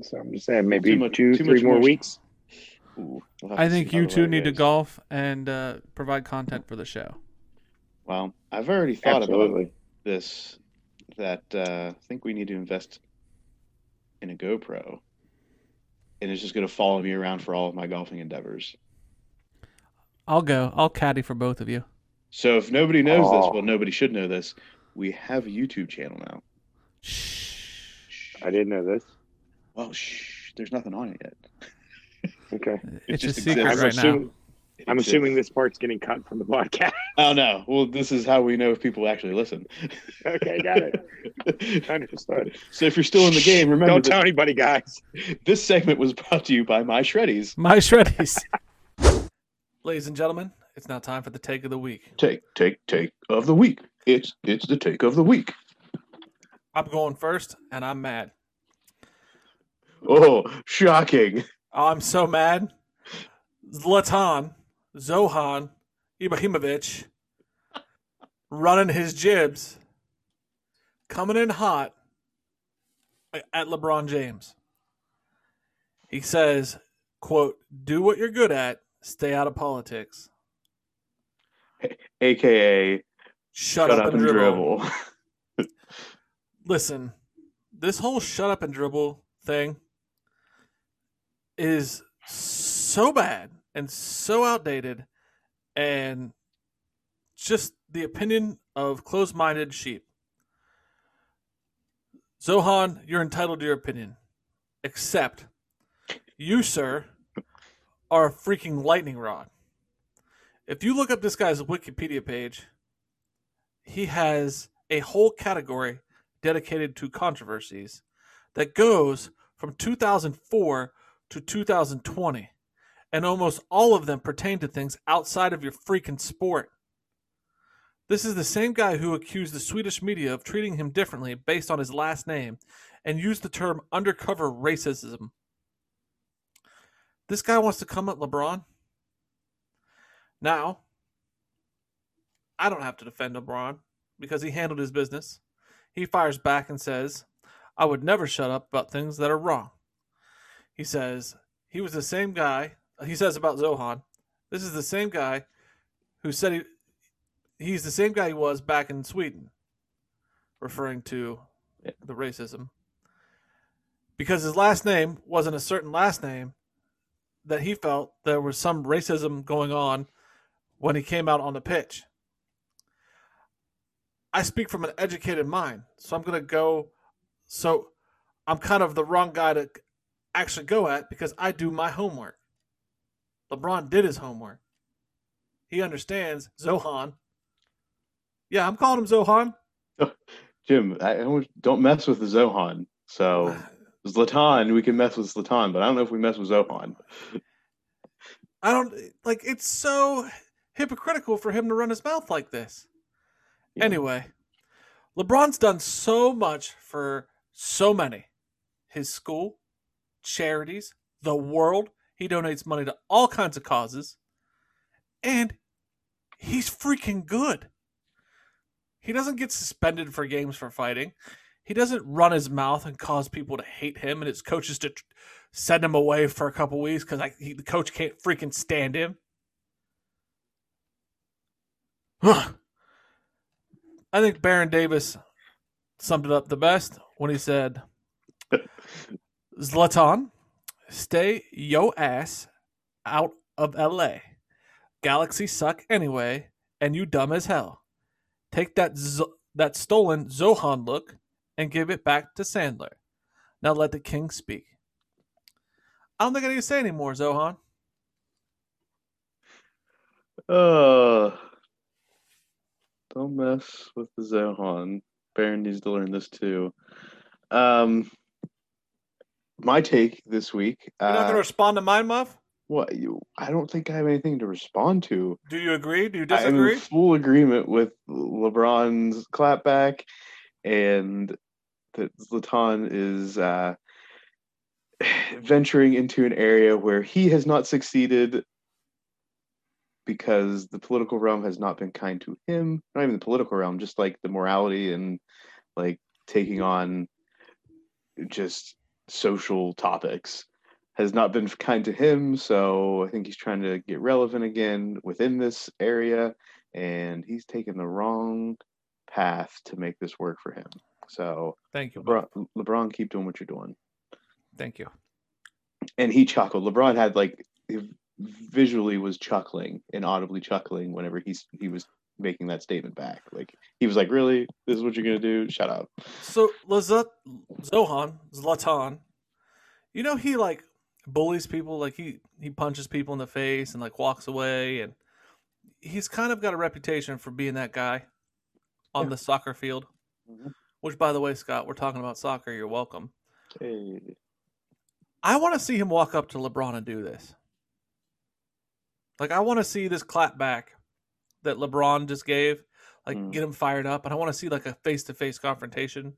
So I'm just saying, maybe Too much- two, too three much more moisture. weeks. Ooh, we'll I think you two weather need to golf and uh, provide content for the show. Well, I've already thought about this that uh, I think we need to invest in a GoPro, and it's just going to follow me around for all of my golfing endeavors. I'll go. I'll caddy for both of you. So if nobody knows this, well, nobody should know this. We have a YouTube channel now. Shh. I didn't know this. Well, shh, there's nothing on it yet. (laughs) Okay. It's a just secret exists. I'm right now. assuming, I'm assuming this part's getting cut from the podcast. (laughs) Oh no. Well, this is how we know if people actually listen. (laughs) okay, got it. Understood. So if you're still in the game, remember Don't this, tell anybody, guys. this segment was brought to you by My Shreddies. My shreddies. Ladies and gentlemen, it's now time for the take of the week. Take, take, take of the week. It's it's the take of the week. I'm going first, and I'm mad. Oh, shocking. Oh, I'm so mad. Zlatan, Zohan, Ibrahimovic, running his jibs, coming in hot at LeBron James. He says, quote, do what you're good at, stay out of politics. AKA Shut, up, and, dribble. dribble. Listen, this whole shut up and dribble thing is so bad and so outdated and just the opinion of closed minded sheep. Zohan, you're entitled to your opinion. Except you, sir, are a freaking lightning rod. If you look up this guy's Wikipedia page, he has a whole category dedicated to controversies that goes from 2004 to 2020. And almost all of them pertain to things outside of your freaking sport. This is the same guy who accused the Swedish media of treating him differently based on his last name and used the term undercover racism. This guy wants to come at LeBron. Now, I don't have to defend LeBron because he handled his business. He fires back and says, I would never shut up about things that are wrong. He says, he was the same guy. He says about Zohan, this is the same guy who said he, he's the same guy he was back in Sweden, referring to the racism. Because his last name wasn't a certain last name, that he felt there was some racism going on when he came out on the pitch. I speak from an educated mind, so I'm going to go. So I'm kind of the wrong guy to actually go at because I do my homework. LeBron did his homework. He understands Zohan. Yeah, I'm calling him Zohan. (laughs) Jim, I don't- mess with the Zohan. So (sighs) Zlatan, we can mess with Zlatan, but I don't know if we mess with Zohan. I don't like it's so hypocritical for him to run his mouth like this. Yeah. Anyway, LeBron's done so much for so many. His school, charities, the world. He donates money to all kinds of causes. And he's freaking good. He doesn't get suspended for games for fighting. He doesn't run his mouth and cause people to hate him and his coaches to send him away for a couple weeks because the coach can't freaking stand him. (sighs) I think Baron Davis summed it up the best when he said, Zlatan, stay yo ass out of LA. Galaxy suck anyway, and you dumb as hell. Take that Z- that stolen Zohan look and give it back to Sandler. Now let the king speak. I don't think I need to say anymore, Zohan. Uh, don't mess with the Zohan. Baron needs to learn this too. Um, my take this week. You're not going to Uh, respond to mine, Muff? what you? I don't think I have anything to respond to. Do you agree? Do you disagree? I'm in full agreement with LeBron's clapback, and that Zlatan is uh, (sighs) venturing into an area where he has not succeeded because the political realm has not been kind to him. Not even the political realm, just like the morality and like taking on just social topics has not been kind to him. So I think he's trying to get relevant again within this area, and he's taken the wrong path to make this work for him. So Thank you. LeBron, LeBron keep doing what you're doing. Thank you. And he chuckled. LeBron had like visually was chuckling and audibly chuckling whenever he's he was making that statement back. Like he was like, "Really? This is what you're gonna do? Shut up." So Lazat Zohan Zlatan, you know he like bullies people. Like he he punches people in the face and like walks away, and he's kind of got a reputation for being that guy on Yeah. the soccer field. Mhm. Which, by the way, Scott, we're talking about soccer. You're welcome. Hey. I want to see him walk up to LeBron and do this. Like I want to see this clap back that LeBron just gave, like Mm. get him fired up, and I want to see like a face to face confrontation.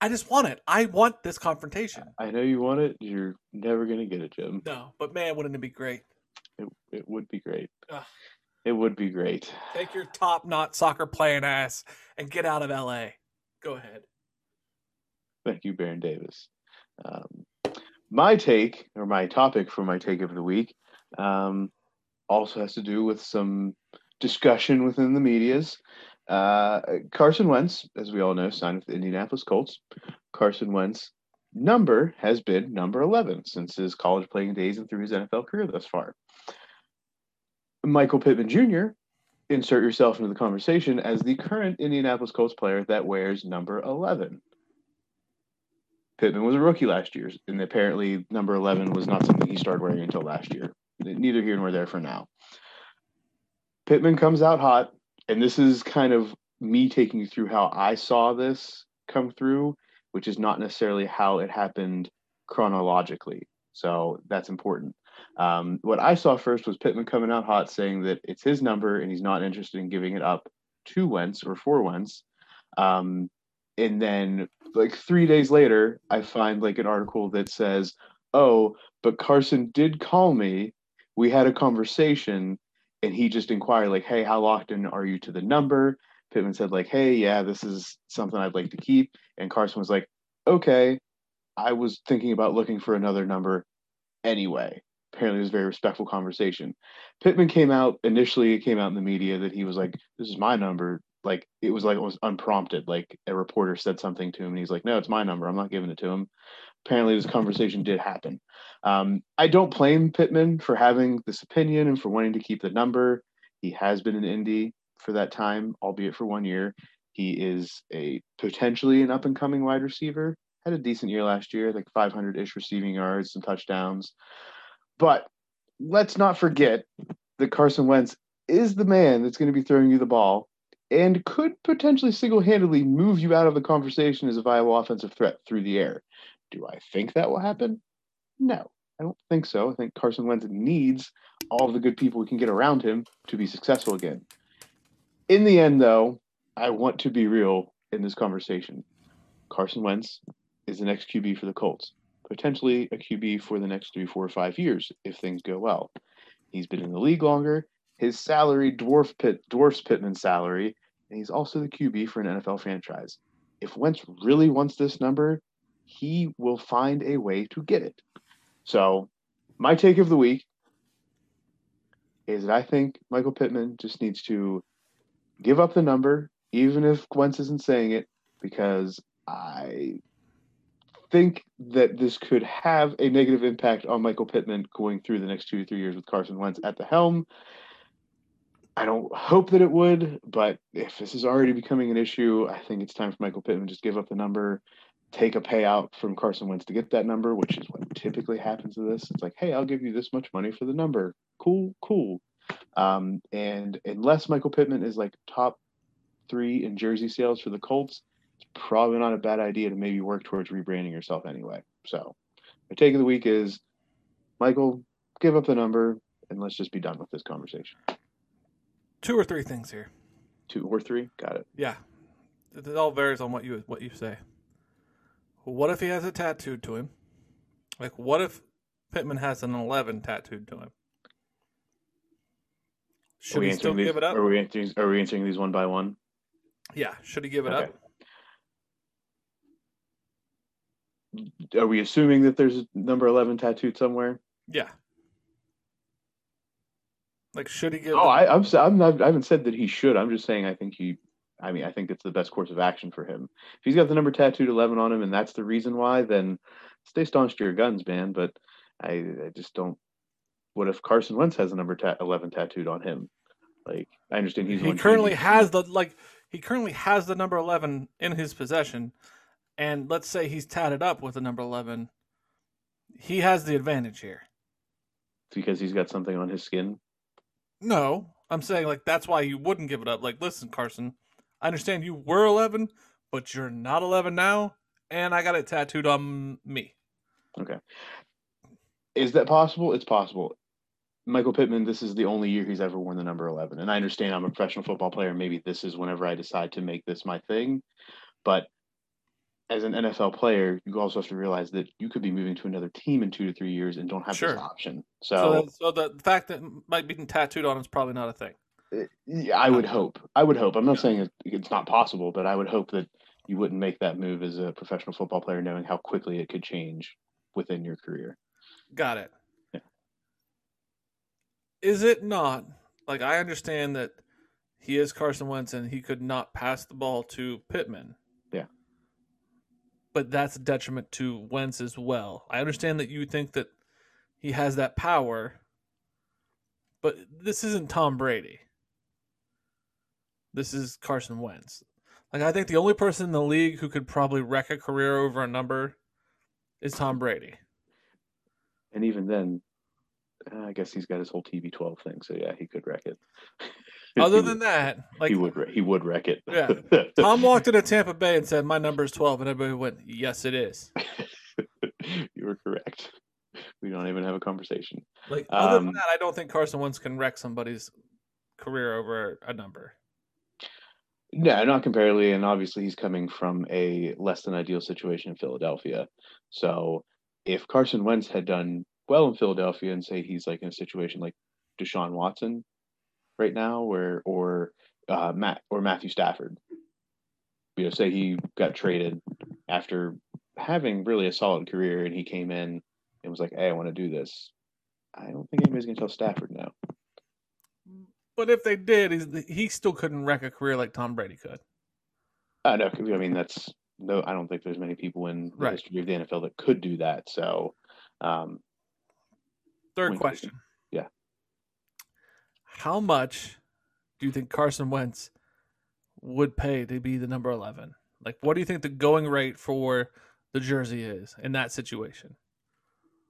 I just want it. I want this confrontation. I know you want it. You're never gonna get it, Jim. No, but man, wouldn't it be great? It, it would be great. Ugh. It would be great. Take your top knot soccer playing ass and get out of LA. Go ahead. Thank you, Baron Davis. Um, my take, or my topic for my take of the week, um, also has to do with some discussion within the medias. Uh, Carson Wentz, as we all know, signed with the Indianapolis Colts. Carson Wentz number has been number 11 since his college playing days and through his NFL career thus far. Michael Pittman Jr., insert yourself into the conversation as the current Indianapolis Colts player that wears number 11. Pittman was a rookie last year, and apparently number 11 was not something he started wearing until last year. Neither here nor there for now. Pittman comes out hot, and this is kind of me taking you through how I saw this come through, which is not necessarily how it happened chronologically. So that's important. Um, what I saw first was Pittman coming out hot, saying that it's his number and he's not interested in giving it up to Wentz or for Wentz. Um, and then, like three days later, I find like an article that says, "Oh, but Carson did call me. We had a conversation, and he just inquired like, "Hey, how locked in are you to the number?" Pittman said like, "Hey, yeah, this is something I'd like to keep," and Carson was like, "Okay." I was thinking about looking for another number anyway. Apparently, it was a very respectful conversation. Pittman came out initially. It came out in the media that he was like, "This is my number." Like it was like it was unprompted. Like a reporter said something to him, and he's like, "No, it's my number. I'm not giving it to him." Apparently, this conversation did happen. Um, I don't blame Pittman for having this opinion and for wanting to keep the number. He has been in Indy for that time, albeit for one year. He is a potentially an up and coming wide receiver. Had a decent year last year, like 500 ish receiving yards, some touchdowns. But let's not forget that Carson Wentz is the man that's going to be throwing you the ball and could potentially single handedly move you out of the conversation as a viable offensive threat through the air. Do I think that will happen? No, I don't think so. I think Carson Wentz needs all the good people we can get around him to be successful again. In the end, though, I want to be real in this conversation. Carson Wentz is the next QB for the Colts, potentially a QB for the next three, four, or five years if things go well. He's been in the league longer. His salary dwarf Pitt, dwarfs Pittman's salary, and he's also the QB for an NFL franchise. If Wentz really wants this number, he will find a way to get it. So, my take of the week is that I think Michael Pittman just needs to give up the number, even if Wentz isn't saying it, because I think that this could have a negative impact on Michael Pittman going through the next two to three years with Carson Wentz at the helm. I don't hope that it would, but if this is already becoming an issue, I think it's time for Michael Pittman to just give up the number, take a payout from Carson Wentz to get that number, which is what typically happens to this. It's like, hey, I'll give you this much money for the number. Cool, cool. Um, and unless Michael Pittman is like top three in jersey sales for the Colts, it's probably not a bad idea to maybe work towards rebranding yourself anyway. So, my take of the week is Michael, give up the number and let's just be done with this conversation. Two or three things here. Two or three, got it. Yeah, it it all varies on what you what you say. What if he has it tattooed to him? Like, what if Pittman has an eleven tattooed to him? Should he still these, give it up? Are we answering? Are we answering these one by one? Yeah, should he give it Okay. up? Are we assuming that there's a number eleven tattooed somewhere? Yeah. Like, should he give? Oh, I, I'm. I'm not. I haven't said that he should. I'm just saying I think he. I mean, I think it's the best course of action for him. If he's got the number tattooed eleven on him, and that's the reason why, then stay staunch to your guns, man. But I, I just don't. What if Carson Wentz has a number ta- eleven tattooed on him? Like, I understand he's he currently has the like he currently has the number 11 in his possession and let's say he's tatted up with the number 11 he has the advantage here. because he's got something on his skin. No, I'm saying like that's why you wouldn't give it up. Like, listen, Carson, I understand you were 11, but you're not 11 now, and I got it tattooed on me. Okay. Is that possible? It's possible. Michael Pittman, this is the only year he's ever worn the number 11. And I understand I'm a professional football player. Maybe this is whenever I decide to make this my thing. But as an NFL player, you also have to realize that you could be moving to another team in two to three years and don't have Sure. this option. So, So, so the fact that it might be tattooed on is probably not a thing. I would hope. I would hope. I'm not Yeah. saying it's not possible, but I would hope that you wouldn't make that move as a professional football player, knowing how quickly it could change within your career. Got it. Yeah. Is it not like I understand that he is Carson Wentz and he could not pass the ball to Pittman? Yeah. But that's a detriment to Wentz as well. I understand that you think that he has that power, but this isn't Tom Brady. This is Carson Wentz. Like I think the only person in the league who could probably wreck a career over a number is Tom Brady. And even then, I guess he's got his whole TB12 thing. So yeah, he could wreck it. (laughs) Other He than that, like he would he would wreck it. Yeah. (laughs) Tom walked into Tampa Bay and said, "My number is 12," and everybody went, "Yes, it is." (laughs) you were correct. We don't even have a conversation. Like other than Um, that, I don't think Carson Wentz can wreck somebody's career over a number. No, not comparatively, and obviously he's coming from a less than ideal situation in Philadelphia. So if Carson Wentz had done well in Philadelphia and say he's like in a situation like Deshaun Watson right now, where or uh, Matt or Matthew Stafford, you know, say he got traded after having really a solid career and he came in and was like, "Hey, I want to do this." I don't think anybody's gonna tell Stafford no. But if they did, he's, he still couldn't wreck a career like Tom Brady could. Uh, no, I mean that's no. I don't think there's many people in the Right. history of the NFL that could do that. So, um, Third question. yeah. How much do you think Carson Wentz would pay to be the number 11? Like, what do you think the going rate for the jersey is in that situation?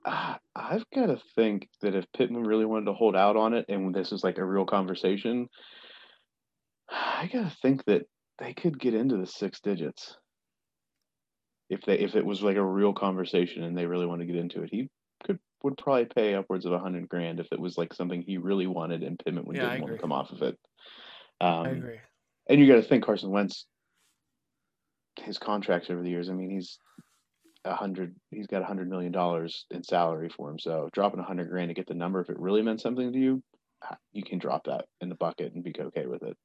Ah, I've got to think that if Pittman really wanted to hold out on it, and this is like a real conversation, I got to think that they could get into the six digits. If they if it was like a real conversation and they really want to get into it, he could would probably pay upwards of a hundred grand if it was like something he really wanted and Pittman would yeah, didn't want to come off of it. Um, I agree. and you got to think Carson Wentz, his contracts over the years. I mean, he's a hundred. He's got a hundred million dollars in salary for him. So dropping a hundred grand to get the number, if it really meant something to you, you can drop that in the bucket and be okay with it.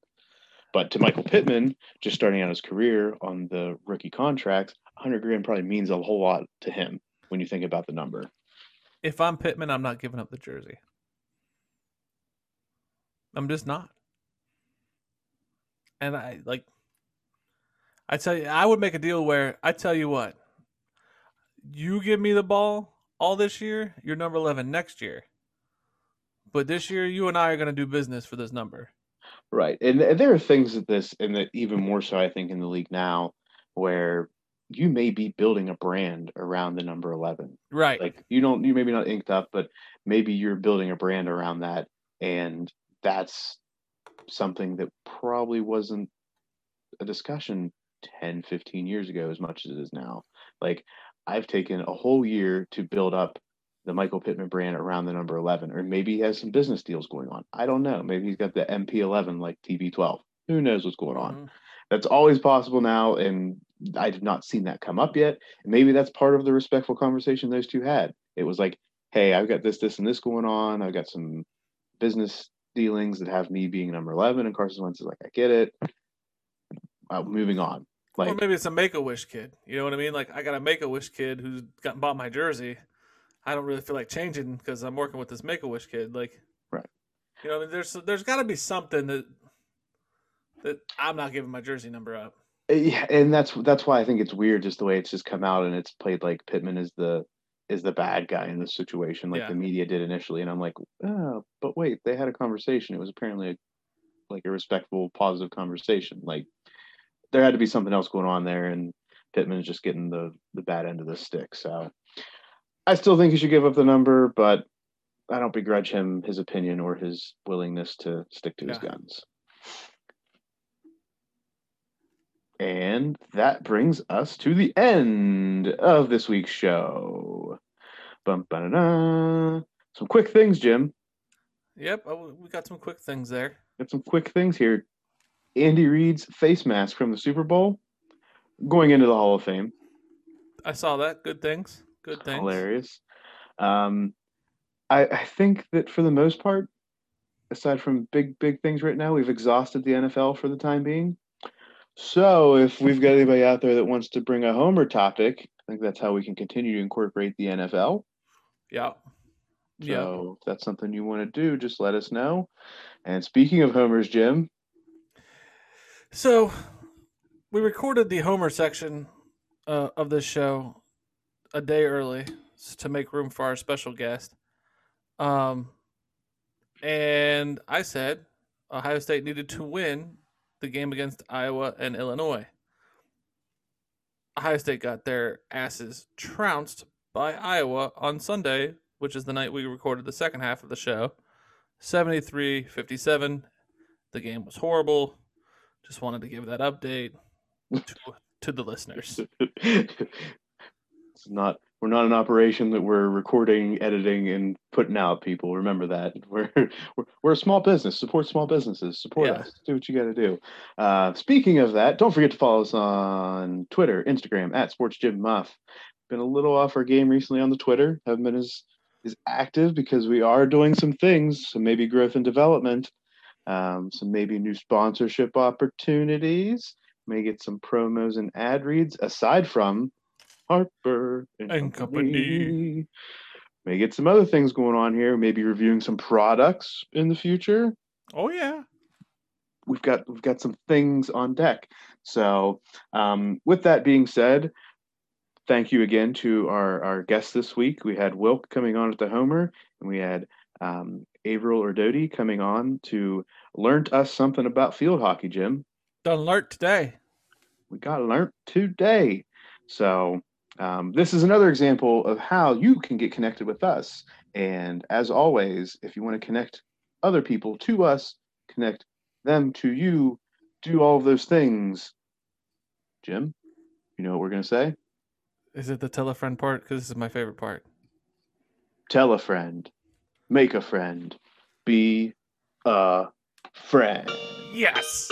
But to Michael Pittman, just starting out his career on the rookie contract, hundred grand probably means a whole lot to him when you think about the number. If I'm Pittman, I'm not giving up the jersey. I'm just not. And I like I tell you I would make a deal where I tell you what. You give me the ball all this year, you're number 11 next year. But this year you and I are going to do business for this number. Right. And, and there are things that this, and that even more so, I think, in the league now, where you may be building a brand around the number 11. Right. Like you don't, you maybe not inked up, but maybe you're building a brand around that. And that's something that probably wasn't a discussion 10, 15 years ago as much as it is now. Like I've taken a whole year to build up the Michael Pittman brand around the number 11, or maybe he has some business deals going on. I don't know. Maybe he's got the MP11 like TB12. Who knows what's going on? Mhm. That's always possible now, and I have not seen that come up yet. And maybe that's part of the respectful conversation those two had. It was like, hey, I've got this, this, and this going on. I've got some business dealings that have me being number 11. And Carson Wentz is like, I get it. Uh, moving on. Or maybe it's a make a wish kid. You know what I mean? Like I got a make a wish kid who's got bought my jersey. I don't really feel like changing because I'm working with this make a wish kid. Like, Right. You know, I mean, there's there's got to be something that that I'm not giving my jersey number up. Uh, yeah, and that's that's why I think it's weird just the way it's just come out and it's played like Pittman is the is the bad guy in this situation, like Yeah. the media did initially. And I'm like, oh, but wait, they had a conversation. It was apparently a, like a respectful, positive conversation. Like there had to be something else going on there, and Pittman is just getting the the bad end of the stick. So I still think he should give up the number, but I don't begrudge him his opinion or his willingness to stick to his guns. And that brings us to the end of this week's show. Bum, ba-da-da. Some quick things, Jim. Yep, oh, we got some quick things there. Got some quick things here. Andy Reid's face mask from the Super Bowl going into the Hall of Fame. I saw that. Good things. Good things. hilarious. Um, I, I think that for the most part, aside from big big things right now, we've exhausted the NFL for the time being. So if we've got anybody out there that wants to bring a Homer topic, I think that's how we can continue to incorporate the NFL. Yeah. Yeah. So if that's something you want to do, just let us know. And speaking of homers, Jim, So we recorded the Homer section uh, of this show a day early to make room for our special guest. Um, and I said Ohio State needed to win the game against Iowa and Illinois. Ohio State got their asses trounced by Iowa on Sunday, which is the night we recorded the second half of the show. 73 57. The game was horrible. Just wanted to give that update to, to the listeners. it's not we're not an operation that we're recording, editing, and putting out. People remember that (laughs) we're we're, we're a small business. Support small businesses. Support Yeah. us. Do what you got to do. Uh, speaking of that, don't forget to follow us on Twitter, Instagram at Sports Jim Muff. Been a little off our game recently on the Twitter. Haven't been as as active because we are doing some things. So maybe growth and development. Um, some maybe new sponsorship opportunities. May get some promos and ad reads aside from Harper and, And company. May get some other things going on here. Maybe reviewing some products in the future. Oh yeah. We've got we've got some things on deck. So, um, with that being said, thank you again to our our guests this week. We had Wilk coming on at the Homer, and we had um, Averill or Doty coming on to learn to us something about field hockey, Jim. Done alert today. we got learned today. So um, this is another example of how you can get connected with us. And as always, if you want to connect other people to us, connect them to you, do all of those things. Jim, you know what we're going to say? Is it the tell a friend part? Because this is my favorite part. Tell a friend, make a friend, be a friend. Yes.